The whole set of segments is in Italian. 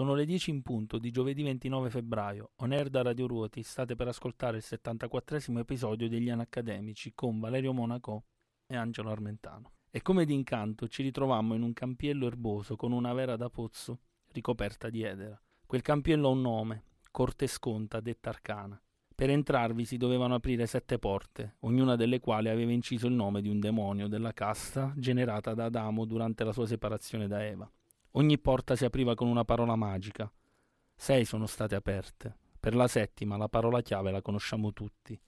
Sono le 10 in punto di giovedì 29 febbraio. On air da Radio Ruoti state per ascoltare il 74 episodio degli Anacademici con Valerio Monaco e Angelo Armentano. E come d'incanto ci ritrovammo in un campiello erboso con una vera da pozzo ricoperta di edera. Quel campiello ha un nome, Corte Sconta, detta arcana. Per entrarvi si dovevano aprire sette porte, ognuna delle quali aveva inciso il nome di un demonio della casta generata da Adamo durante la sua separazione da Eva. Ogni porta si apriva con una parola magica. Sei sono state aperte. Per la settima la parola chiave la conosciamo tutti.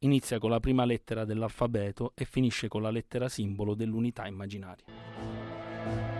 Inizia con la prima lettera dell'alfabeto e finisce con la lettera simbolo dell'unità immaginaria.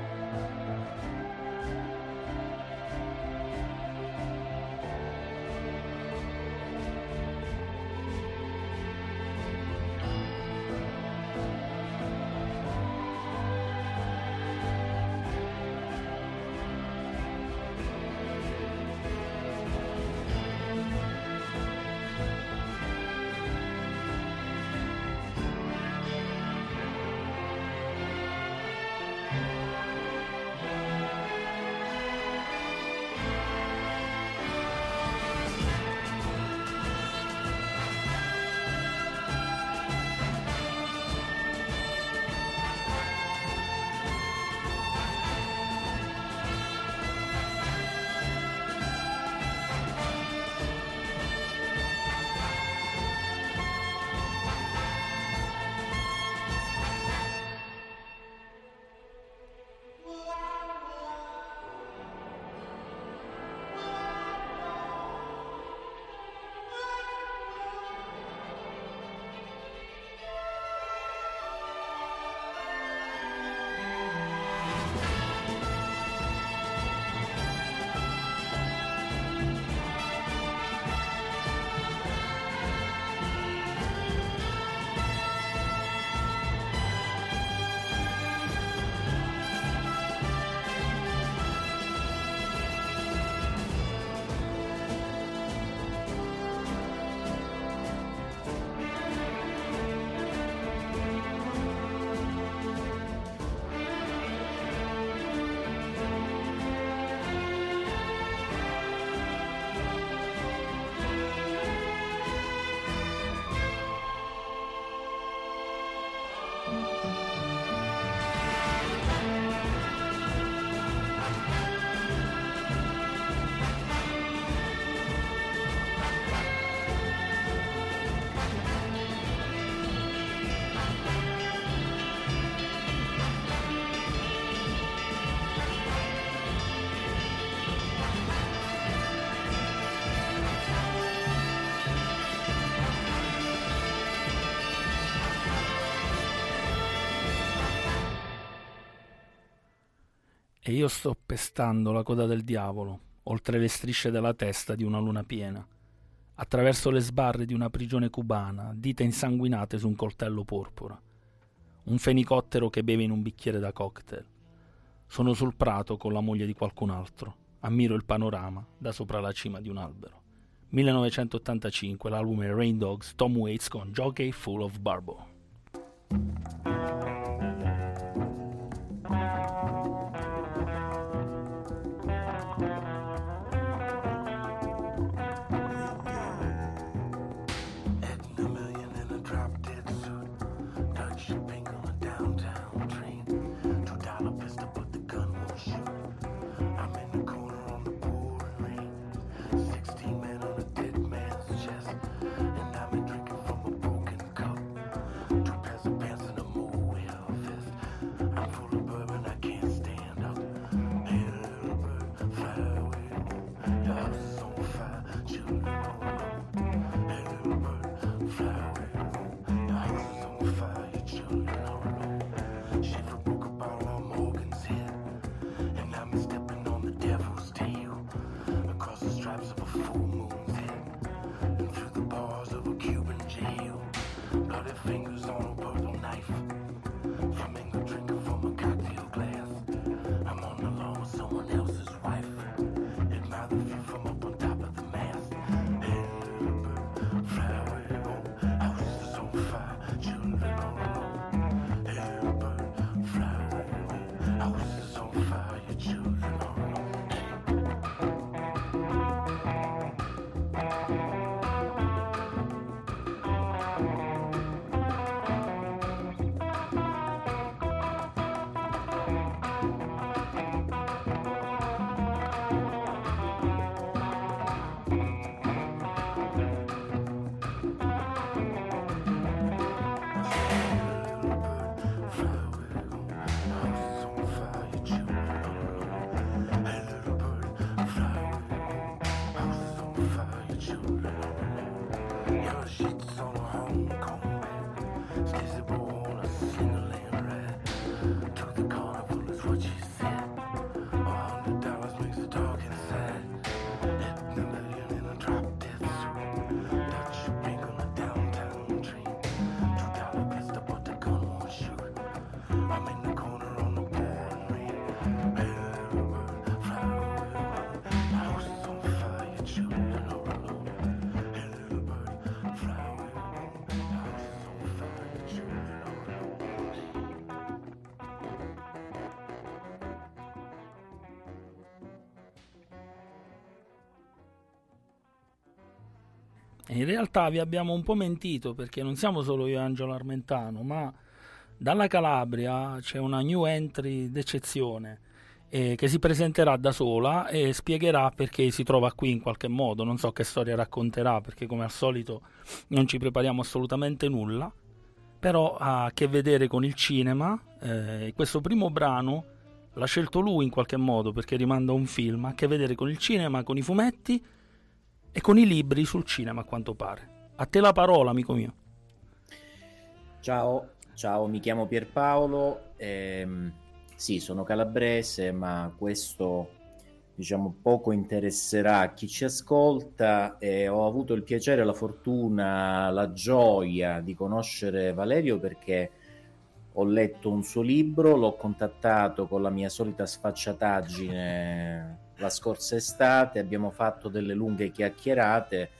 E io sto pestando la coda del diavolo, oltre le strisce della testa di una luna piena, attraverso le sbarre di una prigione cubana, dita insanguinate su un coltello porpora, un fenicottero che beve in un bicchiere da cocktail. Sono sul prato con la moglie di qualcun altro, ammiro il panorama da sopra la cima di un albero. 1985, l'album Rain Dogs, Tom Waits con Jockey Full of Barbo. In realtà vi abbiamo un po' mentito perché non siamo solo io e Angelo Armentano, ma dalla Calabria c'è una new entry d'eccezione eh, che si presenterà da sola e spiegherà perché si trova qui in qualche modo. Non so che storia racconterà perché come al solito non ci prepariamo assolutamente nulla, però ha a che vedere con il cinema. Eh, questo primo brano l'ha scelto lui in qualche modo perché rimanda un film, ha a che vedere con il cinema, con i fumetti e con i libri sul cinema a quanto pare. A te la parola, amico mio. Ciao, ciao, mi chiamo Pierpaolo. Ehm sì, sono calabrese, ma questo diciamo poco interesserà chi ci ascolta e ho avuto il piacere, la fortuna, la gioia di conoscere Valerio perché ho letto un suo libro, l'ho contattato con la mia solita sfacciataggine la scorsa estate, abbiamo fatto delle lunghe chiacchierate,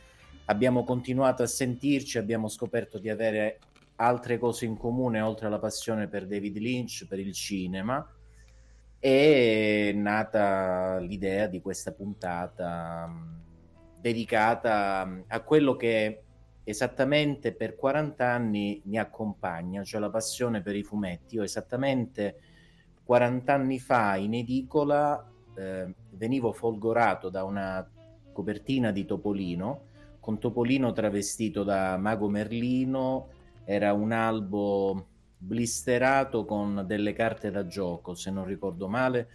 abbiamo continuato a sentirci, abbiamo scoperto di avere altre cose in comune oltre alla passione per David Lynch, per il cinema. È nata l'idea di questa puntata mm, dedicata mm, a quello che esattamente per 40 anni mi accompagna, cioè la passione per i fumetti. Io esattamente 40 anni fa in edicola eh, venivo folgorato da una copertina di Topolino, con Topolino travestito da Mago Merlino era un albo blisterato con delle carte da gioco, se non ricordo male,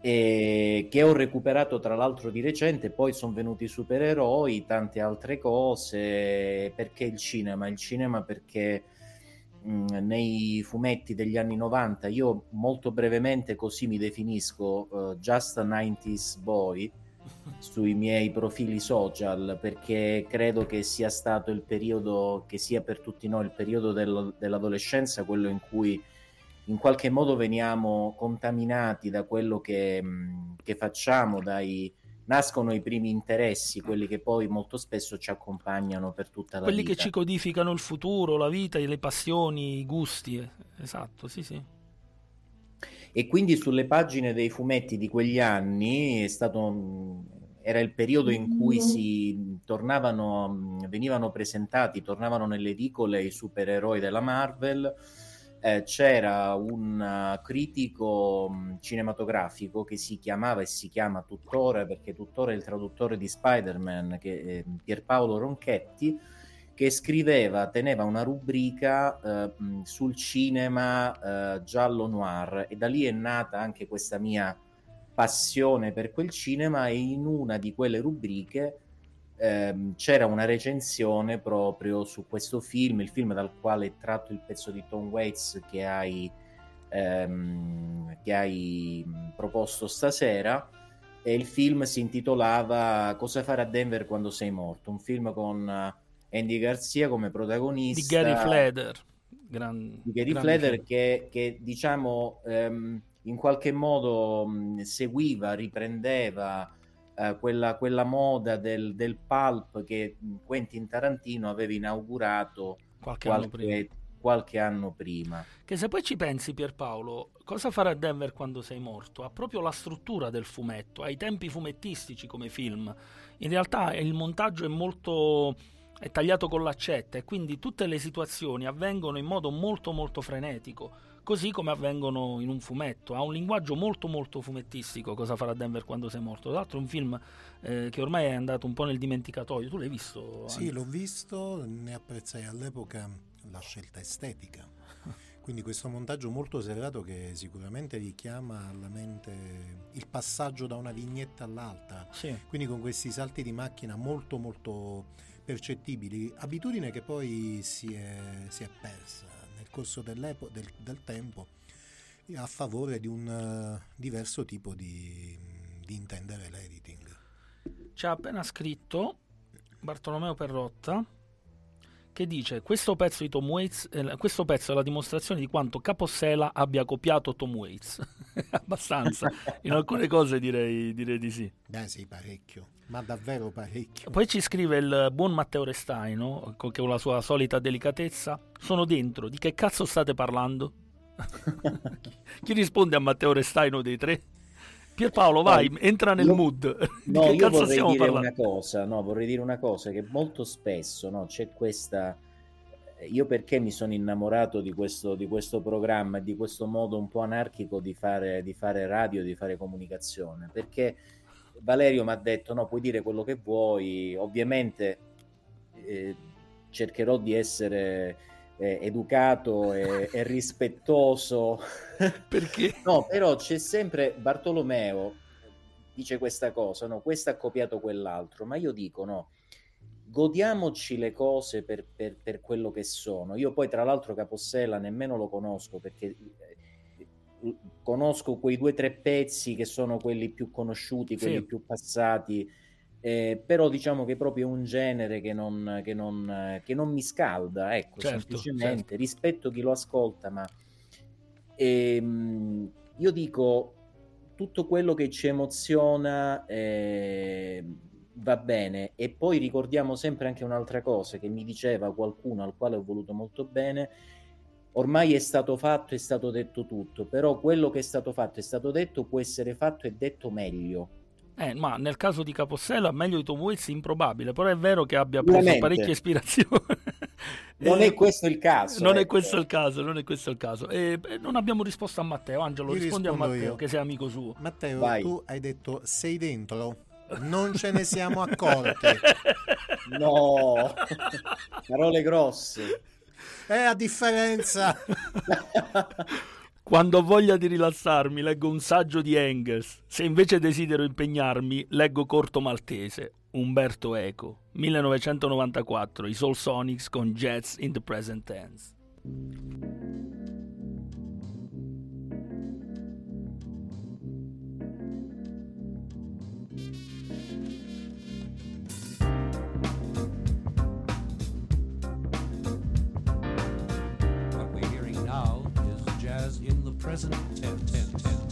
e che ho recuperato tra l'altro di recente, poi sono venuti supereroi, tante altre cose, perché il cinema? Il cinema perché mh, nei fumetti degli anni 90, io molto brevemente così mi definisco uh, Just a 90s Boy, sui miei profili social perché credo che sia stato il periodo che sia per tutti noi il periodo del, dell'adolescenza quello in cui in qualche modo veniamo contaminati da quello che, che facciamo dai nascono i primi interessi, quelli che poi molto spesso ci accompagnano per tutta la quelli vita. Quelli che ci codificano il futuro, la vita, le passioni, i gusti. Esatto, sì, sì. E quindi sulle pagine dei fumetti di quegli anni è stato era il periodo in cui si tornavano, venivano presentati, tornavano nelle edicole i supereroi della Marvel. Eh, c'era un critico cinematografico che si chiamava e si chiama tuttora, perché tuttora è il traduttore di Spider-Man, che è Pierpaolo Ronchetti, che scriveva, teneva una rubrica eh, sul cinema eh, giallo noir. E da lì è nata anche questa mia passione per quel cinema e in una di quelle rubriche ehm, c'era una recensione proprio su questo film, il film dal quale è tratto il pezzo di Tom Waits che hai, ehm, che hai proposto stasera. E il film si intitolava Cosa fare a Denver quando sei morto, un film con Andy Garcia come protagonista. Di Gary Fleder, Gran, di Gary Fleder che, che, diciamo ehm, in qualche modo mh, seguiva, riprendeva eh, quella, quella, moda del, del, pulp che Quentin Tarantino aveva inaugurato qualche, qualche, anno prima. qualche anno prima. Che se poi ci pensi Pierpaolo, cosa fare a Denver quando sei morto? Ha proprio la struttura del fumetto, ha i tempi fumettistici come film. In realtà il montaggio è molto è tagliato con l'accetta e quindi tutte le situazioni avvengono in modo molto molto frenetico così come avvengono in un fumetto. Ha un linguaggio molto molto fumettistico, Cosa farà Denver quando sei morto. Tra l'altro è un film eh, che ormai è andato un po' nel dimenticatoio. Tu l'hai visto? Sì, l'ho visto, ne apprezzai all'epoca la scelta estetica. Quindi questo montaggio molto serrato che sicuramente richiama alla mente il passaggio da una vignetta all'altra. Sì. Quindi con questi salti di macchina molto molto percettibili, abitudine che poi si è, si è persa corso del, del, tempo a favore di un uh, diverso tipo di, di intendere l'editing. Ci ha appena scritto Bartolomeo Perrotta che dice questo pezzo di Tom Waits eh, questo pezzo è la dimostrazione di quanto Capossela abbia copiato Tom Waits. Abbastanza. In alcune cose direi, direi, di sì. Beh sì parecchio ma davvero parecchio poi ci scrive il buon Matteo Restaino che con la sua solita delicatezza sono dentro di che cazzo state parlando chi risponde a Matteo Restaino dei tre? Pierpaolo, vai, no, entra nel io, mood. No, io vorrei dire parlando? una cosa, no, vorrei dire una cosa che molto spesso no, c'è questa io perché mi sono innamorato di questo, di questo programma e di questo modo un po' anarchico di fare, di fare radio, di fare comunicazione? Perché Valerio mi ha detto: no, puoi dire quello che vuoi, ovviamente eh, cercherò di essere eh, educato e, e rispettoso. Perché? no, però c'è sempre Bartolomeo dice questa cosa, no, questo ha copiato quell'altro, ma io dico no godiamoci le cose per, per, per, quello che sono. Io poi, tra l'altro, Capossela nemmeno lo conosco perché eh, conosco quei due o tre pezzi che sono quelli più conosciuti, quelli sì. più passati. Eh, però diciamo che è proprio un genere che non, che non, che non mi scalda, ecco, certo, semplicemente certo. rispetto chi lo ascolta, ma ehm, io dico tutto quello che ci emoziona eh, va bene. E poi ricordiamo sempre anche un'altra cosa che mi diceva qualcuno al quale ho voluto molto bene. Ormai è stato fatto, è stato detto tutto, però quello che è stato fatto, è stato detto, può essere fatto e detto meglio. Eh, ma nel caso di Capossela, meglio di Tom Waits, improbabile, però è vero che abbia preso Veramente. parecchie ispirazioni. non è questo il caso. Non ecco. è questo il caso, non è questo il caso. E, non abbiamo risposto a Matteo. Angelo, io rispondi a Matteo, io. che sei amico suo. Matteo, Vai. tu hai detto sei dentro? Non ce ne siamo accorti. No, parole grosse. È a differenza. Quando ho voglia di rilassarmi, leggo un saggio di Engels. Se invece desidero impegnarmi, leggo Corto Maltese, Umberto Eco, 1994, i Soul Sonics con Jazz in the Present Tense. Present tense.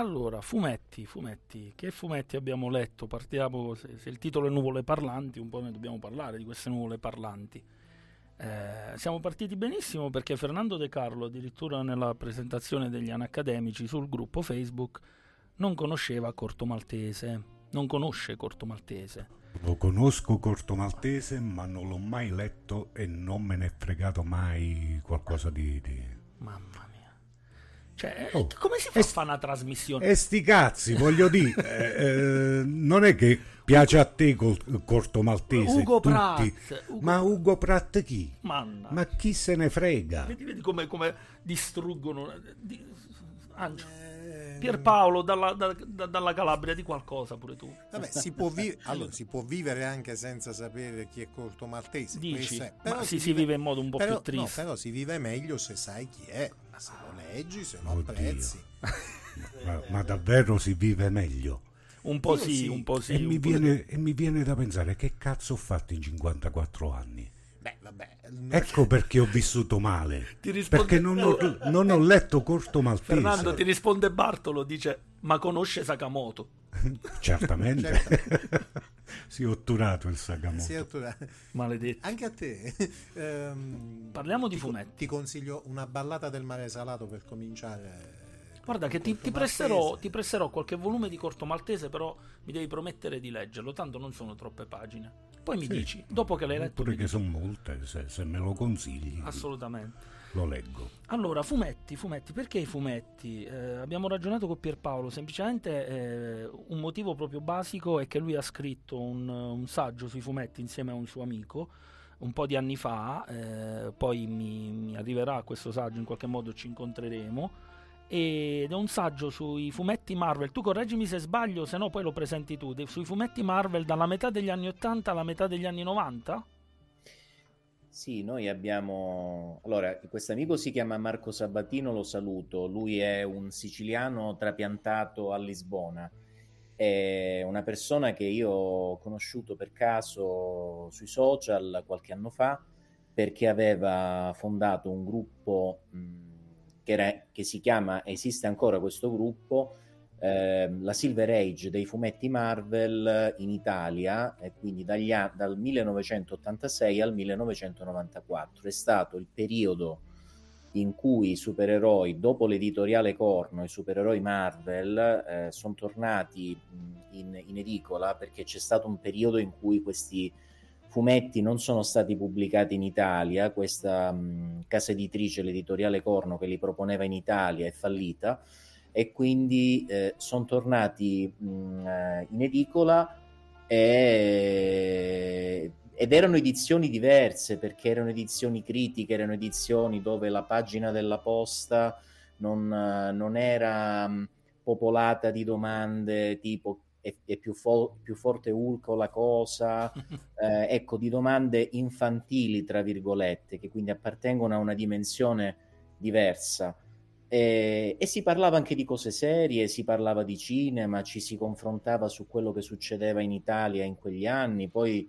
Allora, fumetti, fumetti. Che fumetti abbiamo letto? Partiamo, se, se il titolo è Nuvole Parlanti, un po' ne dobbiamo parlare di queste nuvole parlanti. Eh, siamo partiti benissimo perché Fernando De Carlo, addirittura nella presentazione degli anacademici sul gruppo Facebook, non conosceva Corto Maltese. Non conosce Corto Maltese. Lo conosco Corto Maltese, ma non l'ho mai letto e non me ne è fregato mai qualcosa di... di... Mamma. Cioè, Oh, come si fa a fare una trasmissione? E sti cazzi, voglio dire, eh, eh, non è che piace a te col Corto Maltese, Ugo tutti, Pratt. Ugo- ma Ugo Pratt chi? Manna. Ma chi se ne frega? Vedi, vedi come, come distruggono. Di... Angelo, Eh, Pierpaolo dalla, da- da- dalla Calabria di qualcosa pure tu. Vabbè, si può, vi- allora, si può vivere anche senza sapere chi è Corto Maltese. Dici, è. ma Però si, si vive in modo un po' però, più no, triste. però si vive meglio se sai chi è, se lo leggi, se lo Oddio. apprezzi. Ma, ma davvero si vive meglio? Un po' sì, sì. un po' sì. e, un mi po' viene, e mi viene da pensare che cazzo ho fatto in 54 anni? Beh, vabbè. Ecco perché ho vissuto male. Ti risponde- Perché non ho, non ho letto Corto Maltese. Fernando ti risponde Bartolo, dice ma conosce Sakamoto. Certamente. Certo. si è otturato il Sakamoto. Sì, Arturo, Maledetto. anche a te. Ehm, Parliamo di ti fumetti. Ti consiglio una ballata del mare salato per cominciare. Guarda che ti, ti presserò, Maltese. ti presserò qualche volume di Corto Maltese, però mi devi promettere di leggerlo, tanto non sono troppe pagine. Poi mi Sì. dici, dopo che l'hai letto, Pure che dici. sono molte, se, se me lo consigli, assolutamente. Lo leggo. Allora, fumetti, fumetti, perché i fumetti? Eh, abbiamo ragionato con Pierpaolo, semplicemente eh, un motivo proprio basico è che lui ha scritto un, un saggio sui fumetti insieme a un suo amico un po' di anni fa, eh, poi mi, mi arriverà questo saggio, in qualche modo ci incontreremo, ed è un saggio sui fumetti Marvel, tu correggimi se sbaglio, se no poi lo presenti tu, sui fumetti Marvel dalla metà degli anni 80 alla metà degli anni 90? Sì, noi abbiamo... Allora, questo amico si chiama Marco Sabatino, lo saluto. Lui è un siciliano trapiantato a Lisbona. È una persona che io ho conosciuto per caso sui social qualche anno fa perché aveva fondato un gruppo mh, che, era- che si chiama, esiste ancora questo gruppo, ehm, la Silver Age dei fumetti Marvel in Italia, e quindi dagli dal 1986 al 1994. È stato il periodo in cui i supereroi, dopo l'editoriale Corno, i supereroi Marvel eh, sono tornati in, in edicola perché c'è stato un periodo in cui questi fumetti non sono stati pubblicati in Italia, questa mh, casa editrice, l'editoriale Corno che li proponeva in Italia è fallita e quindi eh, sono tornati mh, eh, in edicola e- ed erano edizioni diverse perché erano edizioni critiche, erano edizioni dove la pagina della posta non, non era mh, popolata di domande tipo è, è più, fo- più forte Hulk o la cosa, eh, ecco, di domande infantili, tra virgolette, che quindi appartengono a una dimensione diversa. E, e si parlava anche di cose serie, si parlava di cinema, ci si confrontava su quello che succedeva in Italia in quegli anni. Poi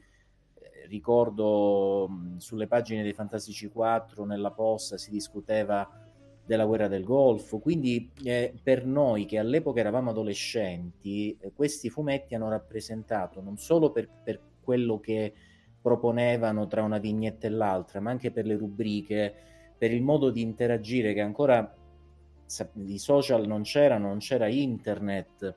eh, ricordo mh, sulle pagine dei Fantastici 4 nella posta si discuteva della guerra del Golfo. Quindi eh, per noi che all'epoca eravamo adolescenti, eh, questi fumetti hanno rappresentato non solo per, per quello che proponevano tra una vignetta e l'altra, ma anche per le rubriche, per il modo di interagire che ancora i social non c'erano, non c'era internet,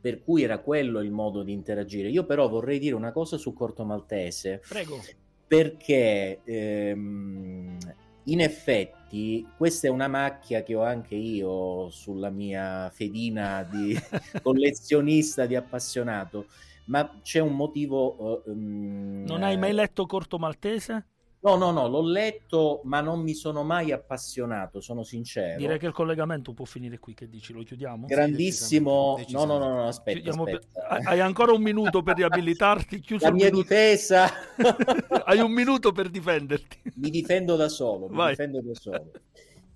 per cui era quello il modo di interagire. Io però vorrei dire una cosa su Corto Maltese, Prego. perché ehm, in effetti questa è una macchia che ho anche io sulla mia fedina di collezionista, di appassionato, ma c'è un motivo... eh, ehm, Non hai mai letto Corto Maltese? No, no, no, l'ho letto, ma non mi sono mai appassionato, sono sincero. Direi che il collegamento può finire qui, che dici? Lo chiudiamo? Grandissimo... Sì, No, no, no, no, aspetta, Chiudiamo per- aspetta. Hai hai ancora un minuto per riabilitarti? Chiuso La mia minuto. difesa... Hai un minuto per difenderti. mi difendo da solo, mi Vai. difendo da solo.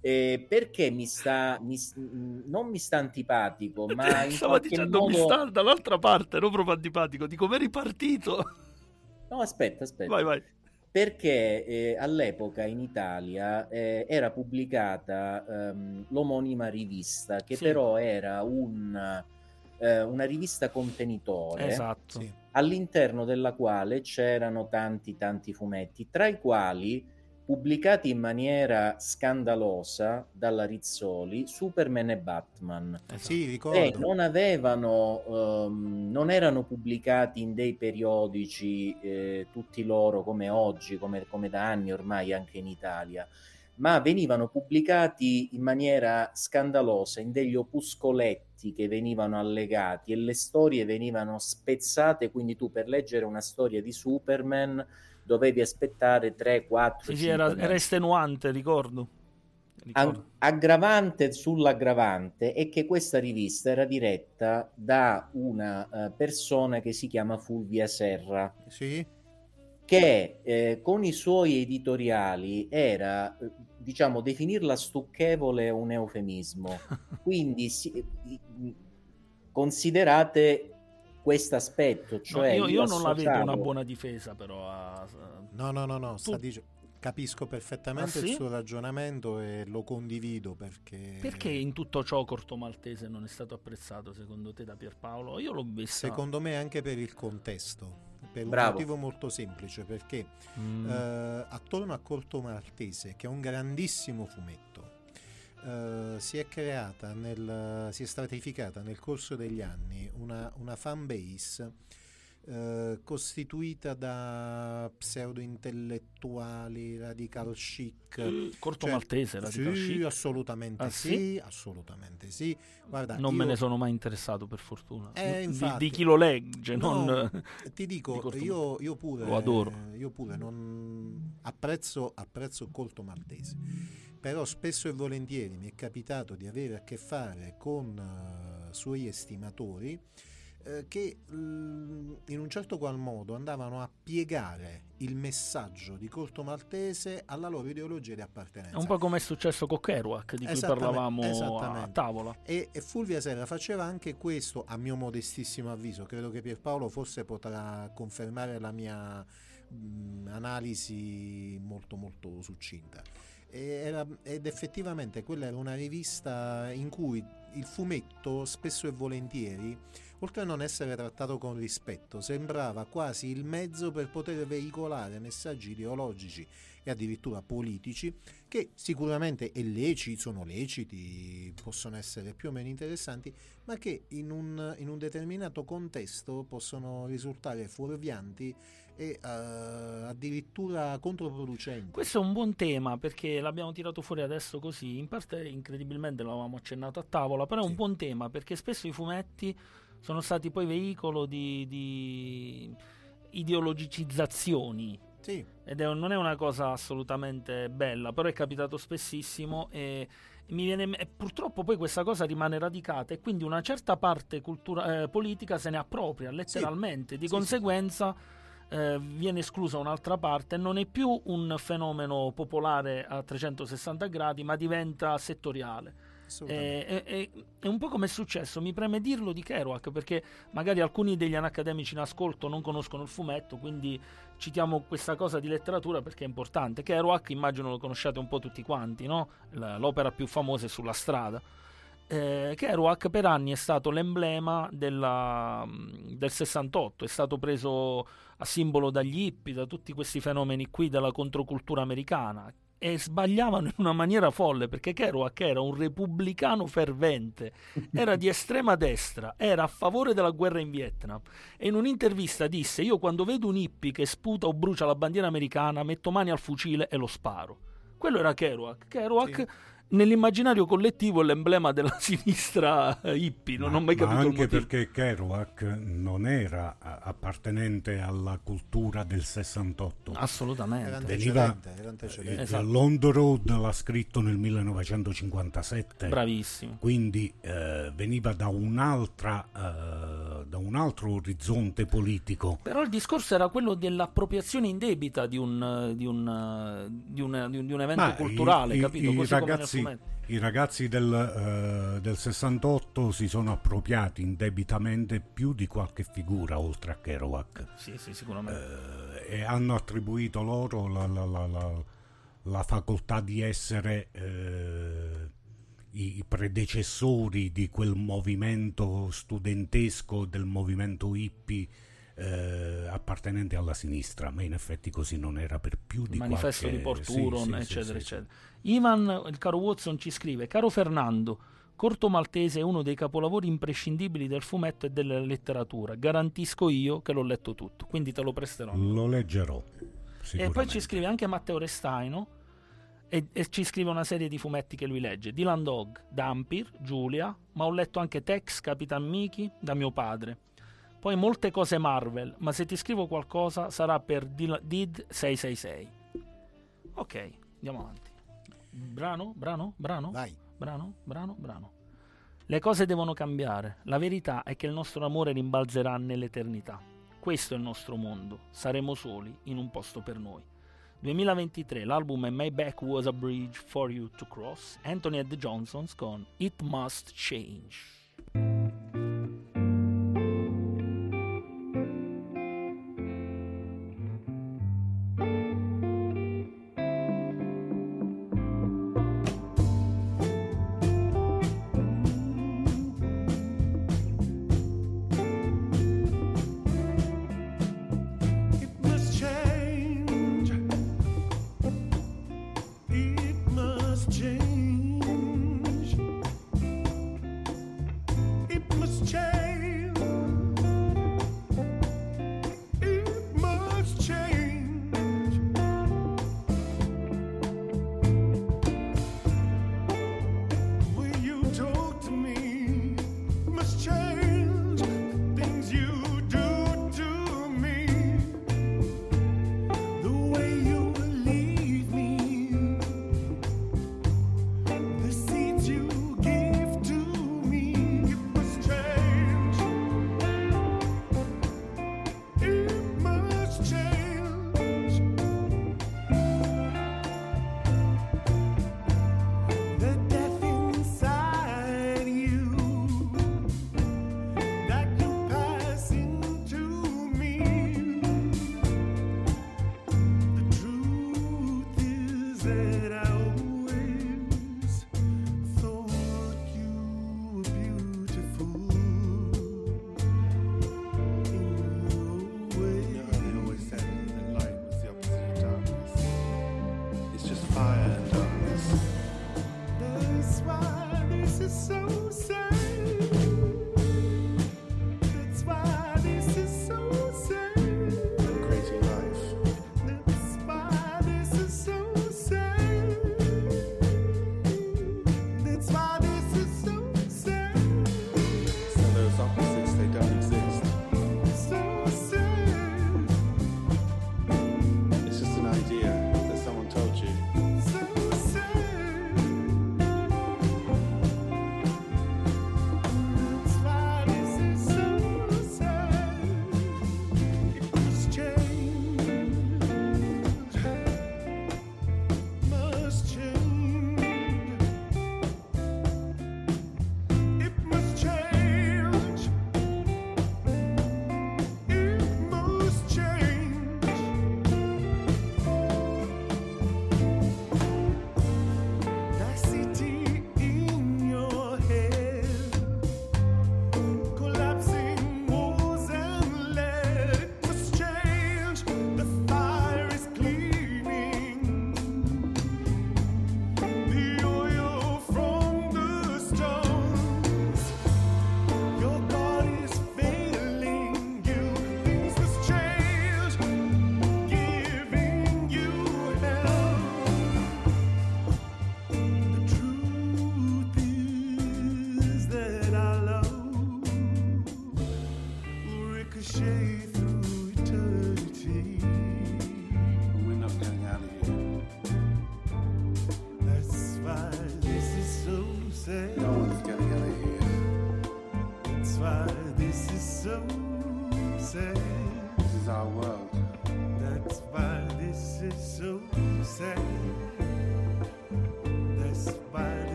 Eh, perché mi sta, mi non mi sta antipatico, ma in Stavo dicendo modo... mi sta dall'altra parte, non proprio antipatico, di come è ripartito. No, aspetta, aspetta. Vai, vai. Perché eh, all'epoca in Italia eh, era pubblicata ehm, l'omonima rivista, che Sì. però era un, eh, una rivista contenitore Esatto. All'interno della quale c'erano tanti tanti fumetti, tra i quali pubblicati in maniera scandalosa dalla Rizzoli, Superman e Batman. esatto. Sì, E non avevano, ehm, non erano pubblicati in dei periodici eh, tutti loro come oggi, come, come da anni ormai anche in Italia, ma venivano pubblicati in maniera scandalosa in degli opuscoletti che venivano allegati e le storie venivano spezzate, quindi tu per leggere una storia di Superman dovevi aspettare 3, 4, Sì, sì, era, era estenuante, ricordo. Ricordo. Aggravante sull'aggravante è che questa rivista era diretta da una eh, persona che si chiama Fulvia Serra, Sì, che eh, con i suoi editoriali era, eh, diciamo, definirla stucchevole è un eufemismo. Quindi si- considerate questo aspetto, No, cioè io, io non la vedo una buona difesa, però. a- no, no, no, no, Tu- dice- capisco perfettamente Ah, sì? il suo ragionamento e lo condivido perché... Perché in tutto ciò Corto Maltese non è stato apprezzato secondo te da Pierpaolo? Io l'ho visto. Secondo me anche per il contesto, per un Bravo. motivo molto semplice, perché Mm. eh, attorno a Corto Maltese, che è un grandissimo fumetto, eh, si è creata, nel, si è stratificata nel corso degli anni una, una fan base eh, costituita da pseudo intellettuali, radical chic. Corto cioè- Maltese, Radical Sì, Chic. assolutamente Ah, sì? sì? assolutamente sì. Guarda, Non me io- ne sono mai interessato, per fortuna. Eh, Di- infatti. di, chi lo legge, No, non... ti di dico, Corto io, io pure, Lo adoro. io pure non apprezzo, apprezzo Colto Maltese, però spesso e volentieri mi è capitato di avere a che fare con eh, suoi estimatori eh, che mm, in un certo qual modo andavano a piegare il messaggio di Colto Maltese alla loro ideologia di È appartenenza. un po' come è successo con Kerouac, di cui parlavamo a tavola. E, e Fulvia Serra faceva anche questo, a mio modestissimo avviso. Credo che Pierpaolo forse potrà confermare la mia mh, analisi molto molto succinta. Era- ed effettivamente quella era una rivista in cui il fumetto spesso e volentieri, oltre a non essere trattato con rispetto, sembrava quasi il mezzo per poter veicolare messaggi ideologici e addirittura politici che sicuramente leciti, sono leciti, possono essere più o meno interessanti, ma che in un, in un determinato contesto possono risultare fuorvianti e eh, addirittura controproducenti. Questo è un buon tema perché l'abbiamo tirato fuori adesso così, in parte incredibilmente l'avevamo accennato a tavola, però è un Sì. buon tema perché spesso i fumetti sono stati poi veicolo di, di ideologicizzazioni Sì, ed è, non è una cosa assolutamente bella, però è capitato spessissimo e mi viene, purtroppo poi questa cosa rimane radicata e quindi una certa parte cultura- eh, politica se ne appropria letteralmente, di Sì, sì. Eh, viene esclusa un'altra parte, non è più un fenomeno popolare a 360 gradi ma diventa settoriale. assolutamente. È, è- è un po' come è successo, mi preme dirlo di Kerouac perché magari alcuni degli anacademici in ascolto non conoscono il fumetto, quindi citiamo questa cosa di letteratura perché è importante. Kerouac immagino lo conosciate un po' tutti quanti, no? L- l'opera più famosa è Sulla strada. Eh, Kerouac per anni è stato l'emblema della- del 68, è stato preso a simbolo dagli hippie, da tutti questi fenomeni qui della controcultura americana e sbagliavano in una maniera folle perché Kerouac era un repubblicano fervente, era di estrema destra, era a favore della guerra in Vietnam e in un'intervista disse io quando vedo un hippie che sputa o brucia la bandiera americana metto mani al fucile e lo sparo. Quello era Kerouac. Kerouac Sì. Nell'immaginario collettivo è l'emblema della sinistra eh, hippie, non Ma- ho mai ma capito il anche perché Kerouac non era a- appartenente alla cultura del 68. Era Assolutamente. Veniva- era antecedente. Eh, Esatto. Road l'ha scritto nel 1957. Bravissimo. Quindi eh, veniva da un'altra eh, da un altro orizzonte politico. Però il discorso era quello dell'appropriazione indebita di un, di un, di un, di un- di un evento Ma culturale, i, capito? i Così nel ragazzi ragazzi, i ragazzi del, uh, del, 68 si sono appropriati indebitamente più di qualche figura oltre a Kerouac. Sì, sì, sicuramente. Uh, e hanno attribuito loro la, la, la, la facoltà di essere uh, i predecessori di quel movimento studentesco, del movimento hippie eh, appartenente alla sinistra, ma in effetti così non era per più di manifesto qualche... di Porturon, sì, sì, eccetera, sì, eccetera. Ivan, il caro Watson, ci scrive: Caro Fernando, Corto Maltese è uno dei capolavori imprescindibili del fumetto e della letteratura. Garantisco io che l'ho letto tutto, quindi te lo presterò. Lo leggerò. E poi ci scrive anche Matteo Restaino e, e, ci scrive una serie di fumetti che lui legge. Dylan Dog, Dampir, Giulia, ma ho letto anche Tex, Capitan Miki da mio padre. Poi molte cose Marvel, ma se ti scrivo qualcosa sarà per Did 666. Ok, andiamo avanti. Brano, brano, brano? Vai. Brano, brano, brano. Le cose devono cambiare. La verità è che il nostro amore rimbalzerà nell'eternità. Questo è il nostro mondo. Saremo soli in un posto per noi. 2023 l'album è My Back Was a Bridge for You to Cross. Anthony the Johnsons con It Must Change.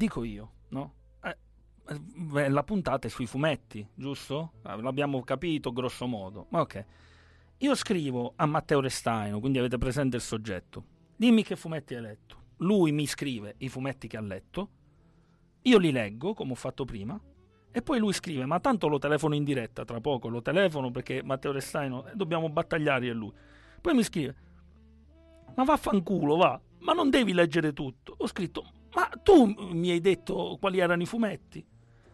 Dico io, no? Eh, la puntata è sui fumetti, giusto? Ah, l'abbiamo capito grosso modo. Ma ok. Io scrivo a Matteo Restaino, quindi avete presente il soggetto. Dimmi che fumetti hai letto. Lui mi scrive i fumetti che ha letto. Io li leggo, come ho fatto prima. E poi lui scrive, ma tanto lo telefono in diretta, tra poco lo telefono perché Matteo Restaino, eh, dobbiamo battagliare io e lui. Poi mi scrive, ma vaffanculo, va, ma non devi leggere tutto. Ho scritto, ma tu mi hai detto quali erano i fumetti?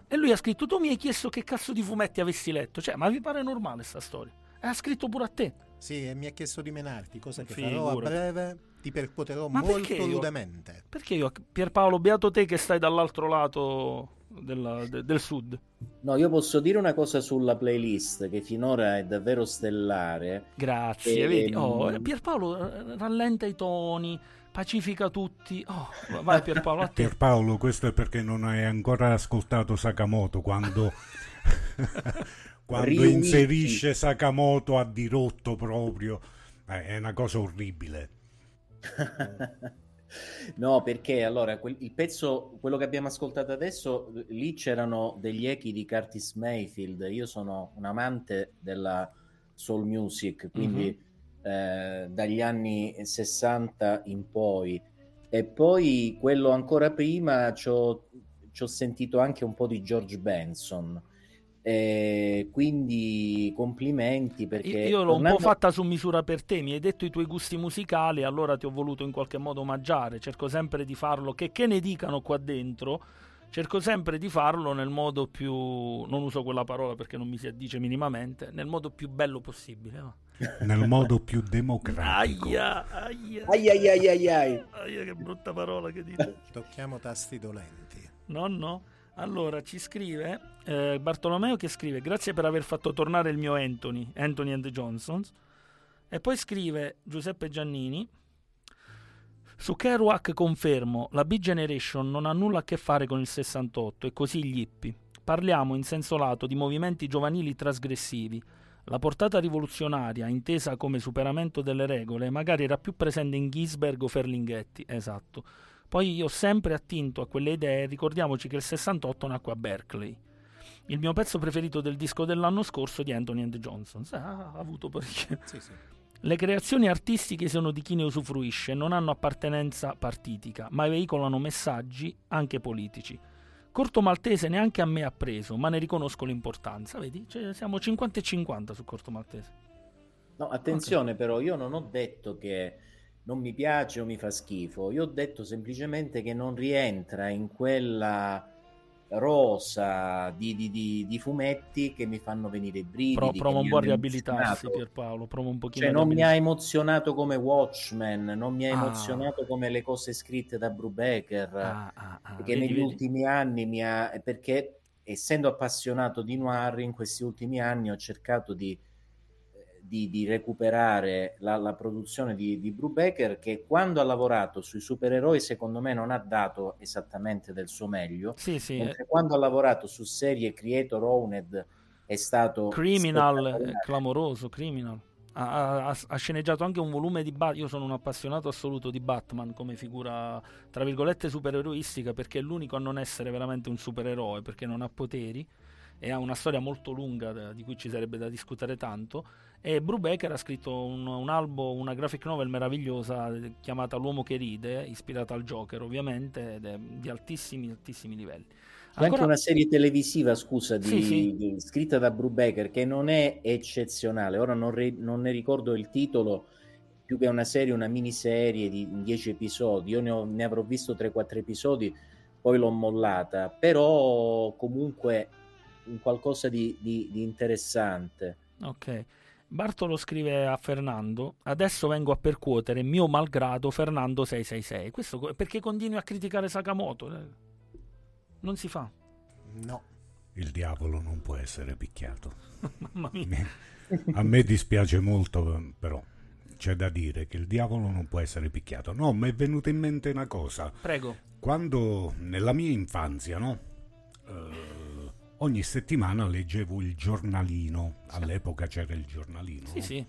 E lui ha scritto, tu mi hai chiesto che cazzo di fumetti avessi letto. Cioè, ma vi pare normale sta storia? E ha scritto pure a te. Sì, e mi ha chiesto di menarti, cosa che Figura. farò a breve, ti percuoterò ma molto perché ludamente. Io, perché io, Pierpaolo, beato te che stai dall'altro lato della, de, del sud. No, io posso dire una cosa sulla playlist che finora è davvero stellare. Grazie, e, vedi? Oh, Pierpaolo rallenta i toni, pacifica tutti. Oh, vai Pierpaolo, a te. Pierpaolo, questo è perché non hai ancora ascoltato Sakamoto quando, quando inserisce Sakamoto a dirotto proprio. Eh, è una cosa orribile. no, perché allora quel, il pezzo, quello che abbiamo ascoltato adesso, lì c'erano degli echi di Curtis Mayfield. Io sono un amante della soul music, quindi mm-hmm eh, dagli anni 60 in poi. E poi quello ancora prima ci ho, sentito anche un po' di George Benson. Eh, quindi complimenti perché io l'ho tornando... un po' fatta su misura per te mi hai detto i tuoi gusti musicali allora ti ho voluto in qualche modo omaggiare cerco sempre di farlo che, che ne dicano qua dentro cerco sempre di farlo nel modo più non uso quella parola perché non mi si addice minimamente nel modo più bello possibile no? Nel modo più democratico. Aia, aia. Aia, aia, aia, aia. aia che brutta parola che dite. Tocchiamo tasti dolenti. No, no. Allora, ci scrive eh, Bartolomeo che scrive grazie per aver fatto tornare il mio Anthony, Anthony and the Johnsons. E poi scrive Giuseppe Giannini su Kerouac confermo, la B-Generation non ha nulla a che fare con il 68 e così gli hippie. Parliamo in senso lato di movimenti giovanili trasgressivi, la portata rivoluzionaria, intesa come superamento delle regole, magari era più presente in Gisberg o Ferlinghetti, esatto. Poi io ho sempre attinto a quelle idee, ricordiamoci che il 68 nacque a Berkeley. Il mio pezzo preferito del disco dell'anno scorso di Anthony and Johnson. Ah, ha avuto parecchio. Sì, sì. Le creazioni artistiche sono di chi ne usufruisce, non hanno appartenenza partitica, ma veicolano messaggi anche politici. Corto Maltese neanche a me ha preso, ma ne riconosco l'importanza. Vedi, cioè, siamo 50 e 50 su Corto Maltese. No, attenzione okay. però, io non ho detto che non mi piace o mi fa schifo, io ho detto semplicemente che non rientra in quella rosa di, di, di, di, fumetti che mi fanno venire i brividi. Pro, provo un po' a riabilitarsi Pierpaolo, provo un pochino cioè, non mi ha emozionato come Watchmen, non mi ha ah. emozionato come le cose scritte da Brubaker, ah, ah, ah. che negli vedi. ultimi anni mi ha... perché essendo appassionato di noir in questi ultimi anni ho cercato di di, di recuperare la, la, produzione di, di Brubaker che quando ha lavorato sui supereroi secondo me non ha dato esattamente del suo meglio sì, sì. mentre quando ha lavorato su serie Creator Owned è stato Criminal clamoroso Criminal ha, ha, ha, sceneggiato anche un volume di Batman. Io sono un appassionato assoluto di Batman come figura, tra virgolette, supereroistica, perché è l'unico a non essere veramente un supereroe, perché non ha poteri e ha una storia molto lunga di cui ci sarebbe da discutere tanto. E Brubaker ha scritto un, un albo, una graphic novel meravigliosa eh, chiamata L'uomo che ride, ispirata al Joker ovviamente, ed è di altissimi, altissimi livelli. C'è Ancora... anche una serie televisiva, scusa, di, sì, sì. Di, scritta da Brubaker che non è eccezionale. Ora non, re, non, ne ricordo il titolo, più che una serie, una miniserie di 10 episodi. Io ne, ho, ne avrò visto 3-4 episodi, poi l'ho mollata. Però comunque un qualcosa di, di, di interessante. Ok. Bartolo scrive a Fernando: Adesso vengo a percuotere mio malgrado Fernando 666. Questo perché continui a criticare Sakamoto? Non si fa. No. Il diavolo non può essere picchiato. Mamma mia. A me dispiace molto, però c'è da dire che il diavolo non può essere picchiato. No, mi è venuta in mente una cosa. Prego. Quando nella mia infanzia, no? Uh, ogni settimana leggevo il giornalino. All'epoca c'era il giornalino. Sì, sì.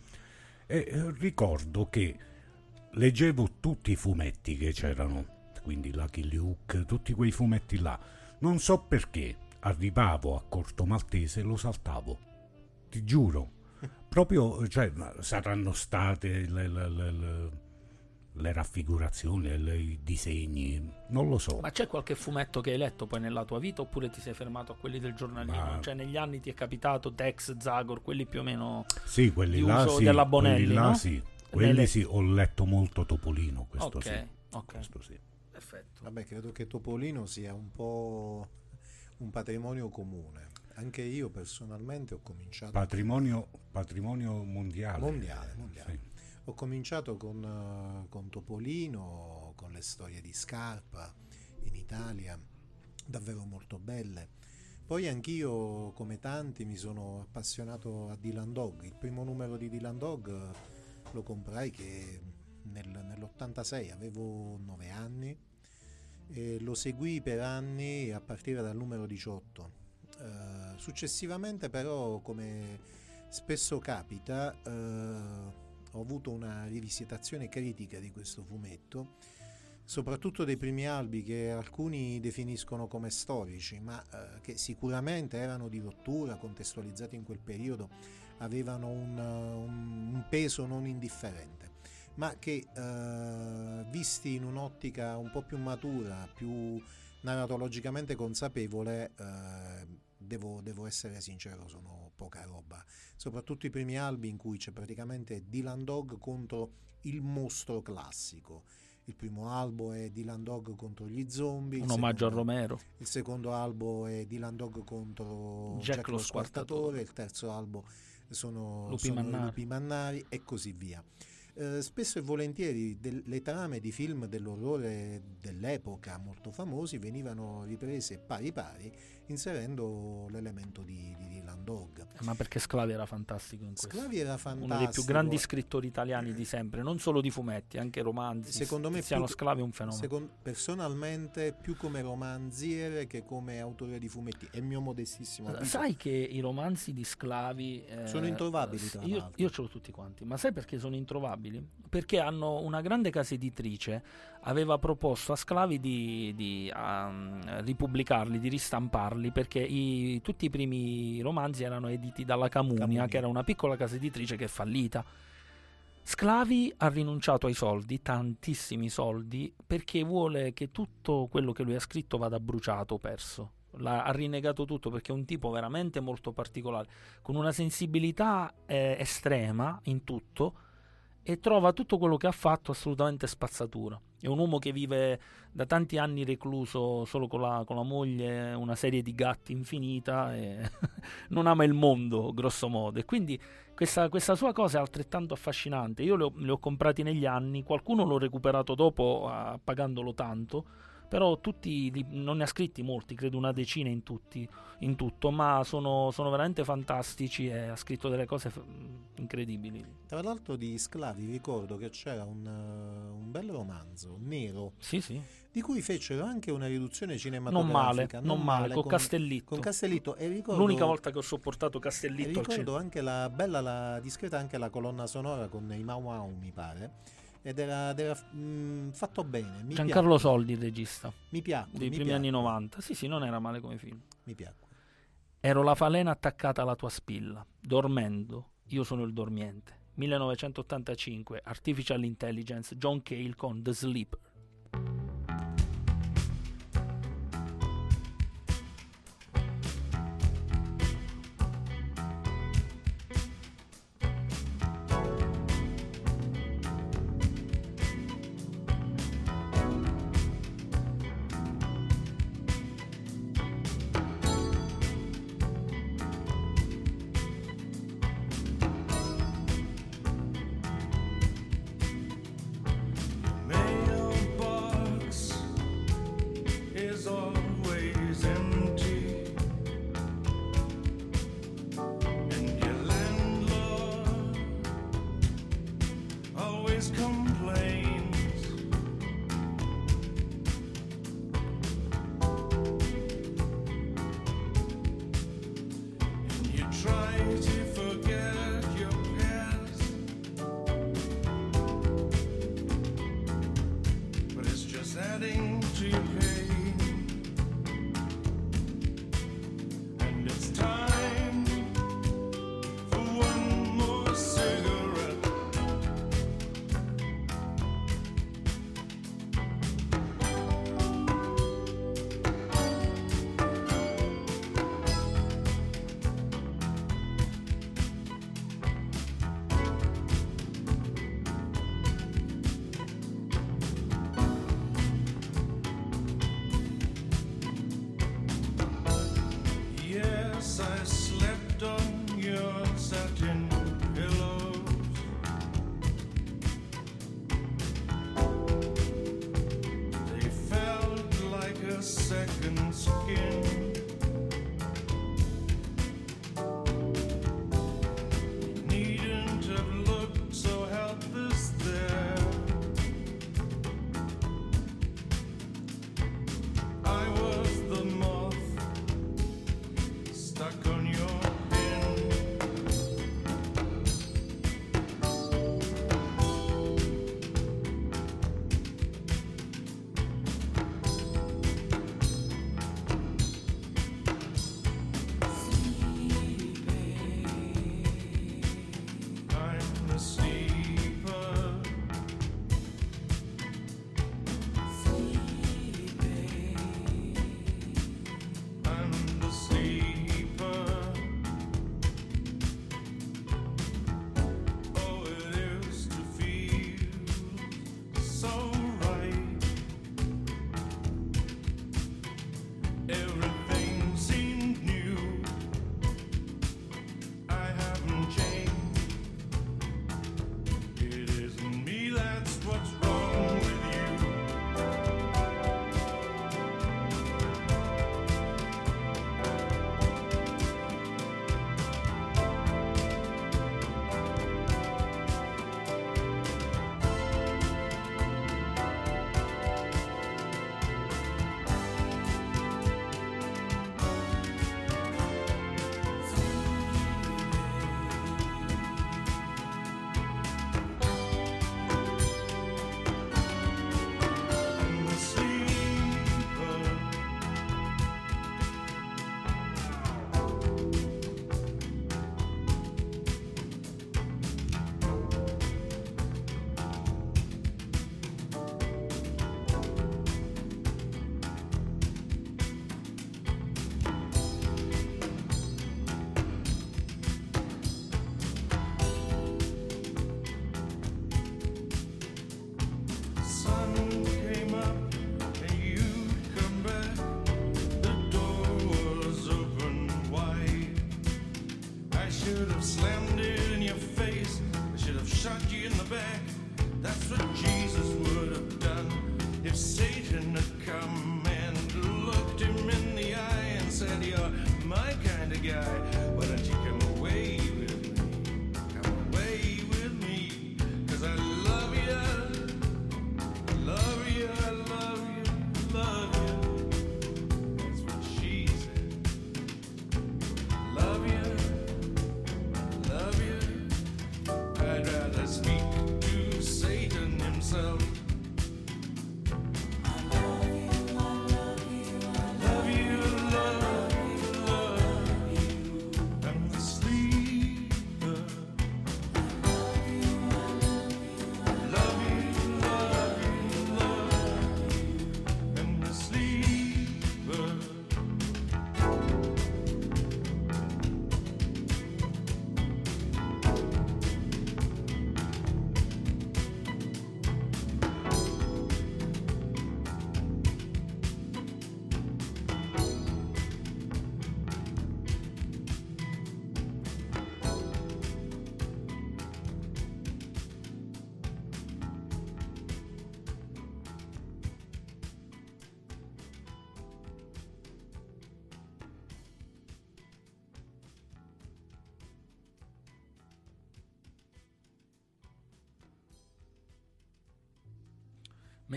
E uh, ricordo che leggevo tutti i fumetti che c'erano, quindi Lucky Luke, tutti quei fumetti là non so perché, arrivavo a Corto Maltese e lo saltavo. Ti giuro. Proprio, cioè, saranno state le, le, le, le raffigurazioni, i disegni, non lo so. Ma c'è qualche fumetto che hai letto poi nella tua vita oppure ti sei fermato a quelli del giornalino? Ma... Cioè negli anni ti è capitato Tex, Zagor, quelli più o meno sì, quelli là, sì, della Bonelli, quelli là, no? sì. Quelli sì, ho letto molto Topolino, questo okay, sì. Ok, questo sì. Perfetto. Vabbè, credo che Topolino sia un po' un patrimonio comune. Anche io personalmente ho cominciato... Patrimonio, patrimonio mondiale. Mondiale, mondiale. Sì. Ho cominciato con, con Topolino, con le storie di Scarpa in Italia, davvero molto belle. Poi anch'io, come tanti, mi sono appassionato a Dylan Dog. Il primo numero di Dylan Dog lo comprai che nel, nell'86 avevo 9 anni e lo seguì per anni a partire dal numero 18. Uh, eh, successivamente però, come spesso capita, ho avuto una rivisitazione critica di questo fumetto, soprattutto dei primi albi che alcuni definiscono come storici, ma uh, che sicuramente erano di rottura, contestualizzati in quel periodo, avevano un, un, un peso non indifferente ma che eh, visti in un'ottica un po' più matura, più narratologicamente consapevole, eh, devo, devo, essere sincero, sono poca roba. Soprattutto i primi albi in cui c'è praticamente Dylan Dog contro il mostro classico. Il primo albo è Dylan Dog contro gli zombie. Un omaggio secondo, a Romero. Il secondo albo è Dylan Dog contro Jack, Jack lo Squartatore. Il terzo albo sono, Lupi, sono Mannari. Lupi Mannari e così via. Eh, spesso e volentieri del, le trame di film dell'orrore dell'epoca molto famosi venivano riprese pari pari inserendo l'elemento di, di Dylan Dog. Ma perché Sclavi era fantastico in questo? Sclavi era fantastico. Uno dei più grandi scrittori italiani di sempre, non solo di fumetti, anche romanzi. Secondo me Tiziano più, Sclavi è un fenomeno. Secondo, personalmente più come romanziere che come autore di fumetti, è il mio modestissimo avviso. Sai che i romanzi di Sclavi eh, sono introvabili tra io, io ce l'ho tutti quanti, ma sai perché sono introvabili? Perché hanno una grande casa editrice aveva proposto a Sclavi di, di um, ripubblicarli, di ristamparli, perché i, tutti i primi romanzi erano editi dalla Camunia, Camunia, che era una piccola casa editrice che è fallita. Sclavi ha rinunciato ai soldi, tantissimi soldi, perché vuole che tutto quello che lui ha scritto vada bruciato, perso. L'ha, ha rinnegato tutto perché è un tipo veramente molto particolare, con una sensibilità eh, estrema in tutto e trova tutto quello che ha fatto assolutamente spazzatura. È un uomo che vive da tanti anni recluso solo con la, con la moglie, una serie di gatti infinita e non ama il mondo, grosso modo. E quindi questa, questa sua cosa è altrettanto affascinante. Io le ho, le ho comprati negli anni, qualcuno l'ho recuperato dopo uh, pagandolo tanto però tutti, non ne ha scritti molti, credo una decina in, tutti, in tutto, ma sono, sono, veramente fantastici e ha scritto delle cose incredibili. Tra l'altro di Sclavi ricordo che c'era un, un bel romanzo nero sì, sì. di cui fecero anche una riduzione cinematografica. Non male, non, non male, con, con Castellitto. Con Castellitto e ricordo, L'unica volta che ho sopportato Castellitto. E ricordo anche la bella, la discreta anche la colonna sonora con i Mau Mau mi pare ed era, era mh, mm, fatto bene. Mi Giancarlo piacque. Soldi, il regista. Mi piacque. Dei mi primi piacque. anni 90. Sì, sì, non era male come film. Mi piacque. Ero la falena attaccata alla tua spilla, dormendo, io sono il dormiente. 1985, Artificial Intelligence, John Cale con The Sleeper.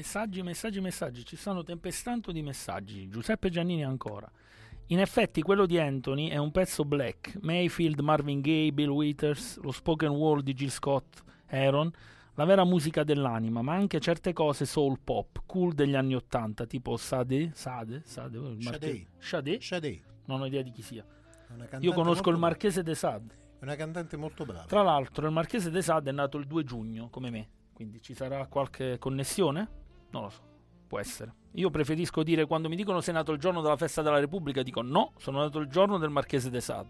Messaggi, messaggi, messaggi. Ci stanno tempestando di messaggi. Giuseppe Giannini ancora. In effetti quello di Anthony è un pezzo black. Mayfield, Marvin Gaye, Bill Withers, lo spoken word di Jill Scott, Aaron, la vera musica dell'anima, ma anche certe cose soul pop, cool degli anni Ottanta, tipo Sade, Sade, Sade, Sade. Sade? Shadé, Non ho idea di chi sia. Io conosco il marchese de Sade. È una cantante molto brava. Tra l'altro, il marchese de Sade è nato il 2 giugno, come me. Quindi ci sarà qualche connessione? Non lo so. Può essere. Io preferisco dire quando mi dicono sei nato il giorno della festa della Repubblica, dico no, sono nato il giorno del marchese de Sade.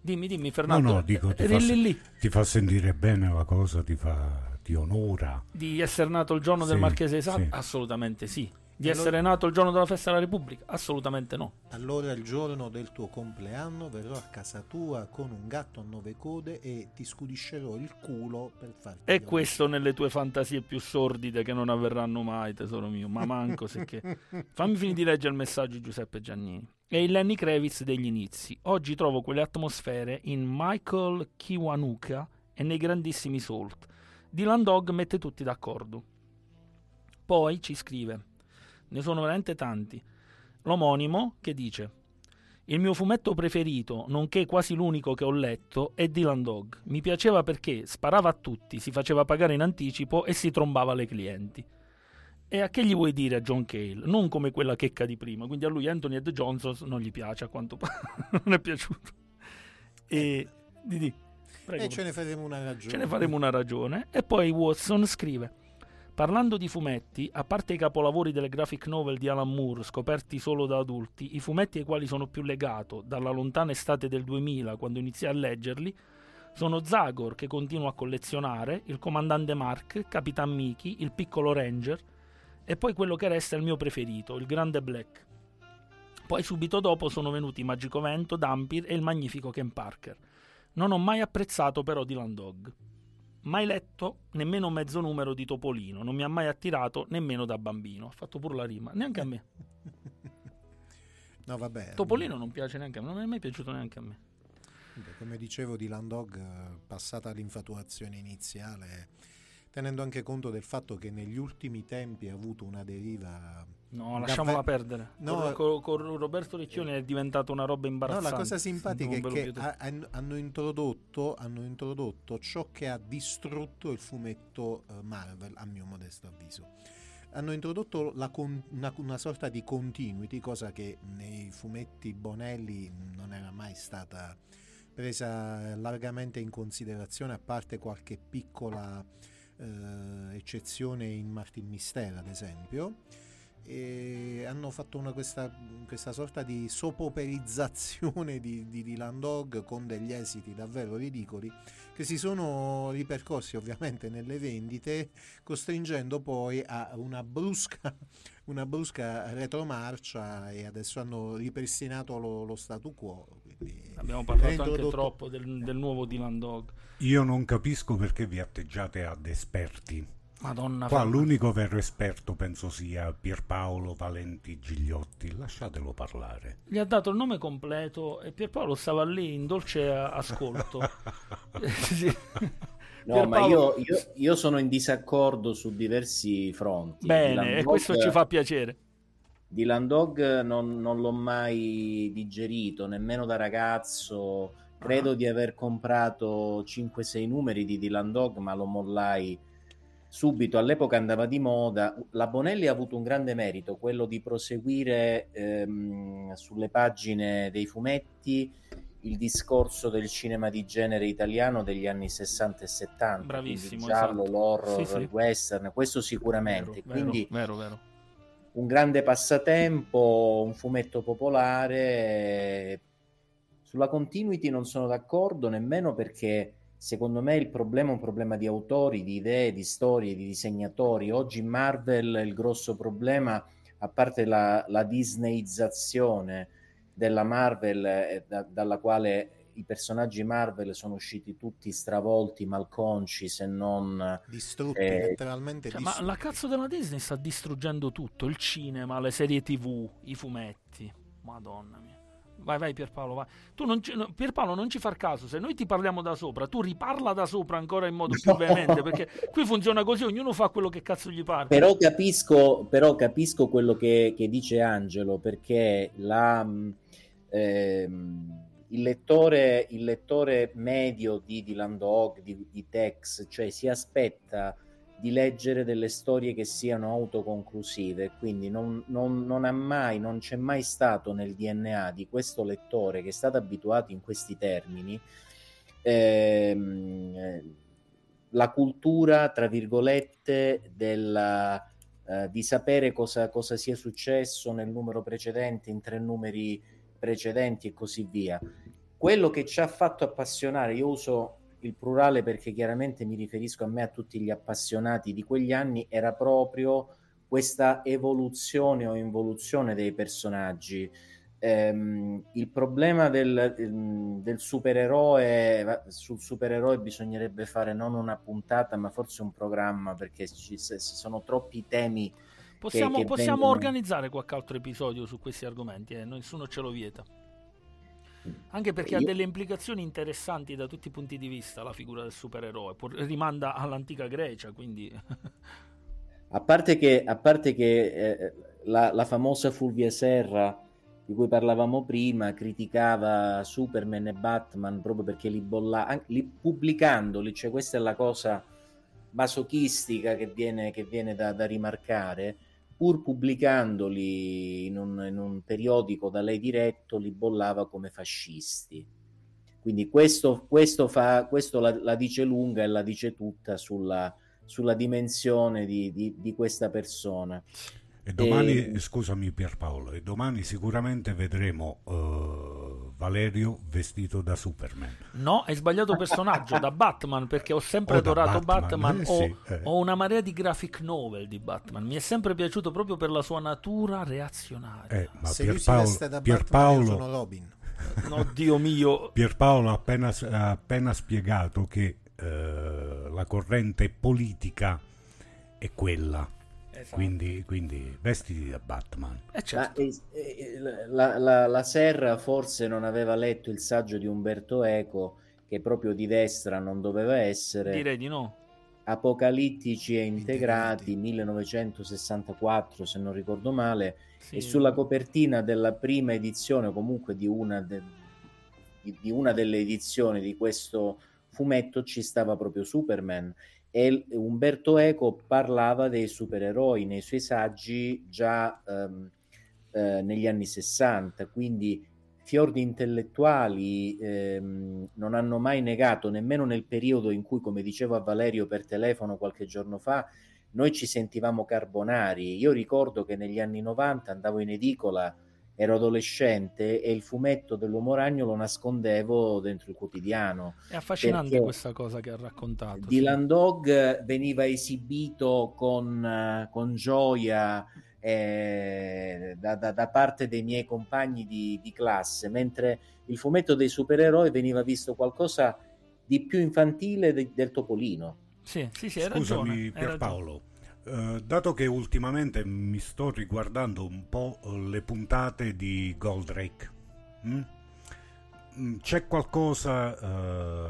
Dimmi, dimmi, Fernando. no, dico, ti fa lì, Ti fa sentire bene la cosa, ti fa ti onora. di essere nato il giorno del Sì, marchese de Sade? sì. Assolutamente sì. Di Allora- essere nato il giorno della festa della Repubblica? Assolutamente no. Allora il giorno del tuo compleanno verrò a casa tua con un gatto a nove code e ti scudiscerò il culo per farti E questo nelle tue fantasie più sordide che non avverranno mai, tesoro mio. Ma manco se che. Fammi finire di leggere il messaggio di Giuseppe Giannini. È il Lenny Kravitz degli inizi. Oggi trovo quelle atmosfere in Michael Kiwanuka e nei grandissimi Salt. Dylan Dog mette tutti d'accordo. Poi ci scrive. Ne sono veramente tanti. L'omonimo che dice il mio fumetto preferito, nonché quasi l'unico che ho letto, è Dylan Dog. Mi piaceva perché sparava a tutti, si faceva pagare in anticipo e si trombava le clienti. E a che gli vuoi dire a John Cale? Non come quella checca di prima, quindi a lui Anthony Ed Johnson non gli piace a quanto pare, non è piaciuto. E di di. Prego. E ce ne faremo una ragione. Ce ne faremo una ragione. E poi Watson scrive: Parlando di fumetti, a parte i capolavori delle graphic novel di Alan Moore scoperti solo da adulti, i fumetti ai quali sono più legato dalla lontana estate del 2000, quando iniziai a leggerli, sono Zagor, che continuo a collezionare, il comandante Mark, Capitan Mickey, il piccolo Ranger, e poi quello che resta è il mio preferito, il grande Black. Poi subito dopo sono venuti Magico Vento, Dampir e il magnifico Ken Parker. Non ho mai apprezzato però Dylan Dog. Mai letto nemmeno mezzo numero di Topolino, non mi ha mai attirato nemmeno da bambino. Ha fatto pure la rima, neanche a me. No, vabbè. Topolino non piace neanche a me, non mi è mai piaciuto neanche a me. Come dicevo di Landog, eh, passata l'infatuazione iniziale, tenendo anche conto del fatto che negli ultimi tempi ha avuto una deriva... No, lasciamola davvero- perdere. No, con, con- Roberto Recchioni è diventata una roba No, imbarazzante. la cosa simpatica è che ha- han- hanno, introdotto, hanno introdotto ciò che ha distrutto il fumetto eh, Marvel, a mio modesto avviso. Hanno introdotto con- una, una sorta di continuity, cosa che nei fumetti Bonelli non era mai stata presa largamente in considerazione, a parte qualche piccola eh, eccezione in Martin Mistera, ad esempio e hanno fatto una, questa, questa sorta di sopoperizzazione di, di Dylan Dog con degli esiti davvero ridicoli che si sono ripercorsi ovviamente nelle vendite costringendo poi a una brusca, una brusca retromarcia e adesso hanno ripristinato lo, lo statu quo Abbiamo parlato anche troppo del, del nuovo Dylan Dog. Io non capisco perché vi atteggiate ad esperti. Madonna Qua ferma. l'unico vero esperto penso sia Pierpaolo Valenti Gigliotti. Lasciatelo parlare. Gli ha dato il nome completo e Pierpaolo stava lì in dolce ascolto. Sì. No, Pierpaolo- ma io, io- io sono in disaccordo su diversi fronti. Bene, Dylan e Dog- questo ci fa piacere. Dylan Dog non, non l'ho mai digerito, nemmeno da ragazzo. Credo di aver comprato 5-6 numeri di Dylan Dog, ma lo mollai subito. All'epoca andava di moda. La Bonelli ha avuto un grande merito, quello di proseguire ehm, sulle pagine dei fumetti il discorso del cinema di genere italiano degli anni 60 e 70. Bravissimo, il giallo, esatto. l'horror, Sì, sì. il western, questo sicuramente. Vero, Quindi vero, vero. un grande passatempo, un fumetto popolare. Sulla continuity non sono d'accordo nemmeno perché secondo me il problema è un problema di autori, di idee, di storie, di disegnatori. Oggi Marvel il grosso problema, a parte la, la disneyizzazione della Marvel, eh, da- dalla quale i personaggi Marvel sono usciti tutti stravolti, malconci, se non... distrutti Eh, letteralmente Cioè, ma distrutti. la cazzo della Disney sta distruggendo tutto: il cinema, le serie tv, i fumetti. Madonna mia. Vai, vai Pierpaolo, vai. Tu non ci, no, Pierpaolo non ci far caso, se noi ti parliamo da sopra, tu riparla da sopra ancora in modo più veemente, perché qui funziona così, ognuno fa quello che cazzo gli pare. Però capisco, però capisco quello che, che dice Angelo, perché la, ehm, il, lettore, il lettore medio di Dylan Dog, di, di Tex, cioè si aspetta di leggere delle storie che siano autoconclusive, quindi non, non- non ha mai, non c'è mai stato nel DNA di questo lettore che è stato abituato in questi termini ehm, eh, la cultura, tra virgolette, della, eh, di sapere cosa, cosa sia successo nel numero precedente, in tre numeri precedenti e così via. Quello che ci ha fatto appassionare, io uso il plurale perché chiaramente mi riferisco a me, a tutti gli appassionati di quegli anni, era proprio questa evoluzione o involuzione dei personaggi. Ehm, il problema del, ehm, del supereroe, sul supereroe bisognerebbe fare non una puntata, ma forse un programma perché ci sono troppi temi. Possiamo, che possiamo vengono- organizzare qualche altro episodio su questi argomenti, eh, nessuno ce lo vieta. Anche perché ha Io- delle implicazioni interessanti da tutti i punti di vista la figura del supereroe, Pur- rimanda all'antica Grecia, quindi. A parte che, a parte che eh, la, la famosa Fulvia Serra di cui parlavamo prima criticava Superman e Batman proprio perché li bollava, li, pubblicandoli, cioè questa è la cosa masochistica che viene, che viene da, da rimarcare, pur pubblicandoli in un, in un periodico da lei diretto, li bollava come fascisti. Quindi questo, questo, fa, questo la, la dice lunga e la dice tutta sulla, sulla dimensione di, di- di questa persona. E domani, E- scusami Pierpaolo, e domani sicuramente vedremo eh, Valerio vestito da Superman. no, hai sbagliato personaggio da Batman perché ho sempre O da adorato Batman, Batman, eh, ho, sì, eh. ho una marea di graphic novel di Batman, mi è sempre piaciuto proprio per la sua natura reazionaria. Eh, ma Se lui si Pierpaolo, veste da Batman, io Pierpaolo, sono Robin. No, Dio mio, Pierpaolo ha appena, ha appena spiegato che eh, la corrente politica è quella, Esatto. quindi, quindi vestiti da Batman. Eh, certo. Ma, eh, eh, la, la- la Serra forse non aveva letto il saggio di Umberto Eco, che proprio di destra non doveva essere. direi di no. Apocalittici e integrati, Integrati. 1964 se non ricordo male, Sì. e sulla copertina della prima edizione, o comunque di una, de- di, di una delle edizioni di questo fumetto, ci stava proprio Superman. E Umberto Eco parlava dei supereroi nei suoi saggi già ehm, eh, negli anni 60, quindi fior di intellettuali ehm, non hanno mai negato, nemmeno nel periodo in cui, come dicevo a Valerio per telefono qualche giorno fa, noi ci sentivamo carbonari. Io ricordo che negli anni 90 andavo in edicola, ero adolescente e il fumetto dell'uomo ragno lo nascondevo dentro il quotidiano. È affascinante questa cosa che ha raccontato. sì. Dylan Dog veniva esibito con, eh, con gioia eh, da, da- da parte dei miei compagni di, di classe, mentre il fumetto dei supereroi veniva visto qualcosa di più infantile de- del Topolino. Sì, sì, sì. Scusami. Pierpaolo, eh, dato che ultimamente mi sto riguardando un po' le puntate di Goldrake, mm? Mm, c'è qualcosa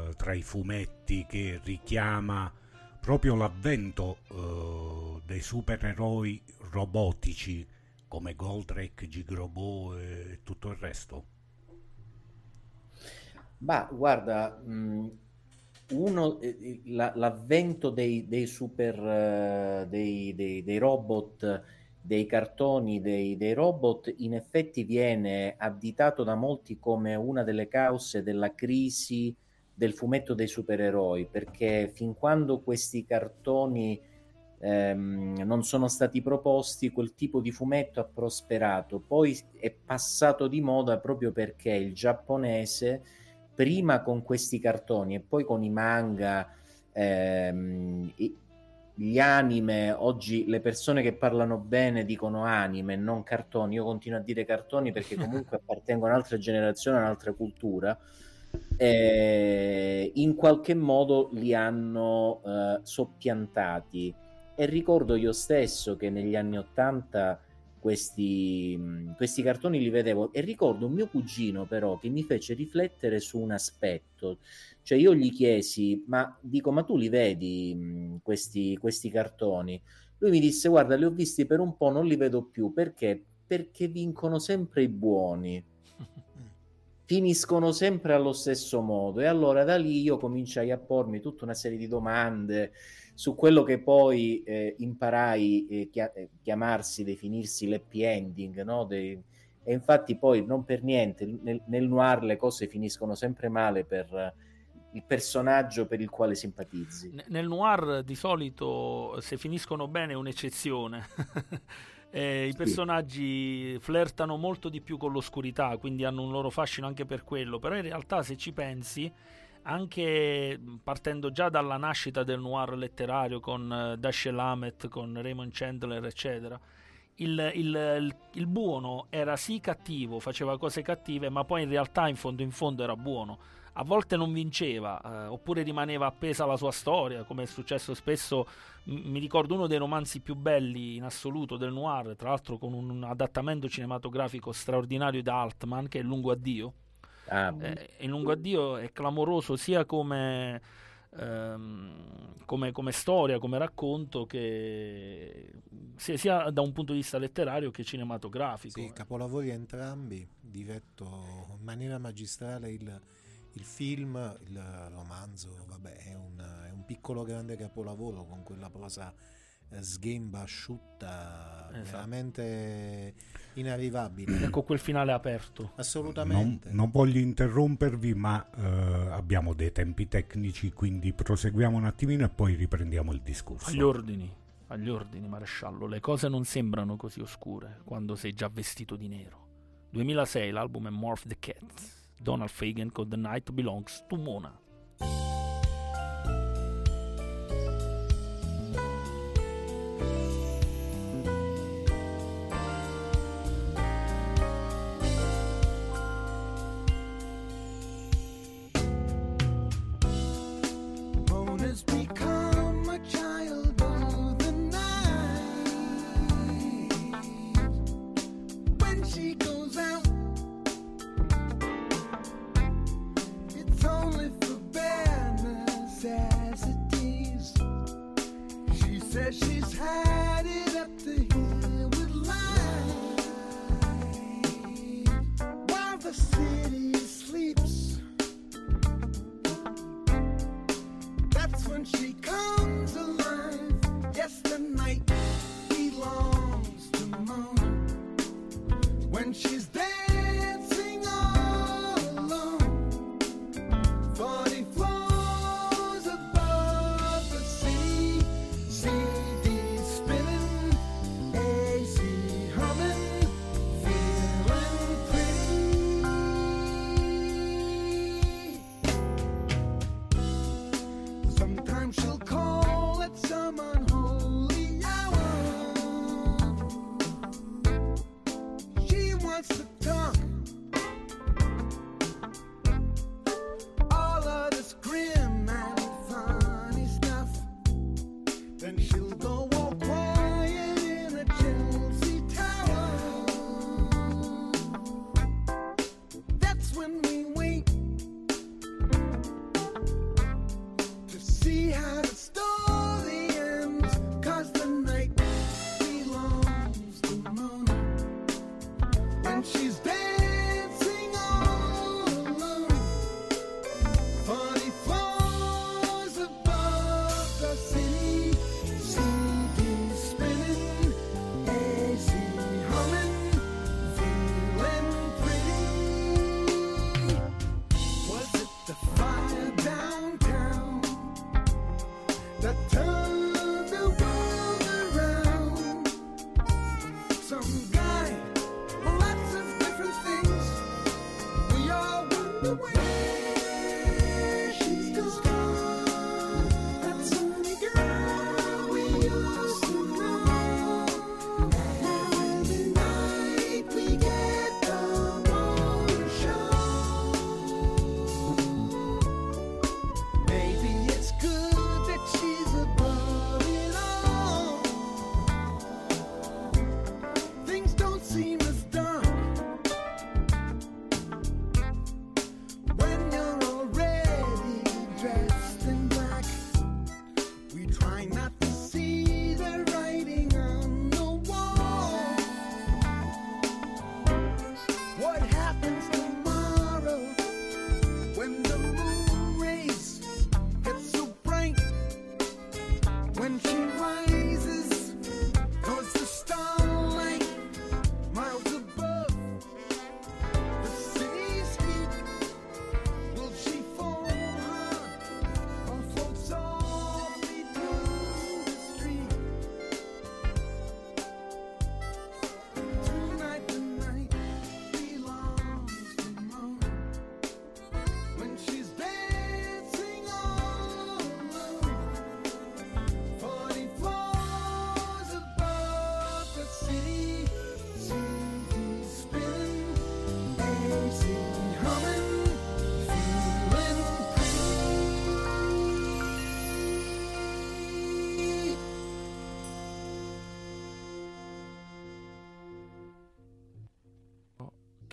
eh, tra i fumetti che richiama proprio l'avvento eh, dei supereroi robotici come Goldrake, Gigrobo e tutto il resto? Ma guarda, mh, uno, eh, eh, la- l'avvento dei, dei super, eh, dei, dei- dei robot, dei cartoni, dei, robot, in effetti viene additato da molti come una delle cause della crisi del fumetto dei supereroi, perché fin quando questi cartoni ehm, non sono stati proposti, quel tipo di fumetto ha prosperato, poi è passato di moda proprio perché il giapponese prima con questi cartoni e poi con i manga, ehm, gli anime, oggi le persone che parlano bene dicono anime, non cartoni, io continuo a dire cartoni perché comunque appartengono a un'altra generazione, a un'altra cultura, eh, in qualche modo li hanno eh, soppiantati. E ricordo io stesso che negli anni 80 questi, questi cartoni li vedevo e ricordo un mio cugino però che mi fece riflettere su un aspetto. Cioè io gli chiesi, ma dico, ma tu li vedi questi, questi cartoni? Lui mi disse, guarda, li ho visti per un po', non li vedo più. Perché? Perché vincono sempre i buoni finiscono sempre allo stesso modo e allora da lì io cominciai a pormi tutta una serie di domande su quello che poi eh, imparai eh, chia- eh, chiamarsi, definirsi l'happy ending, no? Dei- e infatti poi non per niente nel, nel noir le cose finiscono sempre male per il personaggio per il quale simpatizzi. Nel noir di solito se finiscono bene è un'eccezione. Eh, I personaggi flirtano molto di più con l'oscurità, quindi hanno un loro fascino anche per quello. Però in realtà, se ci pensi, anche mh, partendo già dalla nascita del noir letterario con eh, Dashiell Hammett, con Raymond Chandler, eccetera, il, il- il- il buono era sì cattivo, faceva cose cattive, ma poi in realtà in fondo in fondo era buono. A volte non vinceva, eh, oppure rimaneva appesa alla sua storia, come è successo spesso. M- mi ricordo uno dei romanzi più belli in assoluto del noir, tra l'altro con un adattamento cinematografico straordinario da Altman, che è Lungo Addio. Ah, Eh, il Lungo Addio è clamoroso sia come, ehm, come, come storia, come racconto, che sia, sia da un punto di vista letterario che cinematografico. Sì, capolavori entrambi, diretto in maniera magistrale il, il film, il romanzo, vabbè, è un, è un piccolo grande capolavoro con quella prosa eh, sghemba, asciutta, Esatto. veramente inarrivabile. Ecco quel finale aperto. Non, Assolutamente. non voglio interrompervi, ma eh, abbiamo dei tempi tecnici, quindi proseguiamo un attimino e poi riprendiamo il discorso. Agli ordini, agli ordini, maresciallo. Le cose non sembrano così oscure quando sei già vestito di nero. 2006, l'album è Morph the Cats. Donald Fagan con The Night Belongs to Mona.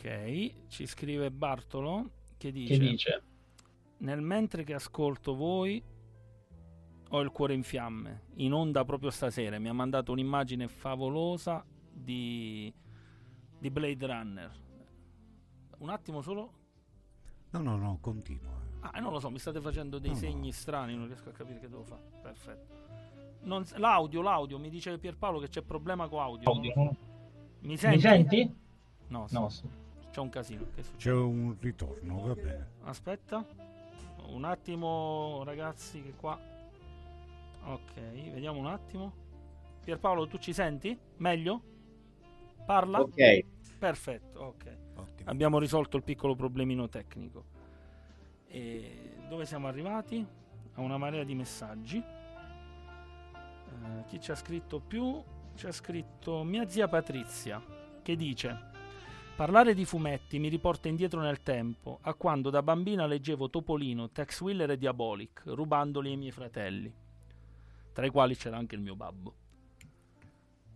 Ok, ci scrive Bartolo che dice, Che dice? nel mentre che ascolto voi ho il cuore in fiamme, in onda proprio stasera, mi ha mandato un'immagine favolosa di, di Blade Runner. Un attimo solo. No, no, no, continua. Ah, non lo so, mi state facendo dei No, no. segni strani, non riesco a capire che devo fare. Perfetto. Non l'audio, l'audio, mi dice Pierpaolo che c'è problema con audio. Audio, no? Mi senti? Mi senti? No, sì, No, sì. C'è un casino. Che succede? C'è un ritorno, va bene. Aspetta. Un attimo, ragazzi, che qua. Ok, vediamo un attimo. Pierpaolo, tu ci senti? Meglio? Parla? Ok, Perfetto, ok. Ottimo. Abbiamo risolto il piccolo problemino tecnico. E dove siamo arrivati? A una marea di messaggi. Eh, chi ci ha scritto più? Ci ha scritto mia zia Patrizia, che dice: Parlare di fumetti mi riporta indietro nel tempo, a quando da bambina leggevo Topolino, Tex Willer e Diabolic, rubandoli ai miei fratelli, tra i quali c'era anche il mio babbo.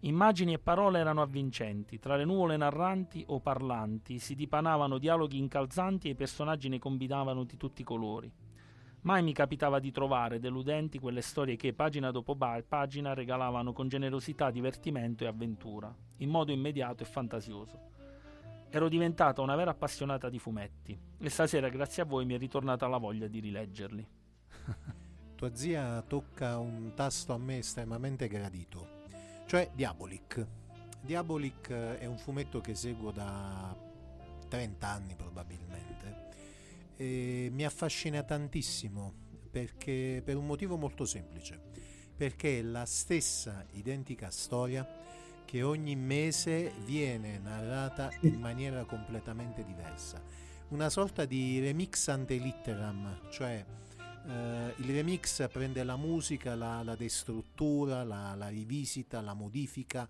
Immagini e parole erano avvincenti, tra le nuvole narranti o parlanti si dipanavano dialoghi incalzanti e i personaggi ne combinavano di tutti i colori. Mai mi capitava di trovare deludenti quelle storie che pagina dopo pagina regalavano con generosità divertimento e avventura, in modo immediato e fantasioso. Ero diventata una vera appassionata di fumetti e stasera grazie a voi mi è ritornata la voglia di rileggerli. Tua zia tocca un tasto a me estremamente gradito, cioè Diabolic. Diabolic eh, è un fumetto che seguo da 30 anni probabilmente e mi affascina tantissimo perché per un motivo molto semplice, perché è la stessa identica storia che ogni mese viene narrata in maniera completamente diversa. Una sorta di remix ante litteram, cioè eh, il remix prende la musica, la, la destruttura, la, la rivisita, la modifica,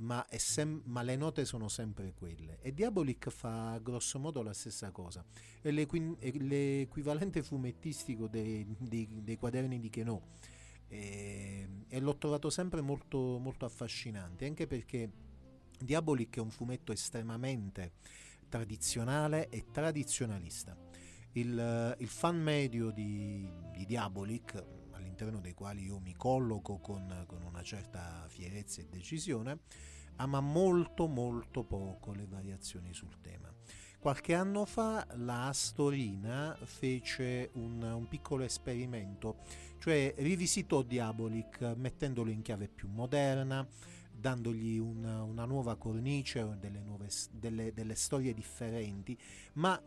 ma, sem- ma le note sono sempre quelle. E Diabolic fa grosso modo la stessa cosa. È, l'equi- è l'equivalente fumettistico dei, dei- dei quaderni di Kenò. E, e l'ho trovato sempre molto, molto affascinante, anche perché Diabolic è un fumetto estremamente tradizionale e tradizionalista. Il, il fan medio di, di Diabolic, all'interno dei quali io mi colloco con, con una certa fierezza e decisione, ama molto molto poco le variazioni sul tema. Qualche anno fa la Astorina fece un, un piccolo esperimento, cioè rivisitò Diabolic mettendolo in chiave più moderna, dandogli una, una nuova cornice, delle, nuove, delle, delle storie differenti, ma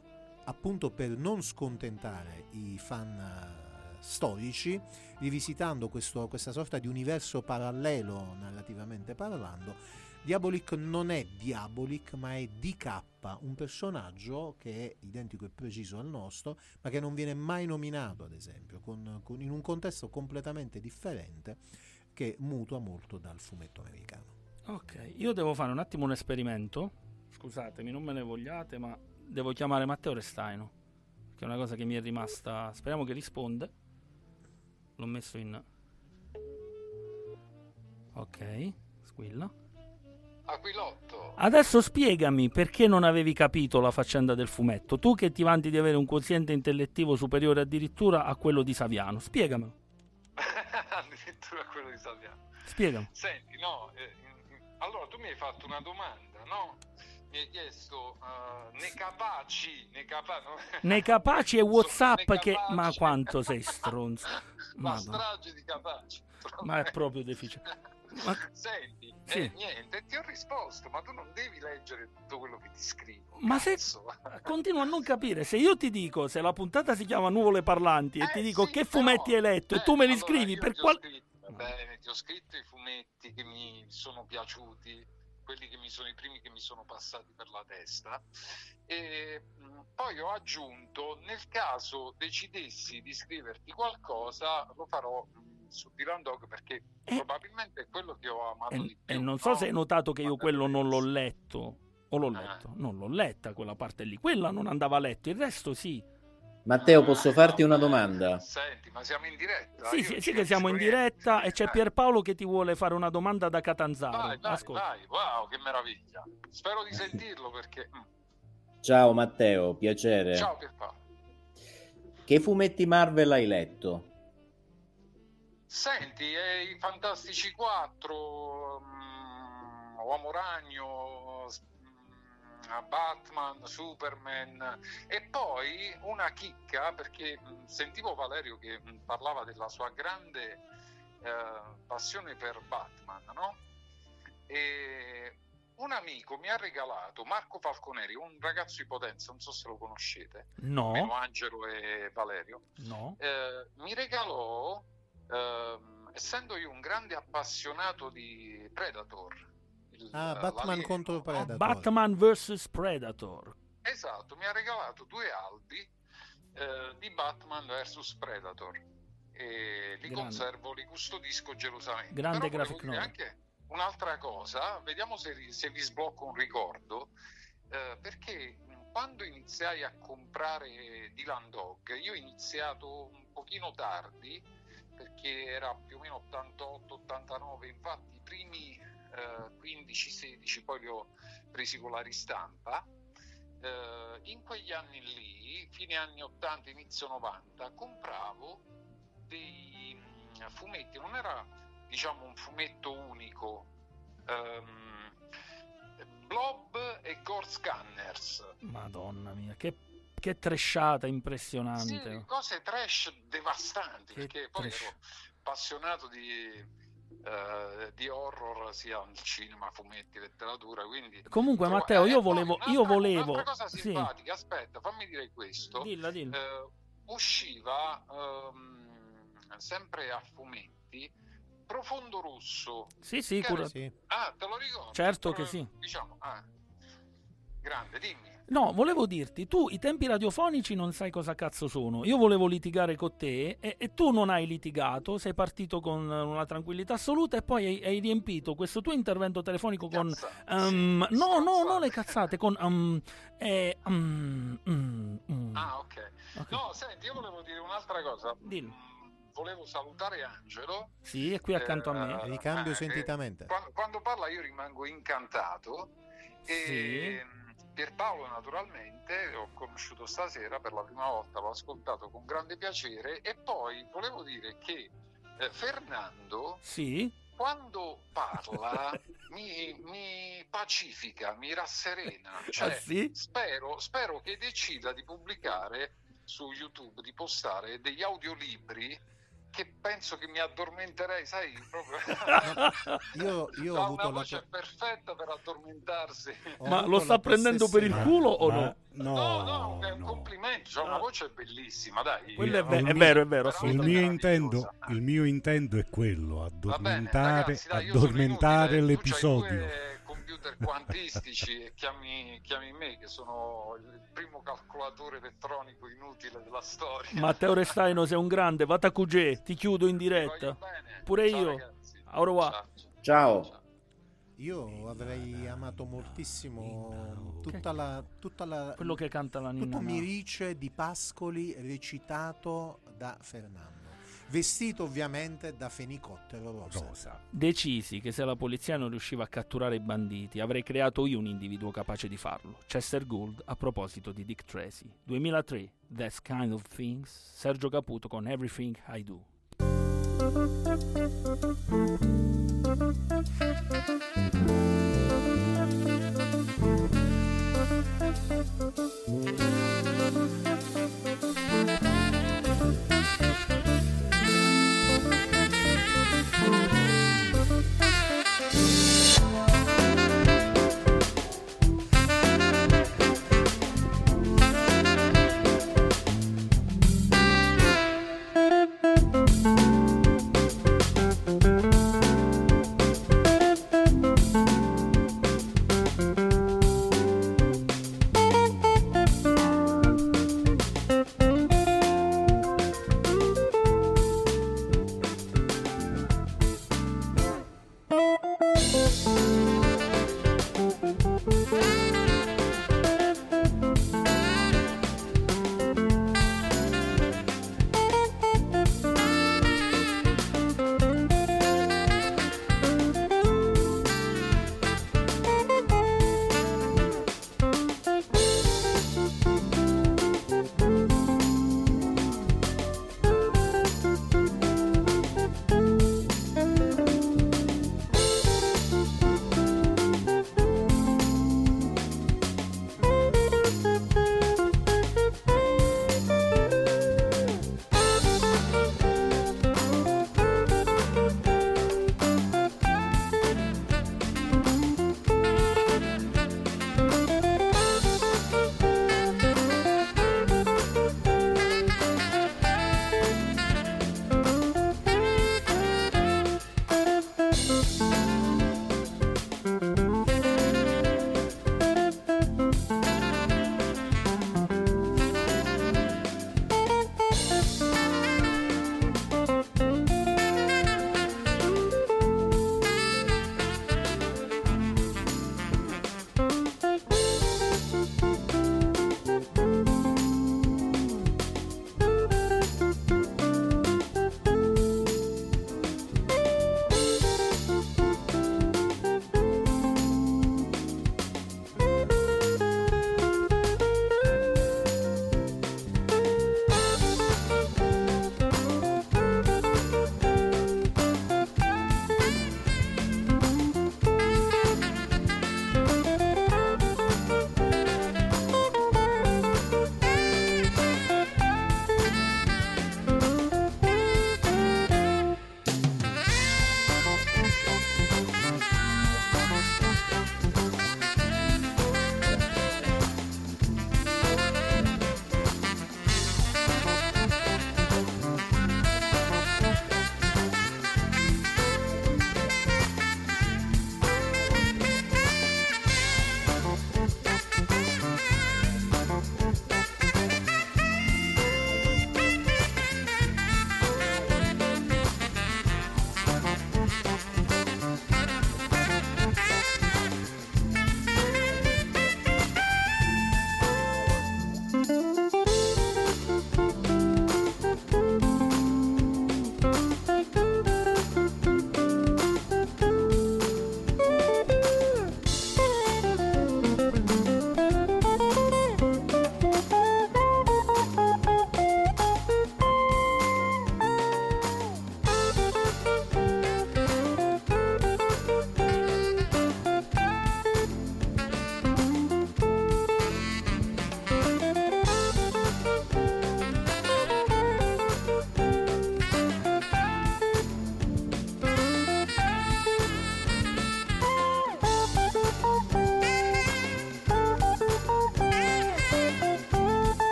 appunto per non scontentare i fan eh, storici, rivisitando questo- questa sorta di universo parallelo narrativamente parlando, Diabolic non è Diabolic ma è DK, un personaggio che è identico e preciso al nostro, ma che non viene mai nominato, ad esempio, con- con- in un contesto completamente differente che mutua molto dal fumetto americano. Ok, io devo fare un attimo un esperimento. Scusatemi, non me ne vogliate, ma devo chiamare Matteo Restaino. Che è una cosa che mi è rimasta. Speriamo che risponde. L'ho messo in. Ok, squilla. Aquilotto, Adesso spiegami perché non avevi capito la faccenda del fumetto. Tu che ti vanti di avere un quoziente intellettivo superiore addirittura a quello di Saviano. Spiegamelo. addirittura quello di Saviano. Spiegami. Senti, no, eh, allora tu mi hai fatto una domanda, no? Mi hai chiesto, eh, ne capaci, ne capaci, no? Nei capaci e WhatsApp Ne che. capaci. Ma quanto sei stronzo. Madonna. strage di capaci. Ma è proprio deficiente. Ma- Senti, Sì. eh, niente, ti ho risposto, ma tu non devi leggere tutto quello che ti scrivo. Ma se- cazzo. Continuo a non capire. Se io ti dico, se la puntata si chiama Nuvole Parlanti e Eh, ti dico sì, che fumetti hai letto e eh, tu me li allora scrivi per quale. va bene, ti ho scritto i fumetti che mi sono piaciuti, quelli che mi sono i primi che mi sono passati per la testa. E mh, poi ho aggiunto, nel caso decidessi di scriverti qualcosa, lo farò mh, su Dylan Dog perché Eh. probabilmente è quello che ho amato E, di più. e non so no? se hai notato che io quello non l'ho letto. O l'ho Ah. letto? Non l'ho letta quella parte lì. Quella non andava letto, il resto sì. Matteo, posso Eh, farti una ma- domanda? Senti, ma siamo in diretta? Sì, sì, sì che siamo in diretta e c'è Eh. Pierpaolo che ti vuole fare una domanda da Catanzaro. Vai, vai, Ascolta. vai, wow, che meraviglia. Spero di sentirlo perché... mm. Ciao Matteo, piacere. Ciao Pierpaolo. Che fumetti Marvel hai letto? Senti, eh, i Fantastici 4, mm, Uomo Ragno, mm, Batman, Superman e poi una chicca perché mm, sentivo Valerio che parlava della sua grande eh, passione per Batman, no? E un amico mi ha regalato Marco Falconeri, un ragazzo di Potenza, non so se lo conoscete, meno No, Angelo e Valerio no. eh, mi regalò, ehm, essendo io un grande appassionato di Predator, il- Ah, Batman l'alieno, contro? Predator. Batman vs Predator. Esatto, mi ha regalato due albi eh, di Batman vs Predator e li Grande. conservo, li custodisco gelosamente. Grande Però graphic novel. anche un'altra cosa, vediamo se, se vi sblocco un ricordo, eh, perché quando iniziai a comprare Dylan Dog, io ho iniziato un pochino tardi, perché era più o meno 88-89, infatti i primi eh, 15-16 poi li ho presi con la ristampa. Eh, in quegli anni lì, fine anni 80, inizio 90, compravo dei mm, fumetti, non era diciamo un fumetto unico. ehm, Blob e Gore Scanners. Madonna mia, che, che trashata Sì, impressionante. cose trash devastanti, Che perché poi trash. ero appassionato di, eh, di horror sia al cinema, fumetti, letteratura, quindi... Comunque, Trovo- Matteo, eh, io e poi volevo. un'altra- Io volevo. Un'altra cosa Sì, simpatica, aspetta, fammi dire questo. dilla, dilla. Eh, usciva ehm, sempre a fumetti Profondo Rosso. Sì, sì, che era- Sì. Ah, te lo ricordo? Certo che Eh, sì. Diciamo, ah. grande, dimmi. No, volevo dirti, tu i tempi radiofonici non sai cosa cazzo sono. Io volevo litigare con te e, e tu non hai litigato, sei partito con una tranquillità assoluta e poi hai, hai riempito questo tuo intervento telefonico con... Cazzate, um, sì, no, no, no, stronzate. le cazzate, con... um, eh, um. Ah, ok. Ok. No, senti, io volevo dire un'altra cosa. Dillo. Mm, Volevo salutare Angelo. Sì, è qui accanto a me. Eh, Ricambio eh, sentitamente. Quando, quando parla io rimango incantato. E mm, Pierpaolo naturalmente l'ho conosciuto stasera per la prima volta, l'ho ascoltato con grande piacere e poi volevo dire che eh, Fernando Sì? quando parla mi, mi pacifica, mi rasserena. Cioè, Ah, sì? spero, spero che decida di pubblicare su YouTube, di postare degli audiolibri che penso che mi addormenterei, sai, proprio Io, io ho ha avuto una la voce tua- perfetta per addormentarsi. ho Ma lo la sta prendendo per il culo o Ma- no? No, No, no, è un no. complimento, c'ha una Ah. voce bellissima, dai. Quello è, Io- ve- il è mio- vero, è vero, Il mio, intento, il mio intento è quello, Va bene, addormentare, ragazzi, dai, addormentare inutile, l'episodio. Computer quantistici e chiami, chiami me che sono il primo calcolatore elettronico inutile della storia. Matteo Restaino sei un grande, vata a QG, ti chiudo in diretta. Pure Ciao, io. ragazzi. Au revoir. Ciao. Ciao. Io avrei amato moltissimo tutta la, tutta la, Quello che canta la Nina. tutto. Mirice di Pascoli recitato da Fernando, vestito ovviamente da fenicottero rosa. rosa. Decisi che se la polizia non riusciva a catturare i banditi, avrei creato io un individuo capace di farlo. Chester Gould a proposito di Dick Tracy. 2003, That's Kind of Things, Sergio Caputo con Everything I Do. Thank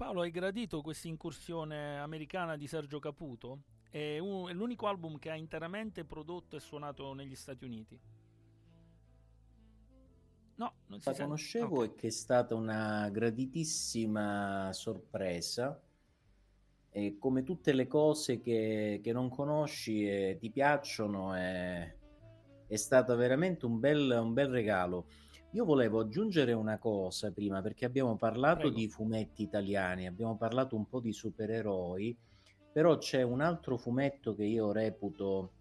Pierpaolo, hai gradito questa incursione americana di Sergio Caputo? È, un- è l'unico album che ha interamente prodotto e suonato negli Stati Uniti. No, non si La conoscevo Ok. e che è stata una graditissima sorpresa. E come tutte le cose che, che non conosci e ti piacciono, è, è stato veramente un bel, un bel regalo. Io volevo aggiungere una cosa prima, perché abbiamo parlato Prego. di fumetti italiani, abbiamo parlato un po' di supereroi, però c'è un altro fumetto che io reputo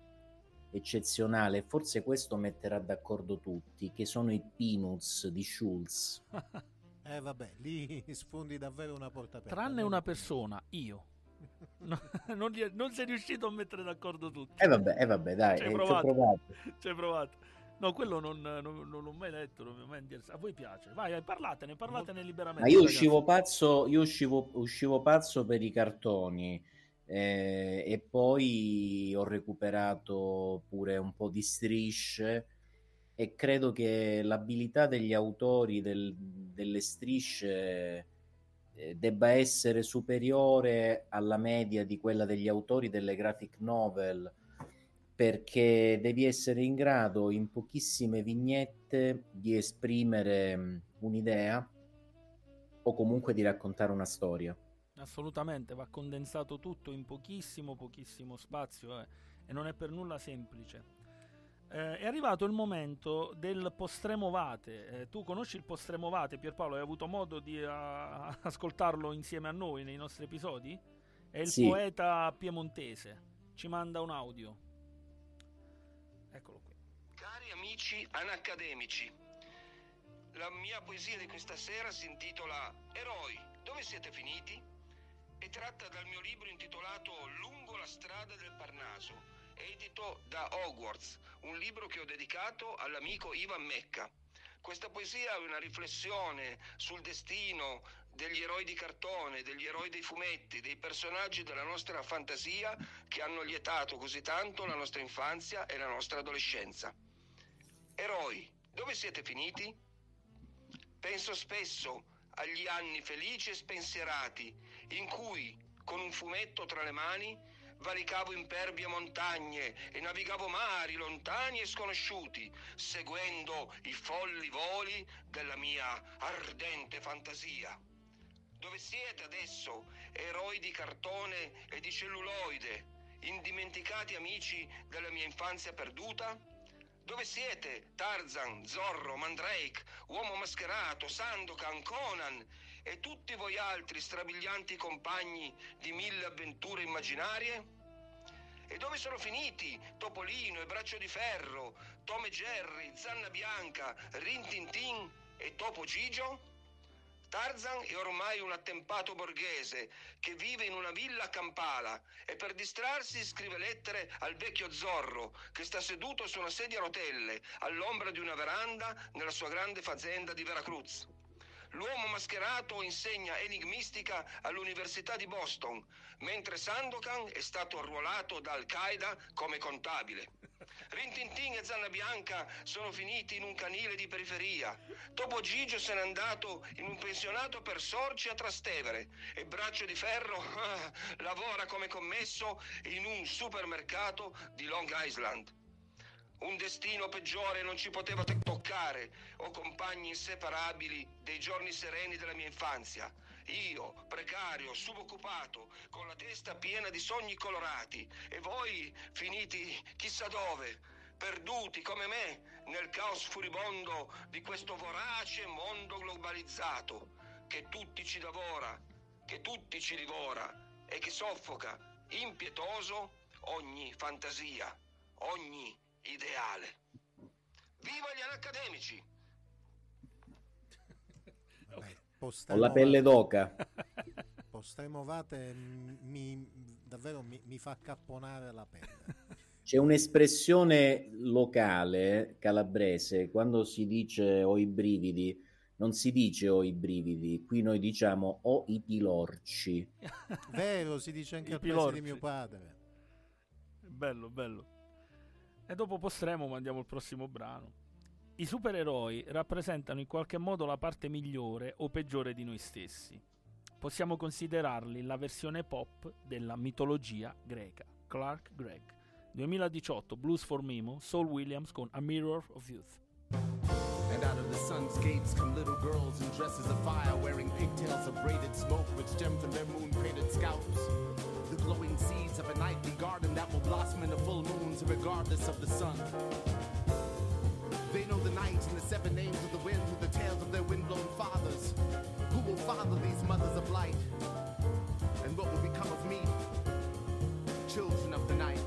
eccezionale, forse questo metterà d'accordo tutti, che sono i Peanuts di Schulz. Eh vabbè, lì sfondi davvero una porta aperta. Tranne una persona, io. No, non, non sei riuscito a mettere d'accordo tutti. E vabbè, eh vabbè, dai, Ci hai eh, provato. Ci hai provato. No, quello non, non- non l'ho mai letto. non mi mai interessato. A voi piace? Vai, vai, parlatene, parlatene liberamente. Ma io ragazzi. uscivo pazzo, io uscivo, uscivo pazzo per i cartoni eh, e poi ho recuperato pure un po' di strisce e credo che l'abilità degli autori del- delle strisce eh, debba essere superiore alla media di quella degli autori delle graphic novel perché devi essere in grado in pochissime vignette di esprimere mh, un'idea o comunque di raccontare una storia. Assolutamente, va condensato tutto in pochissimo, pochissimo spazio eh, e non è per nulla semplice. Eh, è arrivato il momento del postremovate. Eh, tu conosci il postremovate, Pierpaolo? Hai avuto modo di ah, ascoltarlo insieme a noi nei nostri episodi? È il Sì. poeta piemontese. Ci manda un audio. Eccolo qui. Cari amici anacademici, la mia poesia di questa sera si intitola Eroi, dove siete finiti? È tratta dal mio libro intitolato Lungo la strada del Parnaso, edito da Hogwarts, un libro che ho dedicato all'amico Ivan Mecca. Questa poesia è una riflessione sul destino degli eroi di cartone, degli eroi dei fumetti, dei personaggi della nostra fantasia che hanno lietato così tanto la nostra infanzia e la nostra adolescenza. Eroi, dove siete finiti? Penso spesso agli anni felici e spensierati in cui, con un fumetto tra le mani, valicavo imperbie montagne e navigavo mari lontani e sconosciuti, seguendo i folli voli della mia ardente fantasia. Dove siete adesso, eroi di cartone e di celluloide, indimenticati amici della mia infanzia perduta? Dove siete, Tarzan, Zorro, Mandrake, Uomo Mascherato, Sandokan, Conan e tutti voi altri strabilianti compagni di mille avventure immaginarie? E dove sono finiti Topolino e Braccio di Ferro, Tom e Jerry, Zanna Bianca, Rin Tin e Topo Gigio? Tarzan è ormai un attempato borghese che vive in una villa a Kampala e per distrarsi scrive lettere al vecchio Zorro che sta seduto su una sedia a rotelle all'ombra di una veranda nella sua grande fazenda di Veracruz. L'uomo mascherato insegna enigmistica all'Università di Boston, mentre Sandokan è stato arruolato da Al-Qaeda come contabile. Rintintin e Zanna Bianca sono finiti in un canile di periferia. Topo Gigio se n'è andato in un pensionato per sorci a Trastevere e Braccio di Ferro lavora come commesso in un supermercato di Long Island. Un destino peggiore non ci poteva te- toccare, o compagni inseparabili dei giorni sereni della mia infanzia. Io, precario, suboccupato, con la testa piena di sogni colorati, e voi finiti chissà dove, perduti come me nel caos furibondo di questo vorace mondo globalizzato, che tutti ci divora, che tutti ci divora e che soffoca, impietoso, ogni fantasia, ogni ideale. Viva gli anacademici! Vabbè, Ho la pelle d'oca. Postremovate mm, mi, davvero mi, mi fa capponare la pelle. C'è un'espressione locale calabrese quando si dice ho i brividi, non si dice ho i brividi, qui noi diciamo ho i pilorci. Vero, si dice anche I al paese di pilorci. mio padre. Bello, bello. E dopo postremo mandiamo il prossimo brano. I supereroi rappresentano in qualche modo la parte migliore o peggiore di noi stessi. Possiamo considerarli la versione pop della mitologia greca. Clark Gregg. 2018 Blues for Mimo, Saul Williams con A Mirror of Youth. And out of the sun's gates come little girls in dresses of fire, wearing pigtails of braided smoke which stem from their moon painted scalps. The glowing seeds of a nightly garden that will blossom in the full moons, regardless of the sun. They know the night and the seven names of the wind through the tales of their windblown fathers. Who will father these mothers of light? And what will become of me? Children of the night.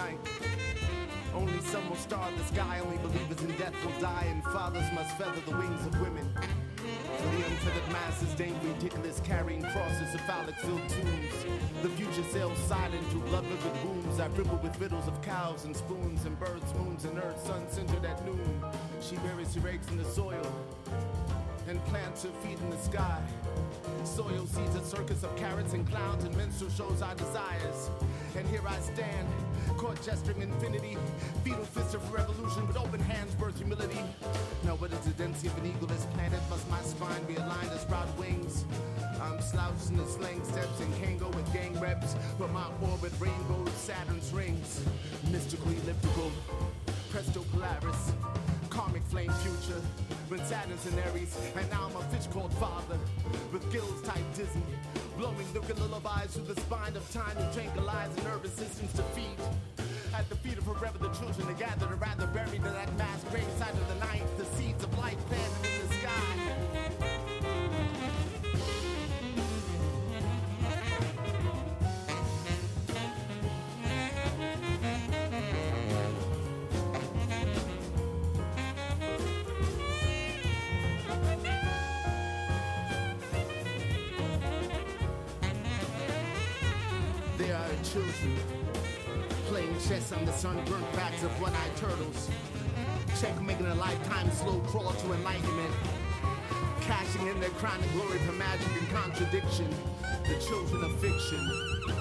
Night. Only some will star the sky, only believers in death will die, and fathers must feather the wings of women. For the unfeathered masses, daintily ridiculous, carrying crosses of phallic filled tombs. The future sails silent through blood liquid wombs. I dribble with riddles of cows and spoons, and birds, moons, and earth, sun centered at noon. She buries her eggs in the soil and plants her feet in the sky. Soil seeds a circus of carrots and clowns and minstrel shows our desires. And here I stand, caught gesturing infinity. Fetal fists of revolution with open hands birth humility. Now what is the density of an eagle eagleless planet? Must my spine be aligned as proud wings? I'm slouching the slang steps and can't with gang reps. But my orbit rainbows Saturn's rings. Mystical elliptical, presto polaris. Karmic flame future. When Saturn's in Aries, and now I'm a fish called father. With gills tight dizzy. Blowing lyrical lullabies through the spine of time to tranquilize the nervous system's defeat. At the feet of forever, the children are gathered around the buried in that mass grave side of the night. The seeds of life planted in the sky. Children playing chess on the sunburnt backs of one-eyed turtles. Check making a lifetime slow crawl to enlightenment. Cashing in their and glory for magic and contradiction. The children of fiction.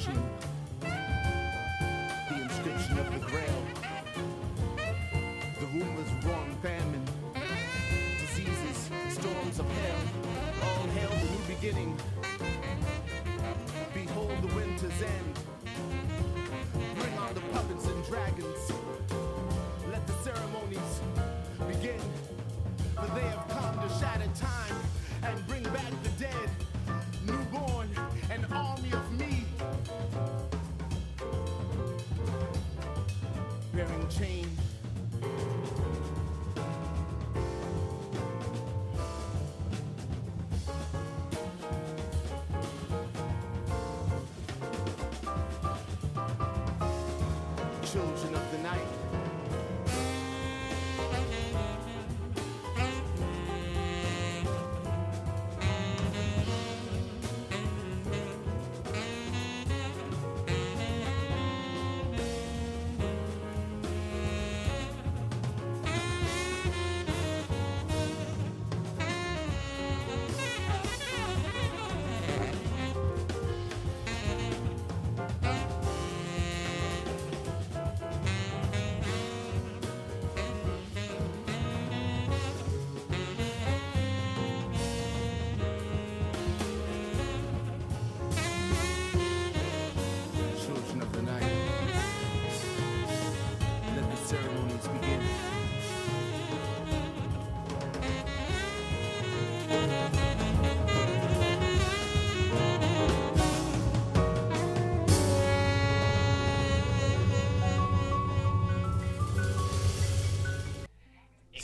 machine.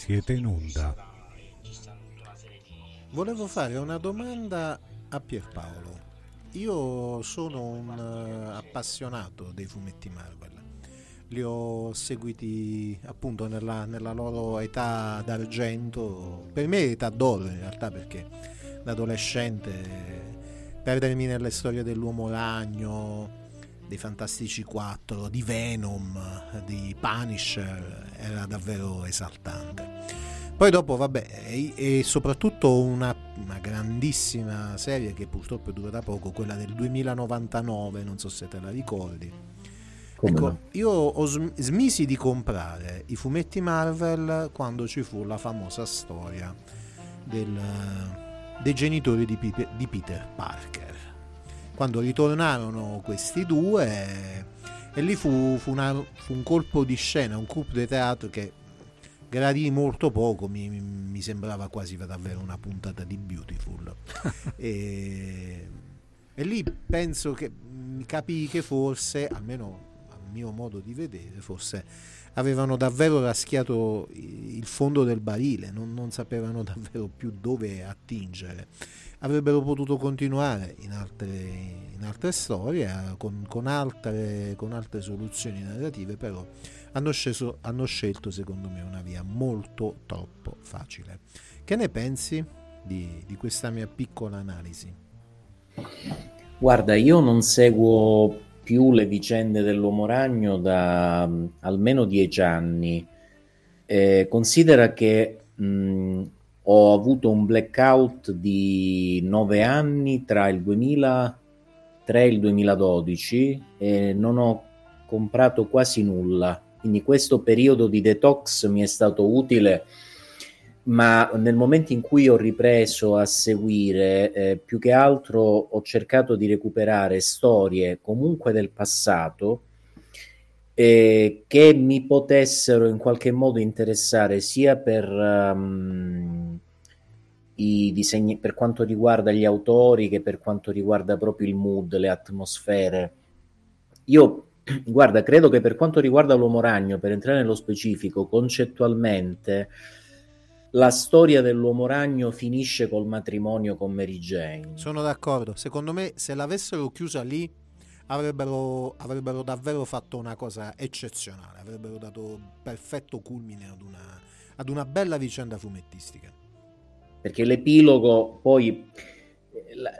Siete in onda. Volevo fare una domanda a Pierpaolo. Io sono un eh, appassionato dei fumetti Marvel. Li ho seguiti appunto nella, nella loro età d'argento, per me età d'oro in realtà perché da adolescente perdermi nelle storie dell'uomo ragno, dei Fantastici 4, di Venom, di Punisher era davvero esaltante. Poi dopo, vabbè, e, e soprattutto una, una grandissima serie che purtroppo è durata poco, quella del 2099, non so se te la ricordi. Come ecco, no? io ho sm- smisi di comprare i fumetti Marvel quando ci fu la famosa storia del, dei genitori di, di Peter Parker. Quando ritornarono questi due, e lì fu, fu una- fu un colpo di scena, un coup de teatro che gradì molto poco, mi, mi- sembrava quasi davvero una puntata di Beautiful. e, e lì penso che capii che forse, almeno a mio modo di vedere, forse avevano davvero raschiato il fondo del barile, non, non sapevano davvero più dove attingere. Avrebbero potuto continuare in altre, in altre storie, eh, con, con altre, con altre soluzioni narrative, però hanno, sceso- hanno scelto secondo me una via molto troppo facile. Che ne pensi di, di questa mia piccola analisi? Guarda, io non seguo più le vicende dell'Uomo Ragno da mm, almeno dieci anni. Eh, considera che mh, ho avuto un blackout di nove anni tra il 2003 e il 2012 e non ho comprato quasi nulla. Quindi questo periodo di detox mi è stato utile ma nel momento in cui ho ripreso a seguire, eh, più che altro ho cercato di recuperare storie comunque del passato eh, che mi potessero in qualche modo interessare sia per ehm, i disegni, per quanto riguarda gli autori che per quanto riguarda proprio il mood, le atmosfere. Io, guarda, credo che per quanto riguarda l'Uomo Ragno, per entrare nello specifico, concettualmente la storia dell'uomo ragno finisce col matrimonio con Mary Jane. Sono d'accordo, secondo me se l'avessero chiusa lì avrebbero, avrebbero davvero fatto una cosa eccezionale, avrebbero dato perfetto culmine ad una, ad una bella vicenda fumettistica. Perché l'epilogo poi la-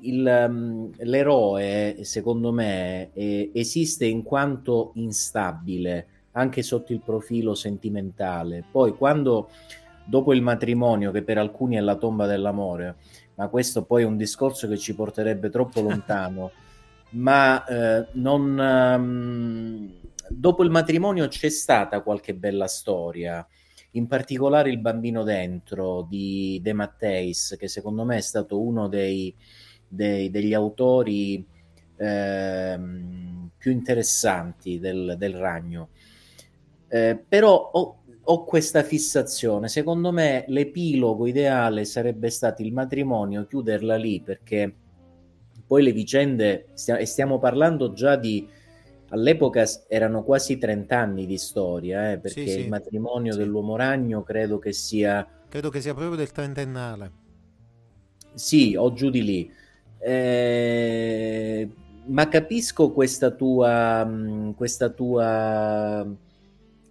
il- um, l'eroe, secondo me, eh, esiste in quanto instabile anche sotto il profilo sentimentale. Poi quando dopo il matrimonio, che per alcuni è la tomba dell'amore, ma questo poi è un discorso che ci porterebbe troppo lontano, ma eh, non, ehm, dopo il matrimonio c'è stata qualche bella storia, in particolare Il bambino dentro di De Matteis, che secondo me è stato uno dei, dei- degli autori ehm, più interessanti del, del ragno. Eh, però ho, ho questa fissazione. Secondo me l'epilogo ideale sarebbe stato il matrimonio, chiuderla lì, perché poi le vicende, stia- e stiamo parlando già di, all'epoca erano quasi 30 anni di storia, eh, perché Sì, sì. il matrimonio Sì. dell'uomo ragno credo che sia, Credo che sia proprio del trentennale. sì, o giù di lì. Eh, ma capisco questa tua, questa tua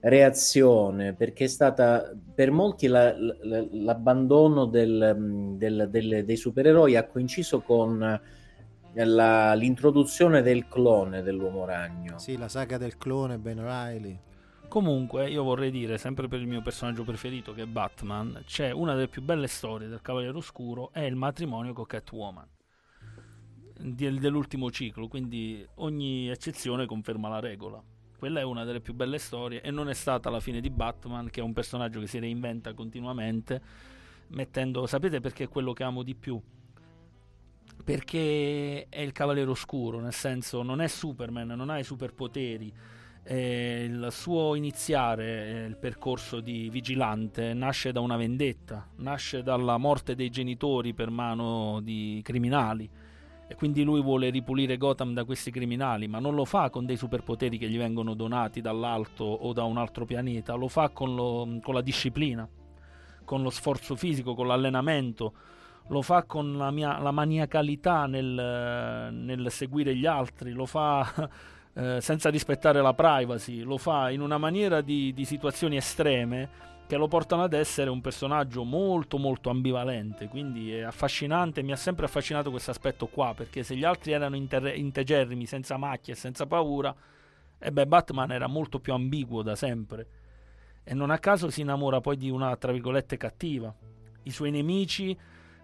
reazione perché è stata per molti la- la- l'abbandono del- del- del- dei supereroi ha coinciso con la- l'introduzione del clone dell'uomo ragno. Sì, la saga del clone Ben Riley. Comunque, io vorrei dire, sempre per il mio personaggio preferito che è Batman, c'è una delle più belle storie del Cavaliere Oscuro, è il matrimonio con Catwoman dell'ultimo ciclo, quindi ogni eccezione conferma la regola. Quella è una delle più belle storie e non è stata la fine di Batman, che è un personaggio che si reinventa continuamente, mettendo... Sapete perché è quello che amo di più? Perché è il Cavaliere Oscuro, nel senso non è Superman, non ha i superpoteri, eh, il suo iniziare eh, il percorso di vigilante nasce da una vendetta, nasce dalla morte dei genitori per mano di criminali. E quindi lui vuole ripulire Gotham da questi criminali, ma non lo fa con dei superpoteri che gli vengono donati dall'alto o da un altro pianeta, lo fa con, lo- con la disciplina, con lo sforzo fisico, con l'allenamento, lo fa con la, mia, la maniacalità nel, nel seguire gli altri, lo fa eh, senza rispettare la privacy, lo fa in una maniera di, di situazioni estreme che lo portano ad essere un personaggio molto molto ambivalente, quindi è affascinante, mi ha sempre affascinato questo aspetto qua, perché se gli altri erano inter- integerrimi, senza macchie senza paura, e beh Batman era molto più ambiguo da sempre. E non a caso si innamora poi di una, tra virgolette, cattiva. I suoi nemici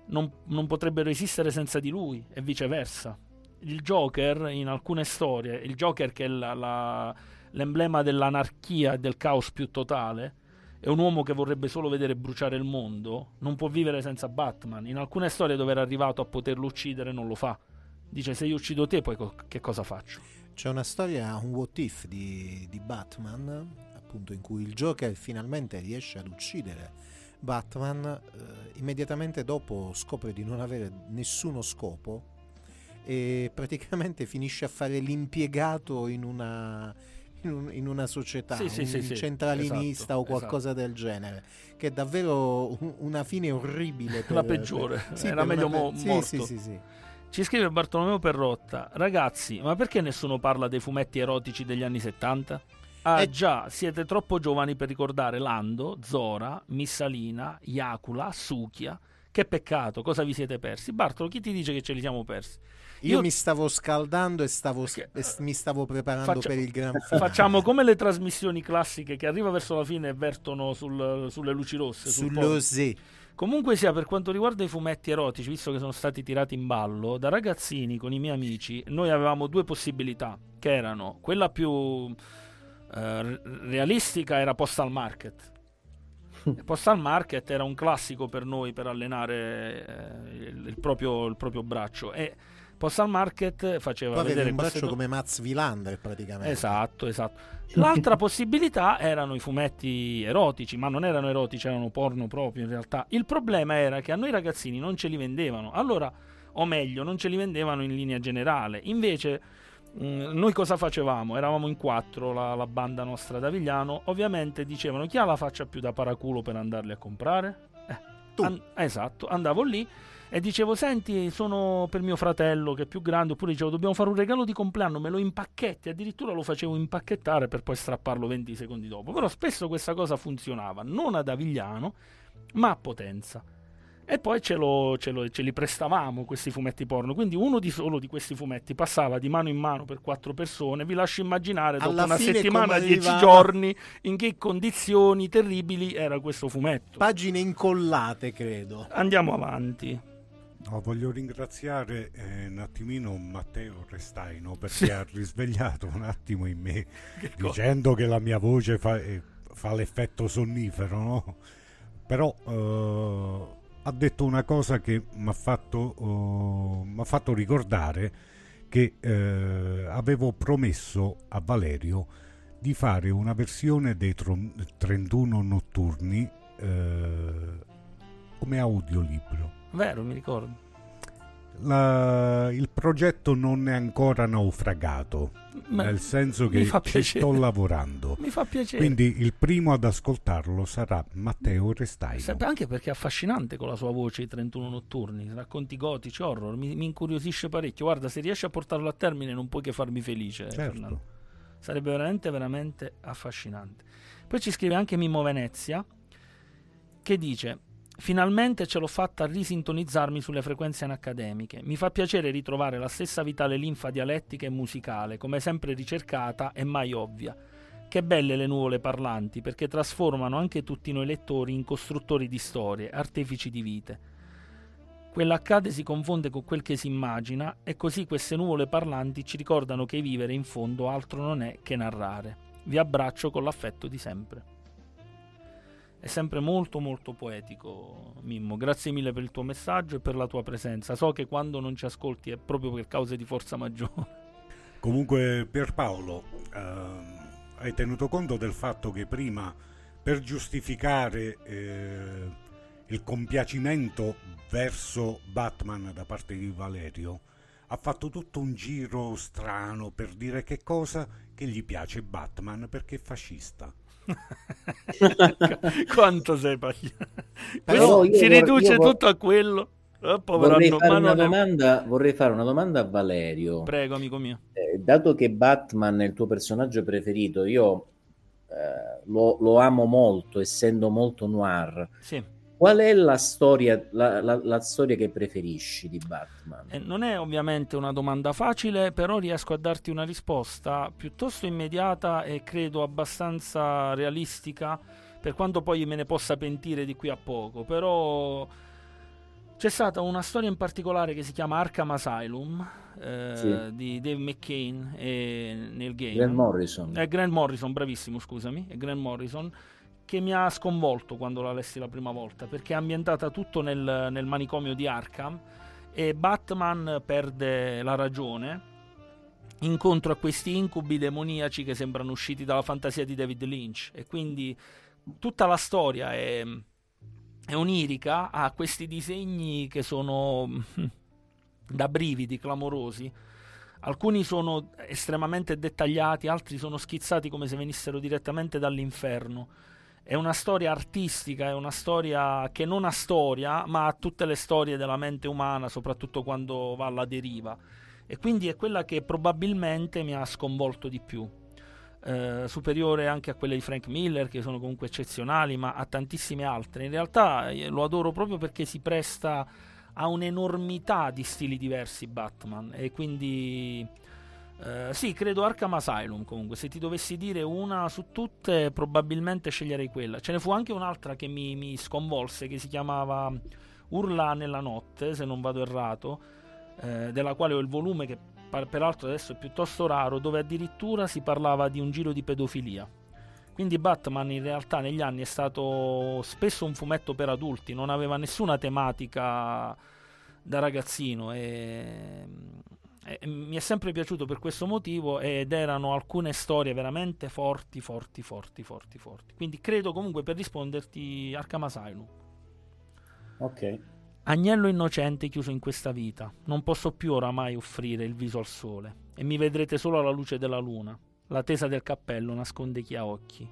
non, non potrebbero esistere senza di lui, e viceversa. Il Joker, in alcune storie, il Joker che è la- la- l'emblema dell'anarchia e del caos più totale, è un uomo che vorrebbe solo vedere bruciare il mondo, non può vivere senza Batman. In alcune storie dove era arrivato a poterlo uccidere non lo fa. Dice se io uccido te poi co- che cosa faccio? C'è una storia, un what if di, di Batman, appunto in cui il Joker finalmente riesce ad uccidere Batman, eh, immediatamente dopo scopre di non avere nessuno scopo e praticamente finisce a fare l'impiegato in una, in un- in una società, Sì, un sì, centralinista esatto, o qualcosa del genere, che è davvero un- una fine orribile. Per, La peggiore. sì, Era per meglio una- mo- morto. Ci scrive Bartolomeo Perrotta, ragazzi, ma perché nessuno parla dei fumetti erotici degli anni 70? Ah Eh- già, siete troppo giovani per ricordare Lando, Zora, Missalina, Iacula, Suchia. Che peccato, cosa vi siete persi? Bartolo, chi ti dice che ce li siamo persi? Io, Io- mi stavo scaldando e, stavo, Perché- e mi stavo preparando Faccia- per il gran finale. Facciamo come le trasmissioni classiche che arriva verso la fine e vertono sul- sulle luci rosse. sul sullo polo. sì. Comunque sia, per quanto riguarda i fumetti erotici, visto che sono stati tirati in ballo, da ragazzini con i miei amici, noi avevamo due possibilità, che erano quella più eh, re- realistica era Postal Market. Postal Market era un classico per noi per allenare eh, il, il proprio, il proprio braccio e Postal Market faceva Poi vedere un braccio come Mats Villander praticamente. Esatto, esatto. L'altra possibilità erano i fumetti erotici, ma non erano erotici, erano porno proprio in realtà. Il problema era che a noi ragazzini non ce li vendevano. Allora, o meglio, non ce li vendevano in linea generale. Invece, mh, noi cosa facevamo? Eravamo in quattro, la, la banda nostra da Vigliano. Ovviamente dicevano chi ha la faccia più da paraculo per andarli a comprare? Eh, Tu. an- esatto, andavo lì e dicevo senti sono per mio fratello che è più grande oppure dicevo dobbiamo fare un regalo di compleanno me lo impacchetti addirittura lo facevo impacchettare per poi strapparlo 20 secondi dopo però spesso questa cosa funzionava non ad Avigliano ma a Potenza e poi ce, lo- ce lo- ce li prestavamo questi fumetti porno quindi uno di solo di questi fumetti passava di mano in mano per quattro persone vi lascio immaginare dopo Alla una settimana dieci giorni in che condizioni terribili era questo fumetto Pagine incollate, credo. andiamo avanti No, voglio ringraziare eh, un attimino Matteo Restaino perché Sì. ha risvegliato un attimo in me Che cosa? dicendo che la mia voce fa, eh, fa l'effetto sonnifero, no? Però eh, ha detto una cosa che mi ha fatto, oh, fatto ricordare che eh, avevo promesso a Valerio di fare una versione dei tron- 31 notturni eh, come audiolibro. vero mi ricordo La- il progetto non è ancora naufragato, Ma- nel senso che ci sto lavorando. Mi fa piacere. Quindi il primo ad ascoltarlo sarà Matteo Restaino. Sempre- anche perché è affascinante con la sua voce i 31 notturni, racconti gotici, horror, mi, mi incuriosisce parecchio. Guarda, se riesci a portarlo a termine non puoi che farmi felice. Certo. Fernando. Sarebbe veramente, veramente affascinante. Poi ci scrive anche Mimmo Venezia che dice Finalmente ce l'ho fatta a risintonizzarmi sulle frequenze anacademiche. Mi fa piacere ritrovare la stessa vitale linfa dialettica e musicale, come sempre ricercata e mai ovvia. Che belle le nuvole parlanti, perché trasformano anche tutti noi lettori in costruttori di storie, artefici di vite. Quell'accade si confonde con quel che si immagina e così queste nuvole parlanti ci ricordano che vivere in fondo altro non è che narrare. Vi abbraccio con l'affetto di sempre. È sempre molto molto poetico, Mimmo. Grazie mille per il tuo messaggio e per la tua presenza. So che quando non ci ascolti è proprio per cause di forza maggiore. Comunque Pierpaolo, ehm, hai tenuto conto del fatto che prima per giustificare eh, il compiacimento verso Batman da parte di Valerio ha fatto tutto un giro strano per dire che cosa che gli piace Batman perché è fascista. Quanto sei. Però io si riduce io tutto a quello. Oh, Vorrei fare, domanda, vorrei fare una domanda a Valerio. Prego, amico mio. Eh, dato che Batman è il tuo personaggio preferito, io eh, lo, lo amo molto, essendo molto noir. Sì. Qual è la storia, la, la- la storia che preferisci di Batman? Eh, non è ovviamente una domanda facile, però riesco a darti una risposta piuttosto immediata e credo abbastanza realistica, per quanto poi me ne possa pentire di qui a poco. Però c'è stata una storia in particolare che si chiama Arkham Asylum eh, Sì. di Dave McCain e Neil Gaiman. Grant Morrison. È Grant Morrison, bravissimo, scusami, Grant Morrison che mi ha sconvolto quando la lessi la prima volta, perché è ambientata tutto nel, nel manicomio di Arkham e Batman perde la ragione incontro a questi incubi demoniaci che sembrano usciti dalla fantasia di David Lynch e quindi tutta la storia è, è onirica, ha questi disegni che sono da brividi clamorosi. Alcuni sono estremamente dettagliati, altri sono schizzati come se venissero direttamente dall'inferno. È una storia artistica, è una storia che non ha storia, ma ha tutte le storie della mente umana, soprattutto quando va alla deriva. E quindi è quella che probabilmente mi ha sconvolto di più. Eh, superiore anche a quelle di Frank Miller, che sono comunque eccezionali, ma a tantissime altre. In realtà eh, lo adoro proprio perché si presta a un'enormità di stili diversi Batman. E quindi. Eh, sì, credo Arkham Asylum comunque. Se ti dovessi dire una su tutte, probabilmente sceglierei quella. Ce ne fu anche un'altra che mi, mi sconvolse, che si chiamava Urla nella notte, se non vado errato, eh, della quale ho il volume che pa- peraltro adesso è piuttosto raro, dove addirittura si parlava di un giro di pedofilia. Quindi Batman in realtà negli anni è stato spesso un fumetto per adulti, non aveva nessuna tematica da ragazzino e, e mi è sempre piaciuto per questo motivo ed erano alcune storie veramente forti, forti, forti, forti, forti. Quindi credo comunque per risponderti Arkham Asylum. Ok. Agnello innocente chiuso in questa vita, non posso più oramai offrire il viso al sole, e mi vedrete solo alla luce della luna. La tesa del cappello nasconde chi ha occhi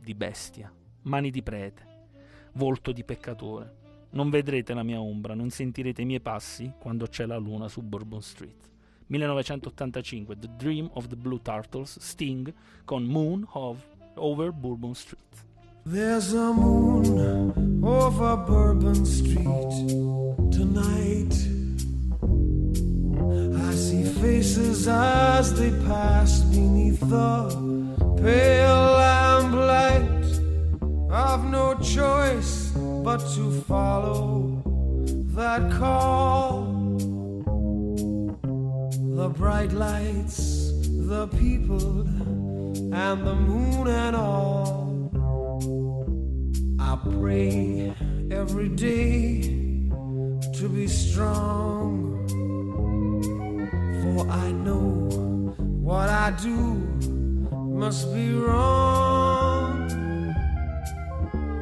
di bestia, mani di prete, volto di peccatore. Non vedrete la mia ombra, non sentirete i miei passi quando c'è la luna su Bourbon Street. 1985, The Dream of the Blue Turtles, Sting con Moon of Over Bourbon Street. There's a moon over Bourbon Street tonight. I see faces as they pass beneath the pale lamplight. I've no choice but to follow that call. The bright lights, the people, and the moon and all. I pray every day to be strong. For I know what I do must be wrong.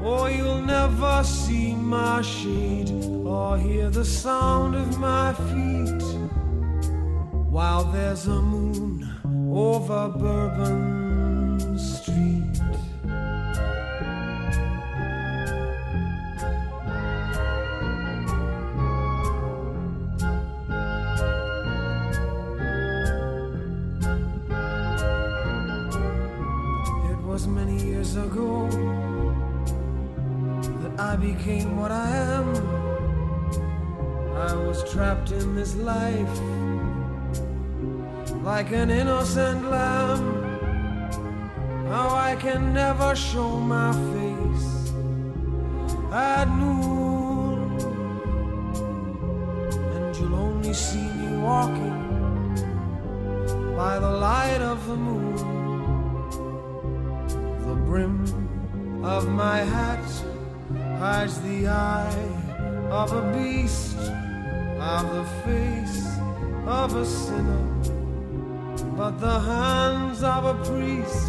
Or you'll never see my shade or hear the sound of my feet while there's a moon over Bourbon Street. It was many years ago that I became what I am. I was trapped in this life like an innocent lamb. Now I can never show my face at noon, and you'll only see me walking by the light of the moon. The brim of my hat hides the eye of a beast, of the face of a sinner, but the hands of a priest.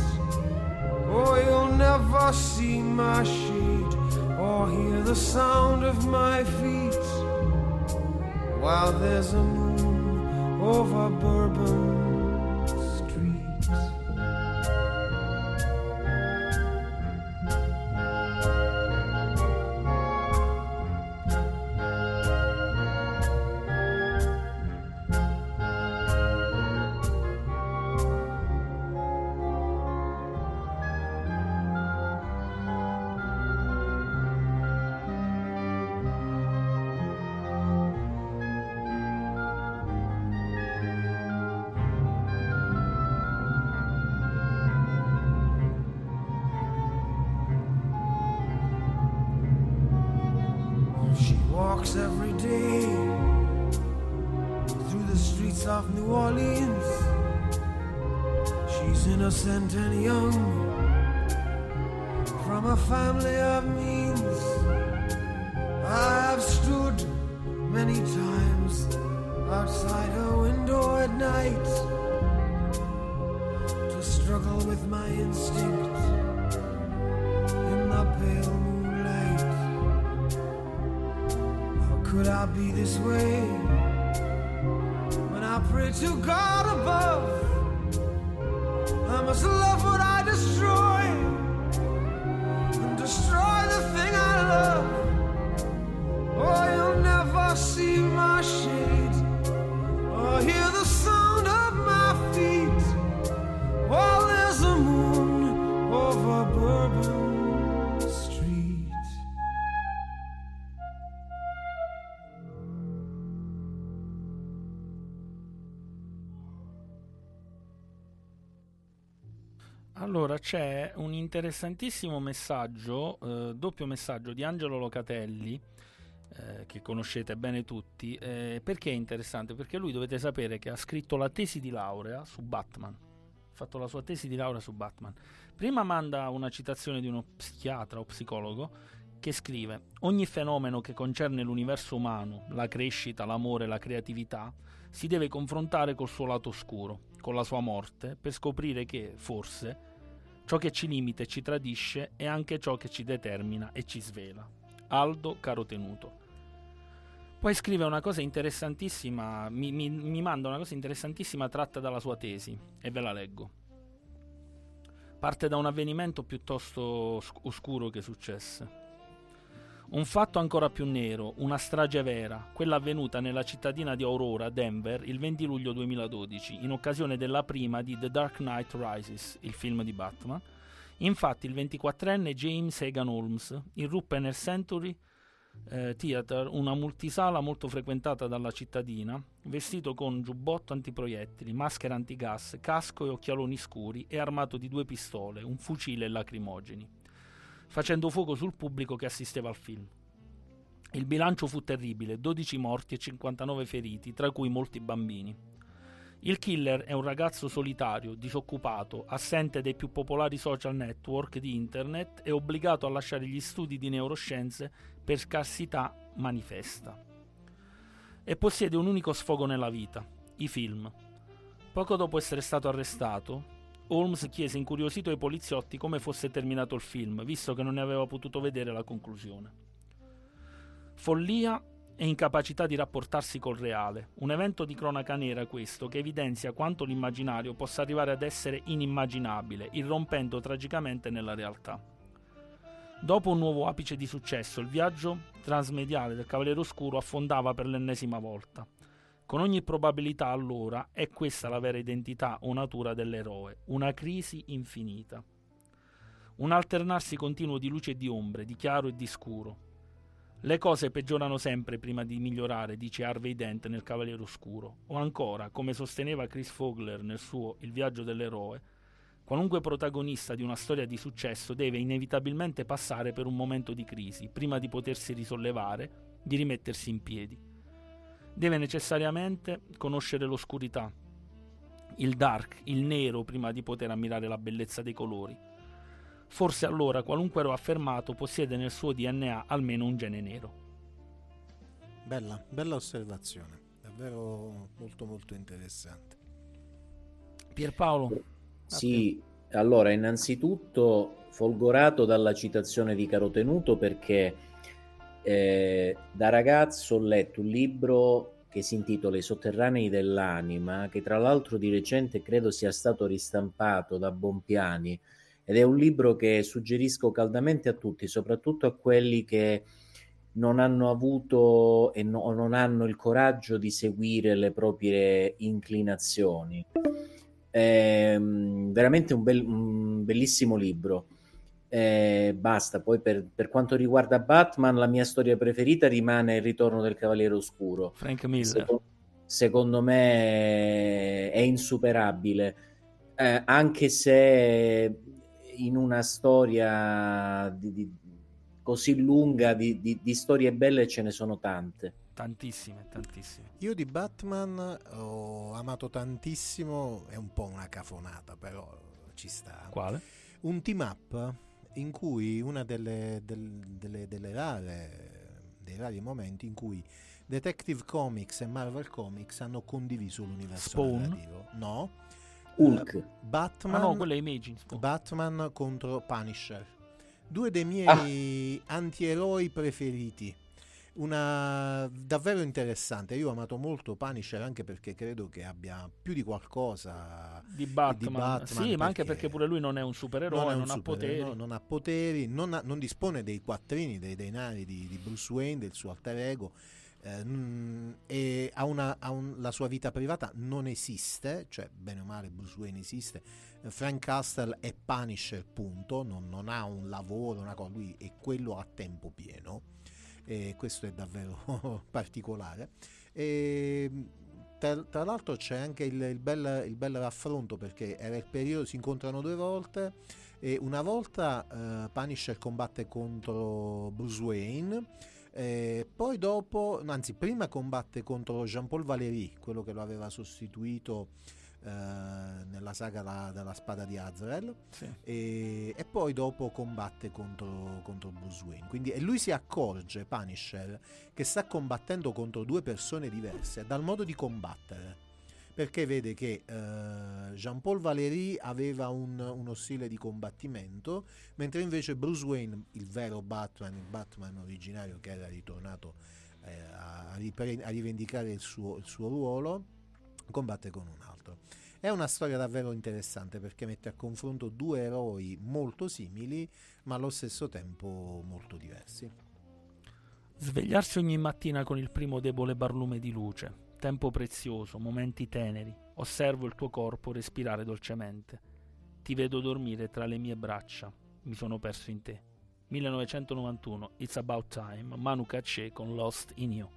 Oh, you'll never see my shade or hear the sound of my feet while there's a moon over Bourbon family of means. I've stood many times outside her window at night to struggle with my instinct in the pale moonlight. How could I be this way when I pray to God above? I must love c'è un interessantissimo messaggio, eh, doppio messaggio di Angelo Locatelli, eh, che conoscete bene tutti. Eh, perché è interessante? Perché lui dovete sapere che ha scritto la tesi di laurea su Batman. Ha fatto la sua tesi di laurea su Batman. Prima manda una citazione di uno psichiatra o psicologo che scrive: Ogni fenomeno che concerne l'universo umano, la crescita, l'amore, la creatività, si deve confrontare col suo lato oscuro, con la sua morte, per scoprire che, forse, ciò che ci limita e ci tradisce è anche ciò che ci determina e ci svela. Aldo Carotenuto. Poi scrive una cosa interessantissima, mi, mi- mi manda una cosa interessantissima tratta dalla sua tesi, e ve la leggo. Parte da un avvenimento piuttosto os- oscuro che successe. Un fatto ancora più nero, una strage vera, quella avvenuta nella cittadina di Aurora, Denver, il 20 luglio 2012, in occasione della prima di The Dark Knight Rises, il film di Batman. Infatti il 24enne James Hagan Holmes irruppe nel Century eh, Theater, una multisala molto frequentata dalla cittadina, vestito con giubbotto antiproiettili, maschera antigas, casco e occhialoni scuri e armato di due pistole, un fucile e lacrimogeni facendo fuoco sul pubblico che assisteva al film. Il bilancio fu terribile, 12 morti e 59 feriti, tra cui molti bambini. Il killer è un ragazzo solitario, disoccupato, assente dai più popolari social network di internet e obbligato a lasciare gli studi di neuroscienze per scarsità manifesta. E possiede un unico sfogo nella vita, i film. Poco dopo essere stato arrestato, Holmes chiese incuriosito ai poliziotti come fosse terminato il film, visto che non ne aveva potuto vedere la conclusione. Follia e incapacità di rapportarsi col reale, un evento di cronaca nera questo che evidenzia quanto l'immaginario possa arrivare ad essere inimmaginabile, irrompendo tragicamente nella realtà. Dopo un nuovo apice di successo, il viaggio transmediale del Cavaliere Oscuro affondava per l'ennesima volta. Con ogni probabilità allora è questa la vera identità o natura dell'eroe, una crisi infinita. Un alternarsi continuo di luce e di ombre, di chiaro e di scuro. Le cose peggiorano sempre prima di migliorare, dice Harvey Dent nel Cavaliere Oscuro, o ancora, come sosteneva Chris Fogler nel suo Il viaggio dell'eroe, qualunque protagonista di una storia di successo deve inevitabilmente passare per un momento di crisi prima di potersi risollevare, di rimettersi in piedi deve necessariamente conoscere l'oscurità, il dark, il nero, prima di poter ammirare la bellezza dei colori. Forse allora qualunque ero affermato possiede nel suo DNA almeno un gene nero. Bella, bella osservazione, davvero molto molto interessante. Pierpaolo? Sì, allora innanzitutto folgorato dalla citazione di Carotenuto perché eh, da ragazzo ho letto un libro che si intitola I sotterranei dell'anima, che tra l'altro di recente credo sia stato ristampato da Bompiani ed è un libro che suggerisco caldamente a tutti, soprattutto a quelli che non hanno avuto e no- non hanno il coraggio di seguire le proprie inclinazioni. È mm, veramente un, bel- un bellissimo libro. Eh, basta, poi per, per quanto riguarda Batman, la mia storia preferita rimane Il ritorno del Cavaliere Oscuro. Frank Miller. Seco- secondo me è insuperabile, Eh, anche se in una storia di- di- così lunga di, di- di storie belle ce ne sono tante. Tantissime, tantissime. Io di Batman ho amato tantissimo, è un po' una cafonata, però ci sta. Quale? Un team up in cui una delle, del- delle- delle rare, dei rari momenti in cui Detective Comics e Marvel Comics hanno condiviso l'universo Spawn? narrativo. No. Hulk. Eh, Batman, Ah no, quella è Imaging. Spawn. Batman contro Punisher. Due dei miei antieroi preferiti. Una davvero interessante. Io ho amato molto Punisher anche perché credo che abbia più di qualcosa Di Batman. Batman, sì, ma anche perché pure lui non è un supereroe, non, un ha super- poteri. no, non ha poteri, non, ha- non dispone dei quattrini, dei denari di, di Bruce Wayne, del suo alter ego. eh, mm, e ha una, ha un- la sua vita privata non esiste, cioè bene o male Bruce Wayne esiste. Frank Castle è Punisher, punto, non, non ha un lavoro, una cosa, lui è quello a tempo pieno e questo è davvero particolare. E, tra, tra l'altro c'è anche il, il bel, il bel raffronto perché era il periodo, si incontrano due volte e una volta eh, Punisher combatte contro Bruce Wayne, eh, poi dopo, anzi prima combatte contro Jean-Paul Valéry, quello che lo aveva sostituito eh, nella saga la- della spada di Azrael Sì. e, e poi dopo combatte contro, contro Bruce Wayne. Quindi, e lui si accorge, Punisher, che sta combattendo contro due persone diverse dal modo di combattere. Perché vede che eh, Jean-Paul Valéry aveva un- uno stile di combattimento, mentre invece Bruce Wayne, il vero Batman, il Batman originario che era ritornato eh, a, ripre- a rivendicare il suo, il suo ruolo, combatte con un altro. È una storia davvero interessante perché mette a confronto due eroi molto simili, ma allo stesso tempo molto diversi. Svegliarsi ogni mattina con il primo debole barlume di luce, tempo prezioso, momenti teneri, osservo il tuo corpo respirare dolcemente. Ti vedo dormire tra le mie braccia, mi sono perso in te. 1991, It's About Time, Manu Katché con Lost in You.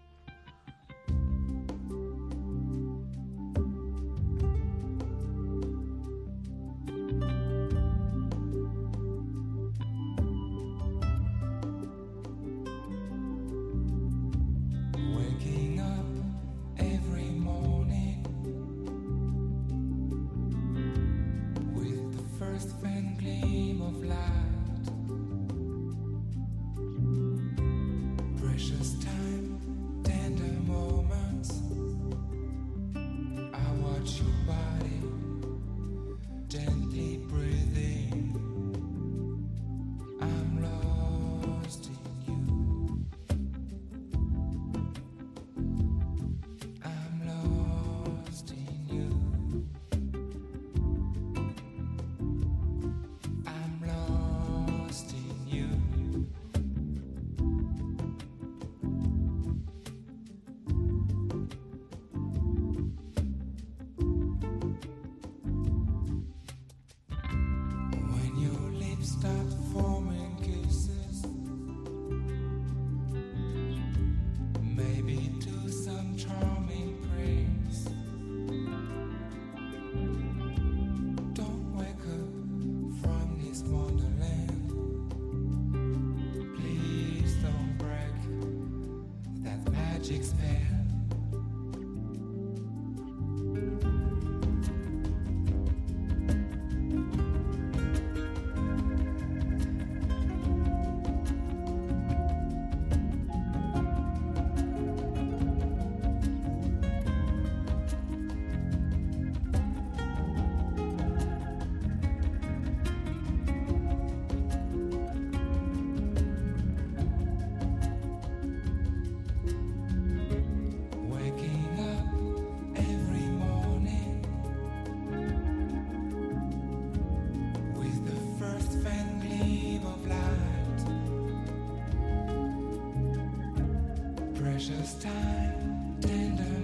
Precious time, tender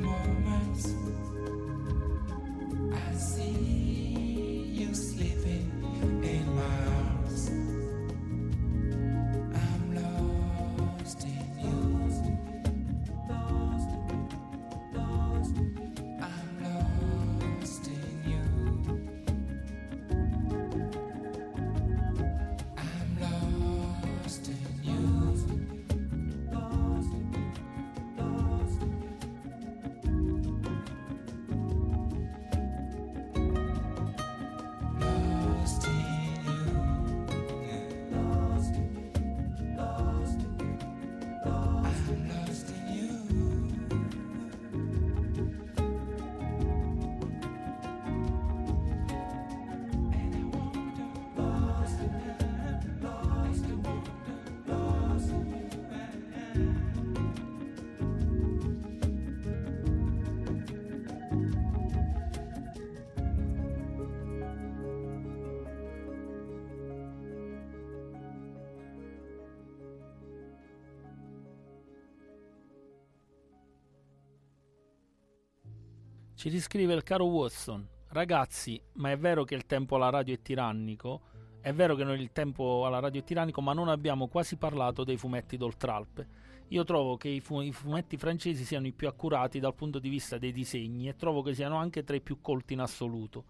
Ci riscrive il caro Watson. Ragazzi, ma è vero che il tempo alla radio è tirannico? È vero che noi il tempo alla radio è tirannico, ma non abbiamo quasi parlato dei fumetti d'Oltralpe. Io trovo che i, fu- i fumetti francesi siano i più accurati dal punto di vista dei disegni e trovo che siano anche tra i più colti in assoluto.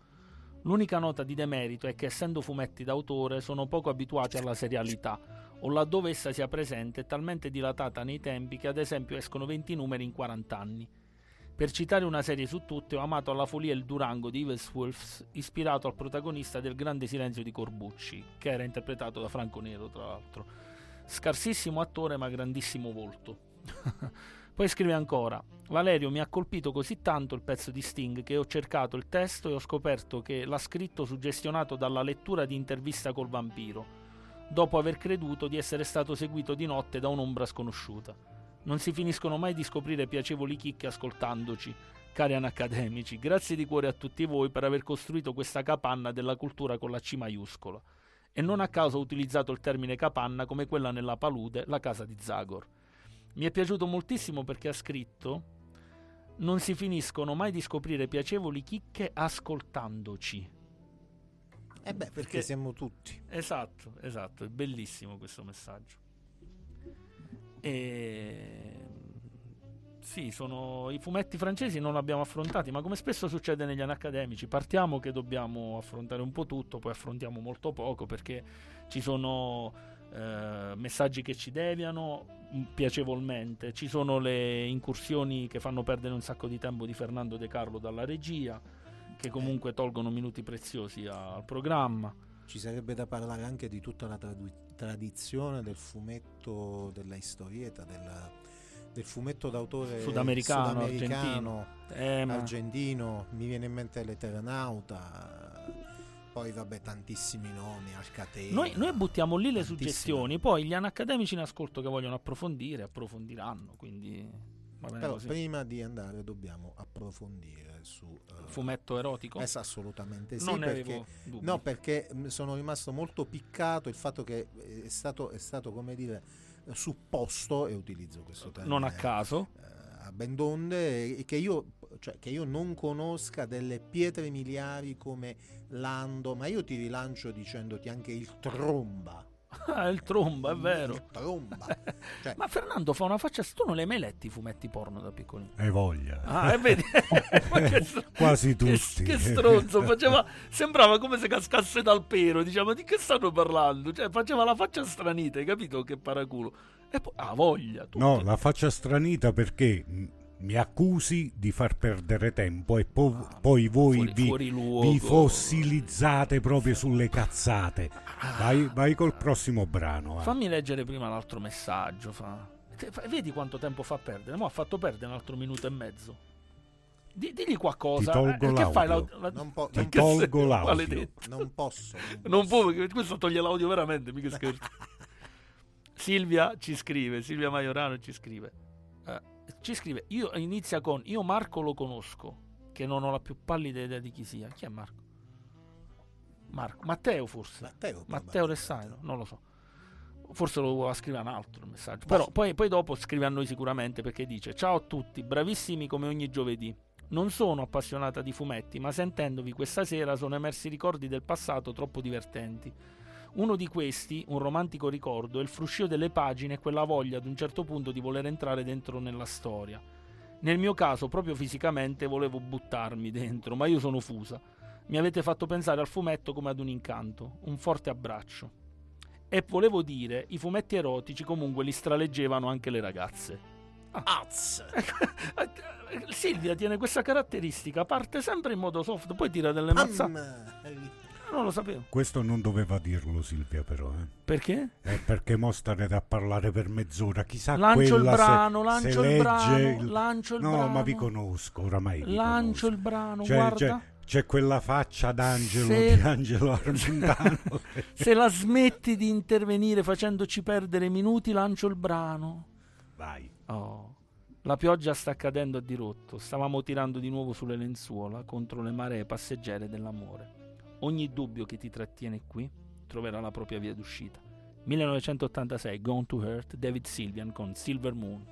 L'unica nota di demerito è che essendo fumetti d'autore sono poco abituati alla serialità, o laddove essa sia presente è talmente dilatata nei tempi che ad esempio escono 20 numeri in 40 anni. Per citare una serie su tutte, ho amato alla follia il Durango di Yves Wolfs, ispirato al protagonista del Grande Silenzio di Corbucci, che era interpretato da Franco Nero, tra l'altro. Scarsissimo attore, ma grandissimo volto. Poi scrive ancora: Valerio mi ha colpito così tanto il pezzo di Sting che ho cercato il testo e ho scoperto che l'ha scritto suggestionato dalla lettura di intervista col vampiro, dopo aver creduto di essere stato seguito di notte da un'ombra sconosciuta. Non si finiscono mai di scoprire piacevoli chicche ascoltandoci, cari anacademici. Grazie di cuore a tutti voi per aver costruito questa capanna della cultura con la C maiuscola. E non a caso ho utilizzato il termine capanna come quella nella palude, la casa di Zagor. Mi è piaciuto moltissimo perché ha scritto non si finiscono mai di scoprire piacevoli chicche ascoltandoci. Eh beh, perché Perché- siamo tutti. Esatto, esatto, è bellissimo questo messaggio. E... Sì, sono i fumetti francesi non li abbiamo affrontati, ma come spesso succede negli anni accademici, partiamo che dobbiamo affrontare un po' tutto, poi affrontiamo molto poco perché ci sono eh, messaggi che ci deviano mm, piacevolmente, ci sono le incursioni che fanno perdere un sacco di tempo di Fernando De Carlo dalla regia, che comunque tolgono minuti preziosi al programma. Ci sarebbe da parlare anche di tutta la tradu- tradizione del fumetto della historieta, del, del fumetto d'autore Sudamericano, sudamericano, Eh, ma- argentino, mi viene in mente l'Eternauta, poi vabbè tantissimi nomi, Alcatena. Noi, noi buttiamo lì le tantissime. suggestioni, poi gli accademici in ascolto che vogliono approfondire, approfondiranno, quindi Però così. prima di andare dobbiamo approfondire su... eh, Fumetto erotico? eh, assolutamente sì, non perché... No, perché sono rimasto molto piccato il fatto che eh, è stato, è stato come dire, supposto, e utilizzo questo termine non a caso. eh, a ben donde, eh, che io, cioè, che io non conosca delle pietre miliari come Lando, ma io ti rilancio dicendoti anche il tromba. Ah, il tromba, è Il vero. tromba. Cioè, Ma Fernando fa una faccia. Tu non li hai mai letti i fumetti porno da piccolino? Hai voglia. Ah, e vedi? Che str- Quasi che- tutti. Che, stronzo, faceva, sembrava come se cascasse dal pero. Diciamo, di che stanno parlando? Cioè, faceva la faccia stranita, hai capito? Che paraculo. E poi, ah, voglia. tutti. No, la faccia stranita perché mi accusi di far perdere tempo e po- Ah, poi voi fuori- vi, fuori vi fossilizzate proprio sulle cazzate. Vai, vai col prossimo brano. va. Fammi leggere prima l'altro messaggio. Fa. Vedi quanto tempo fa perdere? Mo' ha fatto perdere un altro minuto e mezzo. Di- digli qualcosa. Ti tolgo Eh, che fai? l'audio. la- non, po- Ti non che posso- tolgo sei- l'audio. maledetto. non posso. Non può, perché questo toglie l'audio veramente, mica scherzo. Silvia ci scrive, Silvia Maiorano ci scrive. eh, ci scrive, io inizia con io Marco lo conosco, che non ho la più pallida idea di chi sia. Chi è Marco? Marco, Matteo forse. Matteo, Matteo Ressaino, non lo so. Forse lo voleva scrivere un altro il messaggio. Però poi, poi dopo scrive a noi sicuramente perché dice: Ciao a tutti, bravissimi come ogni giovedì. Non sono appassionata di fumetti, ma sentendovi questa sera sono emersi ricordi del passato troppo divertenti. Uno di questi, un romantico ricordo, è il fruscio delle pagine e quella voglia ad un certo punto di voler entrare dentro nella storia. Nel mio caso, proprio fisicamente, volevo buttarmi dentro, ma io sono fusa. Mi avete fatto pensare al fumetto come ad un incanto. Un forte abbraccio. E volevo dire, i fumetti erotici comunque li straleggevano anche le ragazze. Az! Silvia tiene questa caratteristica, parte sempre in modo soft, poi tira delle mazzate. Non lo sapevo. Questo non doveva dirlo Silvia però, eh. Perché? Eh, perché mo starete a parlare per mezz'ora, chissà Lancio il se- brano, se lancio il legge brano, il- lancio il no, brano. ma vi conosco, oramai Lancio conosco. il brano, C'è, guarda. c'è- c'è quella faccia d'angelo Se- di Angelo Armentano. Se la smetti di intervenire facendoci perdere minuti, lancio il brano. Vai. Oh. La pioggia sta cadendo a dirotto. Stavamo tirando di nuovo sulle lenzuola contro le maree passeggere dell'amore. Ogni dubbio che ti trattiene qui troverà la propria via d'uscita. 1986 Gone to Hurt, David Sylvian con Silver Moon.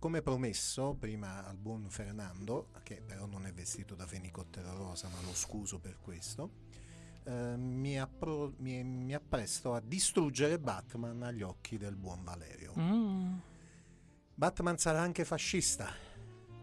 Come promesso prima al buon Fernando, che però non è vestito da fenicottero rosa, ma lo scuso per questo, eh, mi, appro- mi- mi appresto a distruggere Batman agli occhi del buon Valerio. Mm. Batman sarà anche fascista.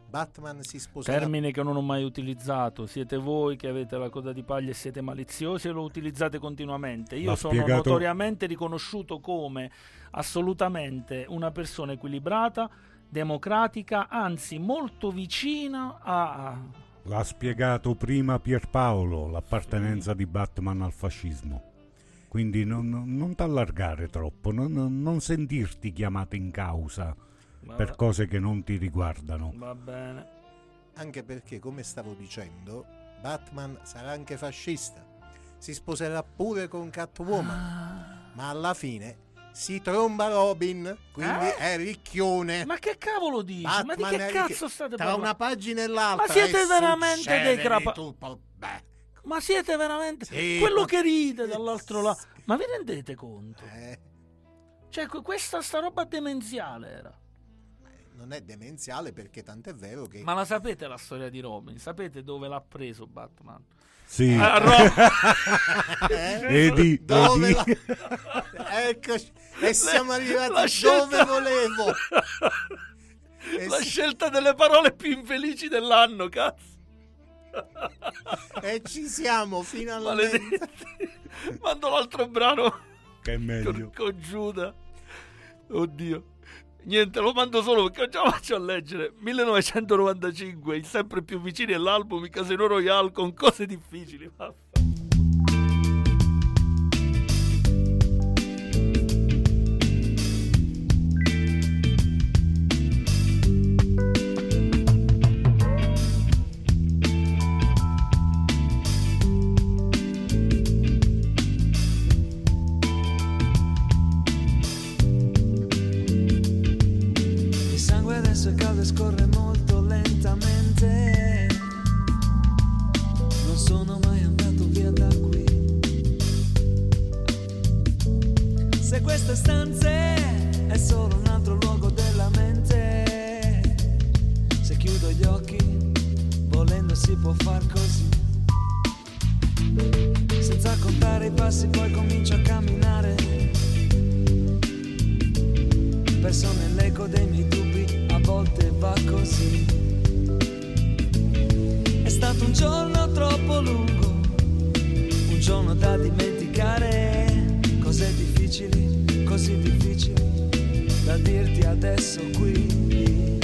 Batman si sposerà. Termine che non ho mai utilizzato. Siete voi che avete la coda di paglia e siete maliziosi e lo utilizzate continuamente. Io L'ha sono spiegato- notoriamente riconosciuto come assolutamente una persona equilibrata, democratica, anzi molto vicina a... L'ha spiegato prima Pierpaolo, l'appartenenza di Batman al fascismo. Quindi non, non, t'allargare troppo, non, non- non sentirti chiamato in causa per cose che non ti riguardano. Va bene. Anche perché, come stavo dicendo, Batman sarà anche fascista. Si sposerà pure con Catwoman. Ma alla fine si tromba Robin, quindi Eh? è ricchione. Ma che cavolo dici? Ma di Batman che cazzo state Tra parlando? una pagina e l'altra. Ma siete veramente dei crapa- Ma siete veramente... Sì, Quello ma- che ride dall'altro lato. Ma vi rendete conto? eh, Cioè, que- questa sta roba demenziale era. non è demenziale perché tant'è vero che... Ma la sapete la storia di Robin? Sapete dove l'ha preso Batman? Sì. A Ro- Eh? Vedi, Dove vedi? la... Eccoci, e siamo arrivati la dove scelta- volevo. E, la si- scelta delle parole più infelici dell'anno, cazzo. e ci siamo finalmente. Maledetti. Mando l'altro brano Che è meglio. con, con Giuda. Oddio. Niente, lo mando solo perché già lo faccio a leggere. 1995, il sempre più vicino è l'album Casino Royale con cose difficili. Vaffa. Se queste stanze è solo un altro luogo della mente. Se chiudo gli occhi, volendo si può far così. Senza contare i passi poi comincio a camminare perso nell'eco dei miei dubbi, a volte va così. È stato un giorno troppo lungo, un giorno da dimenticare, cose difficili, così difficile da dirti adesso qui.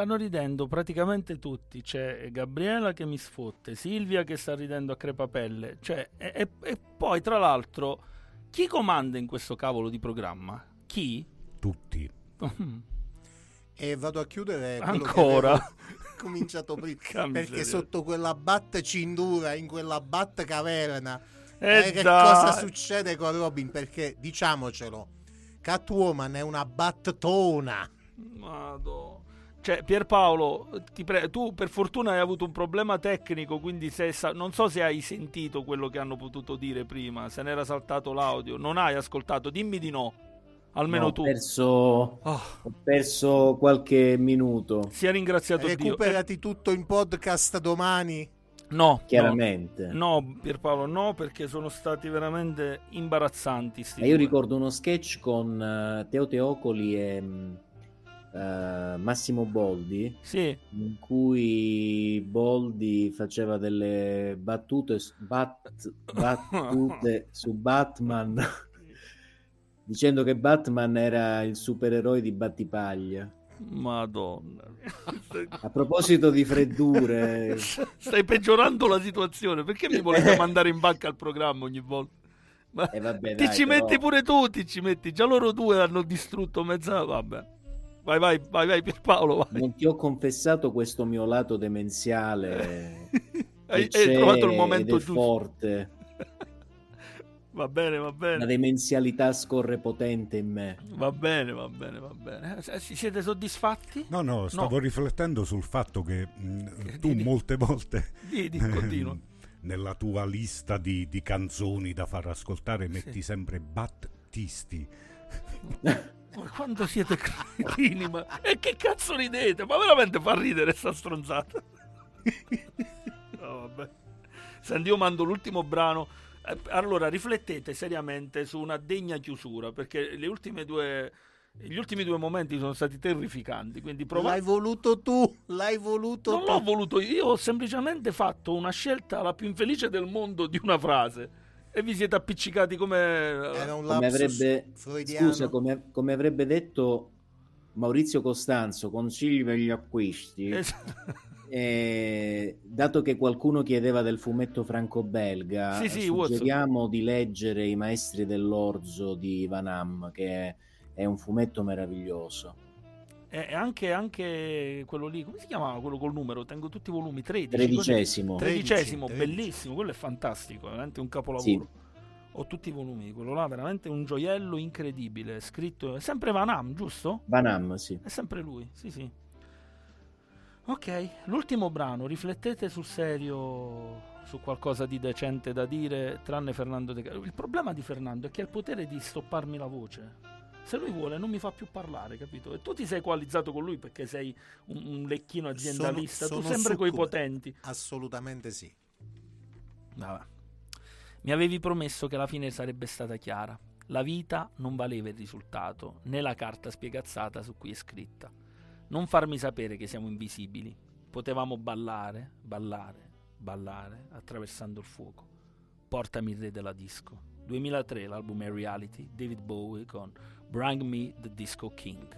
Stanno ridendo praticamente tutti. C'è Gabriela che mi sfotte, Silvia che sta ridendo a crepapelle. Cioè, e, e- e poi, tra l'altro, chi comanda in questo cavolo di programma? Chi? Tutti. E vado a chiudere Ancora? cominciato prima. Perché sotto quella bat cindura, in quella bat caverna, Eh eh, che cosa succede con Robin? Perché diciamocelo, Catwoman è una battona. Madò. Cioè, Pierpaolo, pre- tu per fortuna hai avuto un problema tecnico, quindi se sa- non so se hai sentito quello che hanno potuto dire prima, se n'era saltato l'audio, non hai ascoltato, dimmi di no, almeno No, ho tu. perso, Oh, ho perso qualche minuto, sia ringraziato Dio. Recuperati tutto in podcast domani. No, chiaramente. No, no, Pierpaolo, no, perché sono stati veramente imbarazzanti. sti E io due. ricordo uno sketch con eh, Teo Teocoli e, eh, Massimo Boldi, Sì, in cui Boldi faceva delle battute, s- bat- battute su Batman, dicendo che Batman era il supereroe di Battipaglia. madonna. A proposito di freddure, Stai peggiorando la situazione. Perché mi volete mandare in banca al programma ogni volta? Ma eh, vabbè, ti dai, ci però- metti pure tu, ti ci metti. Già loro due hanno distrutto mezza... Vabbè. Vai, vai, vai, vai Pierpaolo, vai. non ti ho confessato questo mio lato demenziale. Hai, hai trovato il momento giusto. forte. Va bene, va La bene. demenzialità scorre potente in me. Va bene, va bene, va bene. Eh, si- Siete soddisfatti? No, no, stavo No. riflettendo sul fatto che mh, tu Di- molte volte Di, di, continua. nella tua lista di, di canzoni da far ascoltare metti sempre Battisti. Ma quando siete cretini, ma... E che cazzo ridete? Ma veramente fa ridere sta stronzata. No, vabbè. Senti, io mando l'ultimo brano. Eh, Allora, riflettete seriamente su una degna chiusura, perché le ultime due... Gli ultimi due momenti sono stati terrificanti, quindi provate... L'hai voluto tu, l'hai voluto Non tu. l'ho voluto io ho semplicemente fatto una scelta la più infelice del mondo di una frase e vi siete appiccicati come... Era un Come avrebbe, freudiano. scusa, come, come avrebbe detto Maurizio Costanzo, consigli per gli acquisti. Es- Eh, dato che qualcuno chiedeva del fumetto franco-belga, Sì, sì, suggeriamo di leggere I maestri dell'orzo di Van Ham, che è, è un fumetto meraviglioso. E e anche, anche quello lì, come si chiamava quello col numero? Tengo tutti i volumi, 13. Tredicesimo. Tredicesimo, 13. bellissimo, quello è fantastico, veramente un capolavoro. Sì. Ho tutti i volumi di quello là, veramente un gioiello incredibile, scritto, è sempre Van Ham, giusto? Van Ham, sì. È sempre lui, sì sì. Ok, l'ultimo brano, riflettete sul serio su qualcosa di decente da dire, tranne Fernando De Caro. Il problema di Fernando è che ha il potere di stopparmi la voce. Se lui vuole non mi fa più parlare, capito? E tu ti sei coalizzato con lui perché sei un, un lecchino aziendalista, Sono- tu sono sempre coi potenti. Assolutamente sì. Vabbè. Mi avevi promesso che la fine sarebbe stata chiara. La vita non valeva il risultato, né la carta spiegazzata su cui è scritta. Non farmi sapere che siamo invisibili. Potevamo ballare, ballare, ballare attraversando il fuoco. Portami il re della disco. 2003 l'album è Reality, David Bowie con Bring Me the Disco King.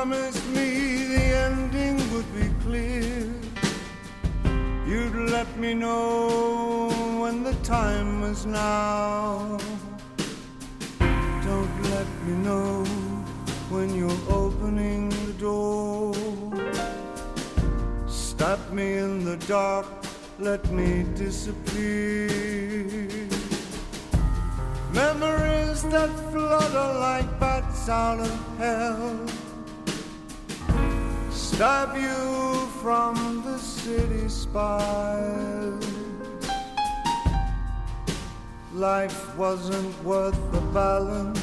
Promised me the ending would be clear. You'd let me know when the time was now. Don't let me know when you're opening the door. Stop me in the dark, let me disappear. Memories that flutter like bats out of hell Stop you from the city spires. Life wasn't worth the balance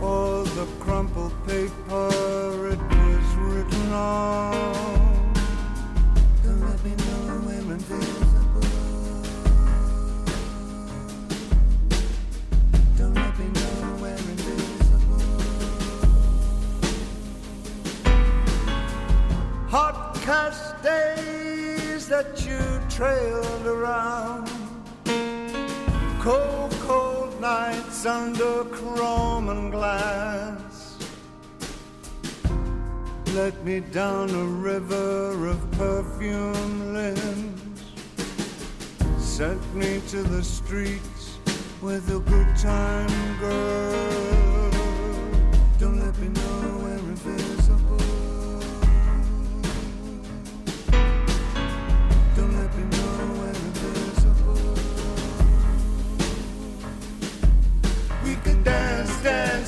Or the crumpled paper it was written on that you trailed around. Cold, cold nights under chrome and glass. Let me down a river of perfume limbs. Set me to the streets with a good time girl. Boston.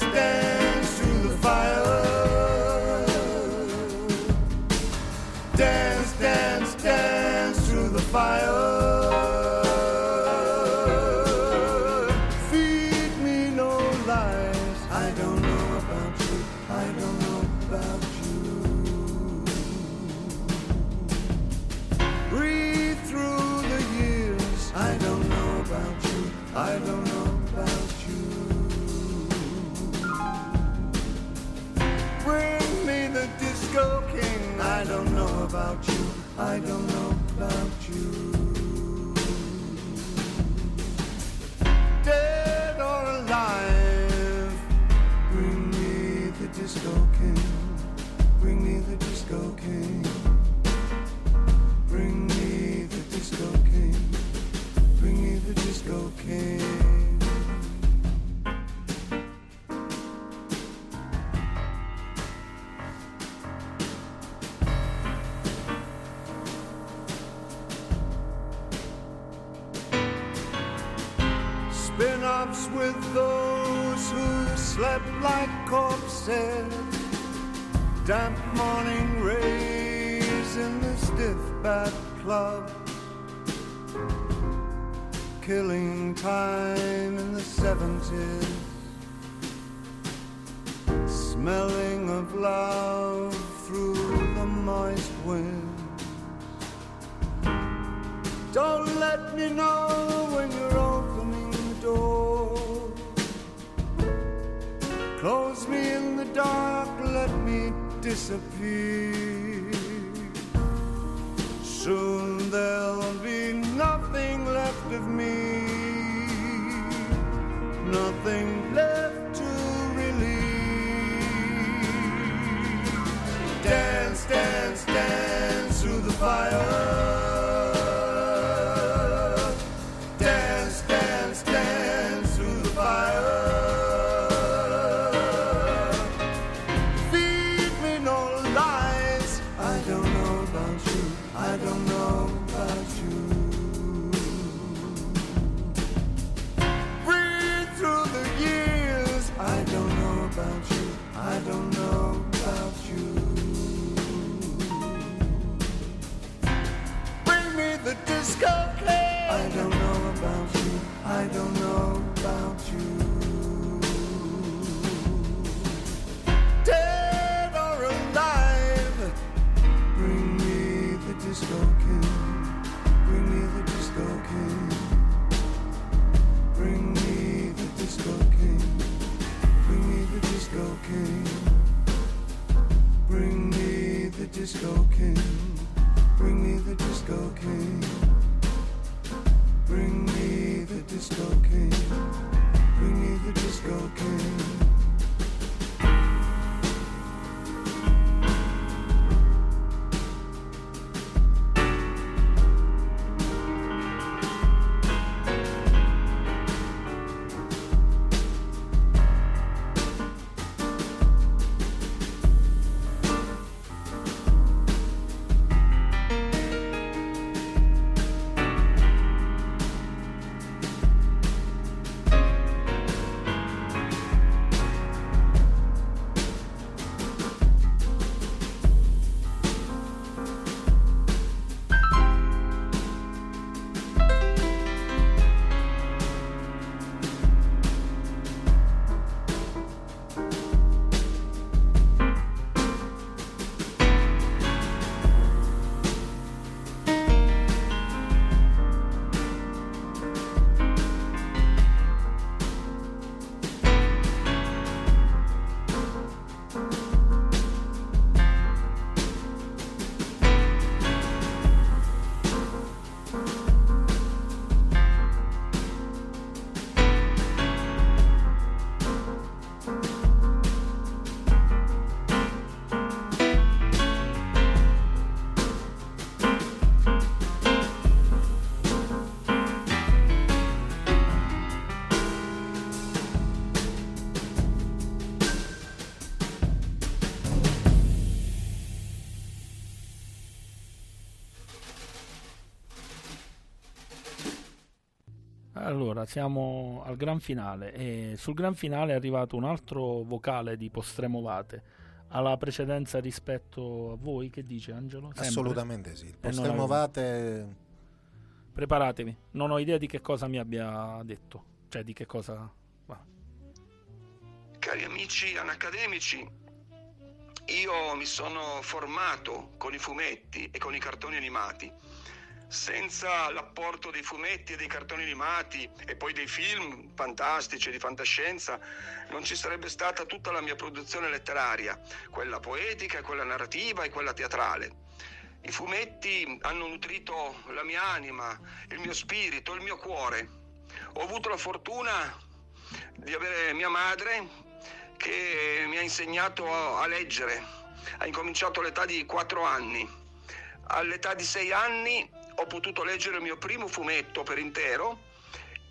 With those who slept like corpses. Damp morning rays in the stiff bat club. Killing time in the 70s. Smelling of love through the moist wind. Don't let me know when you're opening the door. Close me in the dark, let me disappear. Soon there'll left of me, nothing left to release. Dance, dance, dance through the fire. Disco king. Bring me the disco king. Bring me the disco king. Bring me the disco king. Allora, siamo al gran finale e sul gran finale è arrivato un altro vocale di Postremovate. Ha la precedenza rispetto a voi? Che dice Angelo? Sempre? Assolutamente sì. Postremovate Preparatevi, non ho idea di che cosa mi abbia detto. Cioè, di che cosa... va. Cari amici anacademici, io mi sono formato con i fumetti e con i cartoni animati. Senza l'apporto dei fumetti e dei cartoni animati e poi dei film fantastici di fantascienza, non ci sarebbe stata tutta la mia produzione letteraria, quella poetica, quella narrativa e quella teatrale. I fumetti hanno nutrito la mia anima, il mio spirito, il mio cuore. Ho avuto la fortuna di avere mia madre che mi ha insegnato a, a leggere. Ha incominciato all'età di 4 anni. All'età di 6 anni ho potuto leggere il mio primo fumetto per intero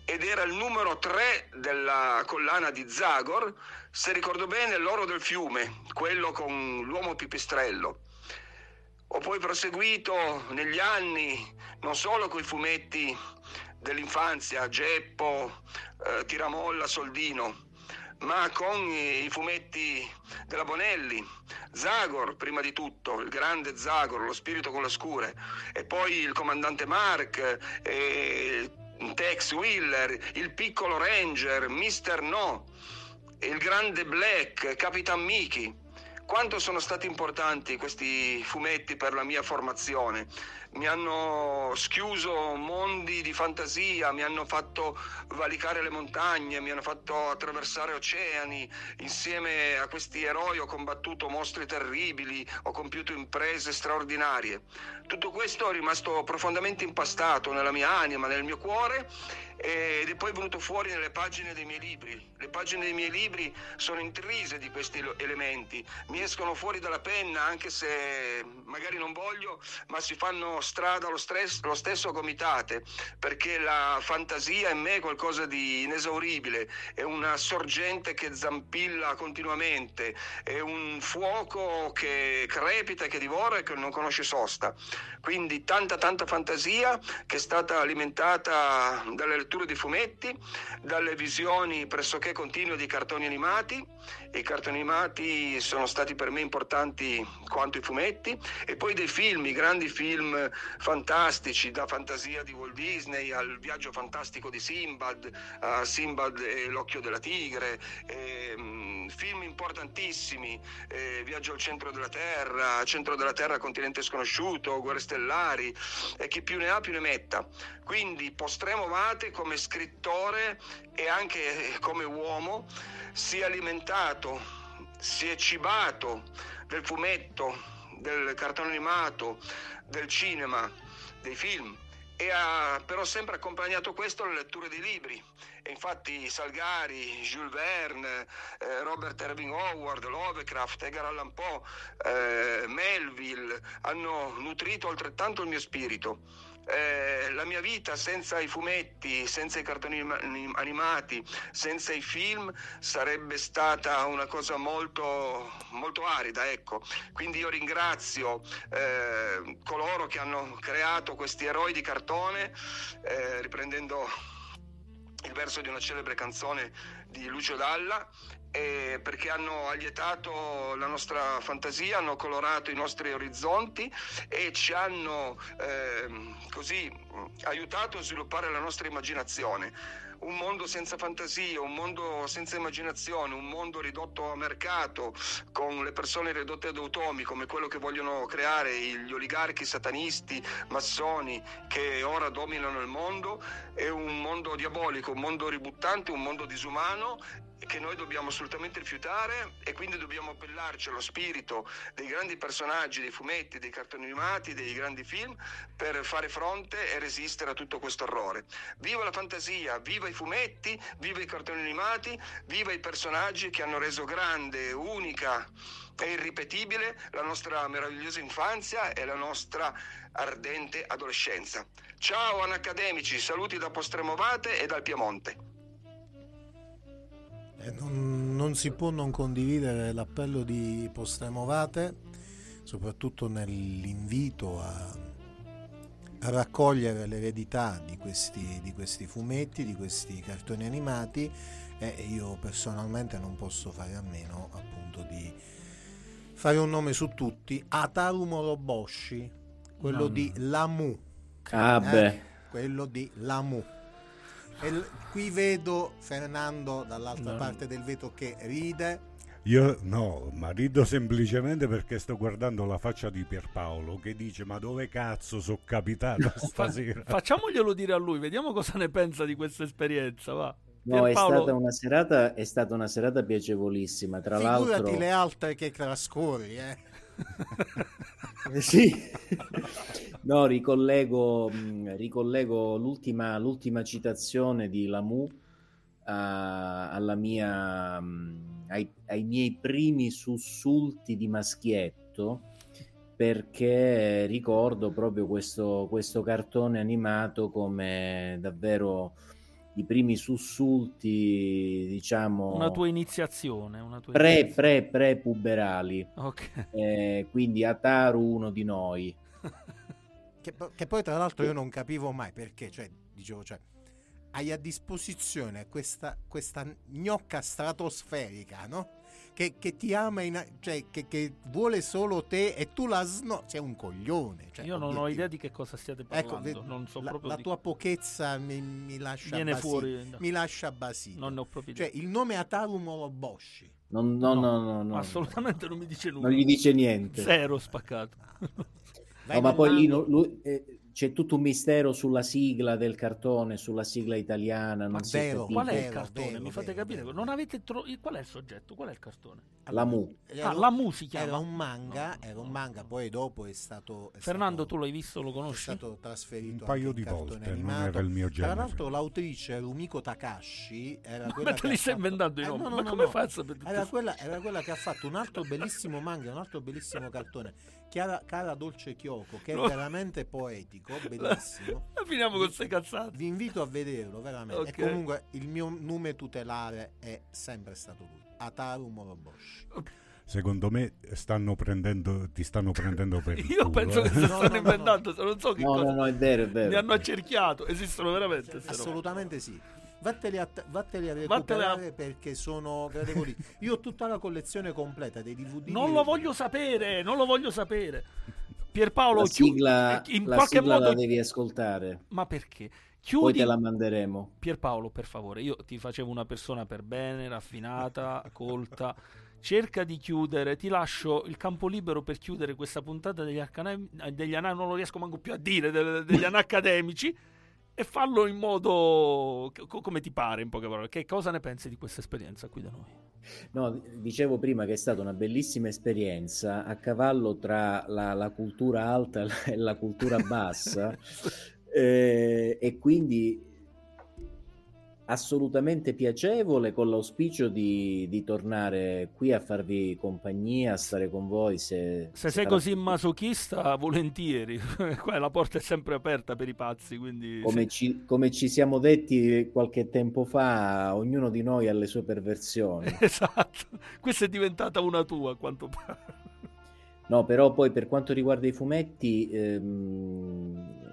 ed era il numero 3 della collana di Zagor, se ricordo bene l'oro del fiume, quello con l'uomo pipistrello. Ho poi proseguito negli anni non solo con i fumetti dell'infanzia, Geppo, eh, Tiramolla, Soldino, ma con i fumetti della Bonelli, Zagor prima di tutto, il grande Zagor, lo spirito con le scure, e poi il comandante Mark, e Tex Wheeler, il piccolo Ranger, Mister No, il grande Black, Capitan Mickey. Quanto sono stati importanti questi fumetti per la mia formazione? Mi hanno schiuso mondi di fantasia, mi hanno fatto valicare le montagne, mi hanno fatto attraversare oceani. Insieme a questi eroi ho combattuto mostri terribili, ho compiuto imprese straordinarie. Tutto questo è rimasto profondamente impastato nella mia anima, nel mio cuore ed è poi venuto fuori nelle pagine dei miei libri. Le pagine dei miei libri sono intrise di questi elementi, mi escono fuori dalla penna anche se magari non voglio, ma si fanno strada lo, stress- lo stesso a gomitate, perché la fantasia in me è qualcosa di inesauribile, è una sorgente che zampilla continuamente, è un fuoco che crepita, che divora e che non conosce sosta. Quindi tanta tanta fantasia che è stata alimentata dalle letture di fumetti, dalle visioni pressoché continue di cartoni animati. I cartoni animati sono stati per me importanti quanto i fumetti e poi dei film, i grandi film fantastici, da fantasia di Walt Disney al viaggio fantastico di Simbad, a Simbad e l'occhio della tigre, ehm, film importantissimi, eh, Viaggio al centro della Terra, Centro della Terra, Continente sconosciuto, Guerre stellari e chi più ne ha più ne metta. Quindi Postremo Mate come scrittore e anche come uomo si è alimentato, si è cibato del fumetto, del cartone animato, del cinema, dei film e ha però sempre accompagnato questo alle letture dei libri. E infatti Salgari, Jules Verne, eh, Robert Irving Howard, Lovecraft, Edgar Allan Poe, eh, Melville hanno nutrito altrettanto il mio spirito. Eh, la mia vita senza i fumetti, senza i cartoni anim- animati, senza i film sarebbe stata una cosa molto, molto arida. Ecco. Quindi io ringrazio eh, coloro che hanno creato questi eroi di cartone, eh, riprendendo il verso di una celebre canzone di Lucio Dalla, eh, perché hanno allietato la nostra fantasia, hanno colorato i nostri orizzonti e ci hanno ehm, così aiutato a sviluppare la nostra immaginazione. Un mondo senza fantasia, un mondo senza immaginazione, un mondo ridotto a mercato, con le persone ridotte ad automi, come quello che vogliono creare gli oligarchi satanisti, massoni che ora dominano il mondo, è un mondo diabolico, un mondo ributtante, un mondo disumano che noi dobbiamo assolutamente rifiutare e quindi dobbiamo appellarci allo spirito dei grandi personaggi, dei fumetti, dei cartoni animati, dei grandi film per fare fronte e resistere a tutto questo orrore. Viva la fantasia, viva i fumetti, viva i cartoni animati, viva i personaggi che hanno reso grande, unica e irripetibile la nostra meravigliosa infanzia e la nostra ardente adolescenza. Ciao anacademici, saluti da Postremovate e dal Piemonte. Non, non si può non condividere l'appello di Postremovate, soprattutto nell'invito a, raccogliere l'eredità di questi, di questi fumetti, di questi cartoni animati e io personalmente non posso fare a meno appunto di fare un nome su tutti, Ataru Moroboshi, quello No, di Lamu. Ah, eh, beh. quello di Lamu. E l- qui vedo Fernando dall'altra No. parte del vetro che ride. Io no, ma rido semplicemente perché sto guardando la faccia di Pierpaolo che dice ma dove cazzo sono capitato Fa- stasera? facciamoglielo dire a lui, vediamo cosa ne pensa di questa esperienza. Va. No, è stata, una serata, è stata una serata piacevolissima. Tra Figurati l'altro, le altre che trascorri, eh. Eh, sì. no, ricollego, ricollego l'ultima, l'ultima citazione di Lamu alla mia, ai, ai miei primi sussulti di maschietto perché ricordo proprio questo, questo cartone animato come davvero i primi sussulti, diciamo, Una tua iniziazione. Una tua pre, iniziazione. pre, pre puberali. Ok. Eh, quindi Ataru uno di noi. Che, che poi tra l'altro io non capivo mai perché, cioè, dicevo, cioè, hai a disposizione questa, questa gnocca stratosferica, no? Che, che ti ama, in- cioè, che, che vuole solo te e tu la sno... Sei un coglione. cioè, Io non ho idea di che cosa stiate Ecco, parlando. ve- non so la, proprio la di- tua pochezza mi, mi lascia Viene basito. fuori. no. Mi lascia basito. Non ne ho proprio idea. Cioè, il nome Ataru Moroboshi. Non, no, No, no, no, no. Assolutamente non mi dice nulla. Non gli dice niente. Zero spaccato. Vai No, ma poi lì lui- eh, c'è tutto un mistero sulla sigla del cartone, sulla sigla italiana. Non Ma si è vero. Qual è il cartone? vero, Mi fate vero, capire? vero. Non avete tro- Qual è il soggetto? Qual è il cartone? La Mu. Era- Ah, la Mu si chiama. Era un manga, era un manga, poi dopo è stato... è Fernando, stato- tu l'hai visto? Lo è conosci? stato trasferito Un paio di volte, non animato. era il mio Tra genere. l'altro l'autrice Rumiko Takashi era Ma quella te che li stai fatto- inventando i Eh, nomi? no, no, Ma no, come no. fai a sapere Era quella, era quella che ha fatto un altro bellissimo manga, un altro bellissimo cartone, Chiara, Cara Dolce Chioco, che è No. veramente poetico, bellissimo. Finiamo con queste cazzate. Vi invito a vederlo, veramente. Ok. E comunque il mio nome tutelare è sempre stato lui, Ataru Moroboshi. Secondo me stanno prendendo, ti stanno prendendo per il Io culo, penso che eh. No, stanno no, no, inventando, se non so che No, cosa. no, no, è vero, è vero. Mi hanno accerchiato. Esistono veramente. Assolutamente sì. Vatteli a, vatteli a Vatteli a- recuperare perché sono gradevoli. Io ho tutta la collezione completa dei DVD. Non lo voglio sapere, non lo voglio sapere. Pierpaolo, La sigla, in la qualche sigla modo... la devi ascoltare. Ma perché? Poi Chiudi... te la manderemo. Pierpaolo, per favore, io ti facevo una persona per bene, raffinata, colta. Cerca di chiudere, ti lascio il campo libero per chiudere questa puntata degli, arcane- eh, degli ana- non lo riesco manco più a dire, de- degli anacademici e fallo in modo co- come ti pare, in poche parole. Che cosa ne pensi di questa esperienza qui da noi? No, dicevo prima che è stata una bellissima esperienza a cavallo tra la, la cultura alta e la cultura bassa eh, e quindi assolutamente piacevole con l'auspicio di, di tornare qui a farvi compagnia, a stare con voi. Se, Se sei sarà così masochista, volentieri. Qua la porta è sempre aperta per i pazzi, quindi... Come ci, come ci siamo detti qualche tempo fa, ognuno di noi ha le sue perversioni. Esatto, questa è diventata una tua a quanto pare. No, però poi per quanto riguarda i fumetti, ehm,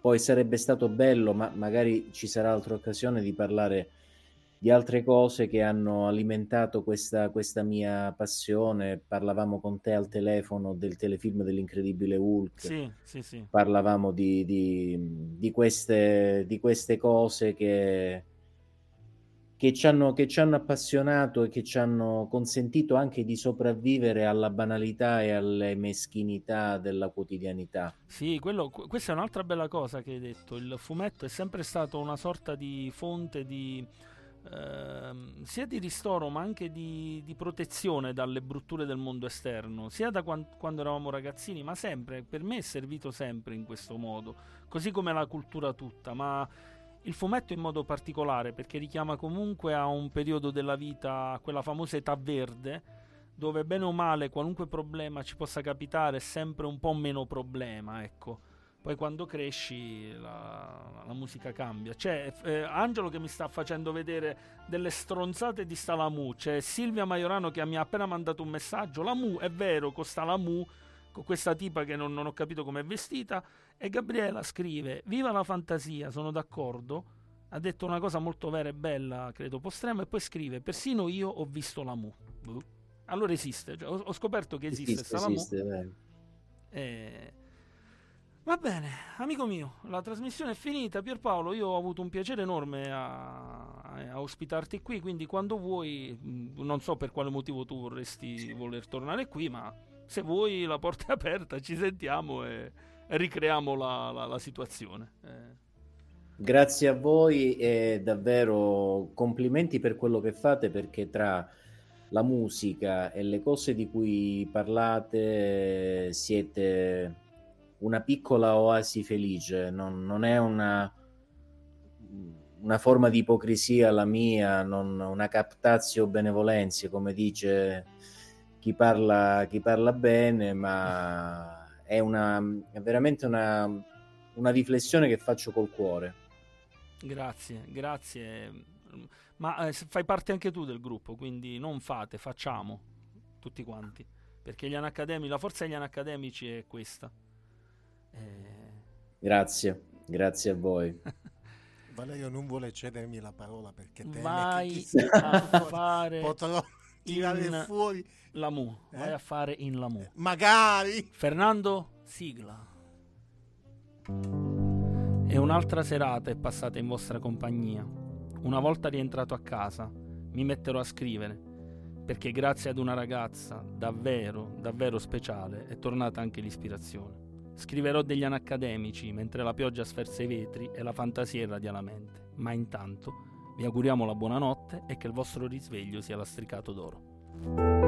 poi sarebbe stato bello, ma magari ci sarà altra occasione di parlare di altre cose che hanno alimentato questa, questa mia passione. Parlavamo con te al telefono del telefilm dell'incredibile Hulk. Sì, sì, sì. Parlavamo di, di- di queste, di queste cose che, che ci hanno, che ci hanno appassionato e che ci hanno consentito anche di sopravvivere alla banalità e alle meschinità della quotidianità. Sì, quello- qu- questa è un'altra bella cosa che hai detto. Il fumetto è sempre stato una sorta di fonte di ehm, sia di ristoro ma anche di, di protezione dalle brutture del mondo esterno, sia da quan- quando eravamo ragazzini, ma sempre, per me è servito sempre in questo modo, così come la cultura tutta, ma il fumetto in modo particolare perché richiama comunque a un periodo della vita, quella famosa età verde, dove bene o male qualunque problema ci possa capitare è sempre un po' meno problema, ecco. Poi quando cresci la, la musica cambia. C'è eh, Angelo che mi sta facendo vedere delle stronzate di sta la Mu. C'è Silvia Maiorano che mi ha appena mandato un messaggio. La Mu è vero, costa la Mu, con questa tipa che non, non ho capito com'è vestita. E Gabriela scrive: Viva la fantasia, sono d'accordo. Ha detto una cosa molto vera e bella, credo postrema, e poi scrive: Persino io ho visto la Mu. Allora esiste, cioè, ho, scoperto che esiste, Esiste, sta la Mu. esiste. Eh, Va bene, amico mio, la trasmissione è finita. Pierpaolo, io ho avuto un piacere enorme a, a ospitarti qui, quindi quando vuoi, mh, non so per quale motivo tu vorresti voler tornare qui, ma se vuoi la porta è aperta, ci sentiamo e ricreiamo la, la- la situazione. Eh, Grazie a voi e davvero complimenti per quello che fate perché tra la musica e le cose di cui parlate siete una piccola oasi felice, non, non è una, una forma di ipocrisia la mia, non una captatio benevolenza, come dice chi parla, chi parla bene, ma è, una, è veramente una, una riflessione che faccio col cuore. grazie, grazie. Ma eh, fai parte anche tu del gruppo, quindi non fate, facciamo tutti quanti. Perché gli anacademici, la forza degli anacademici è questa. Eh, Grazie, grazie a voi. Valerio non vuole cedermi la parola perché teme Vai che a fare potrò tirare in- fuori. la mu, vai Eh? a fare in la mu. Magari. Fernando, sigla. E un'altra serata è passata in vostra compagnia. Una volta rientrato a casa, mi metterò a scrivere, perché grazie ad una ragazza davvero, davvero speciale è tornata anche l'ispirazione. Scriverò degli anacademici mentre la pioggia sferza i vetri e la fantasia irradia la mente. Ma intanto vi auguriamo la buonanotte e che il vostro risveglio sia lastricato d'oro.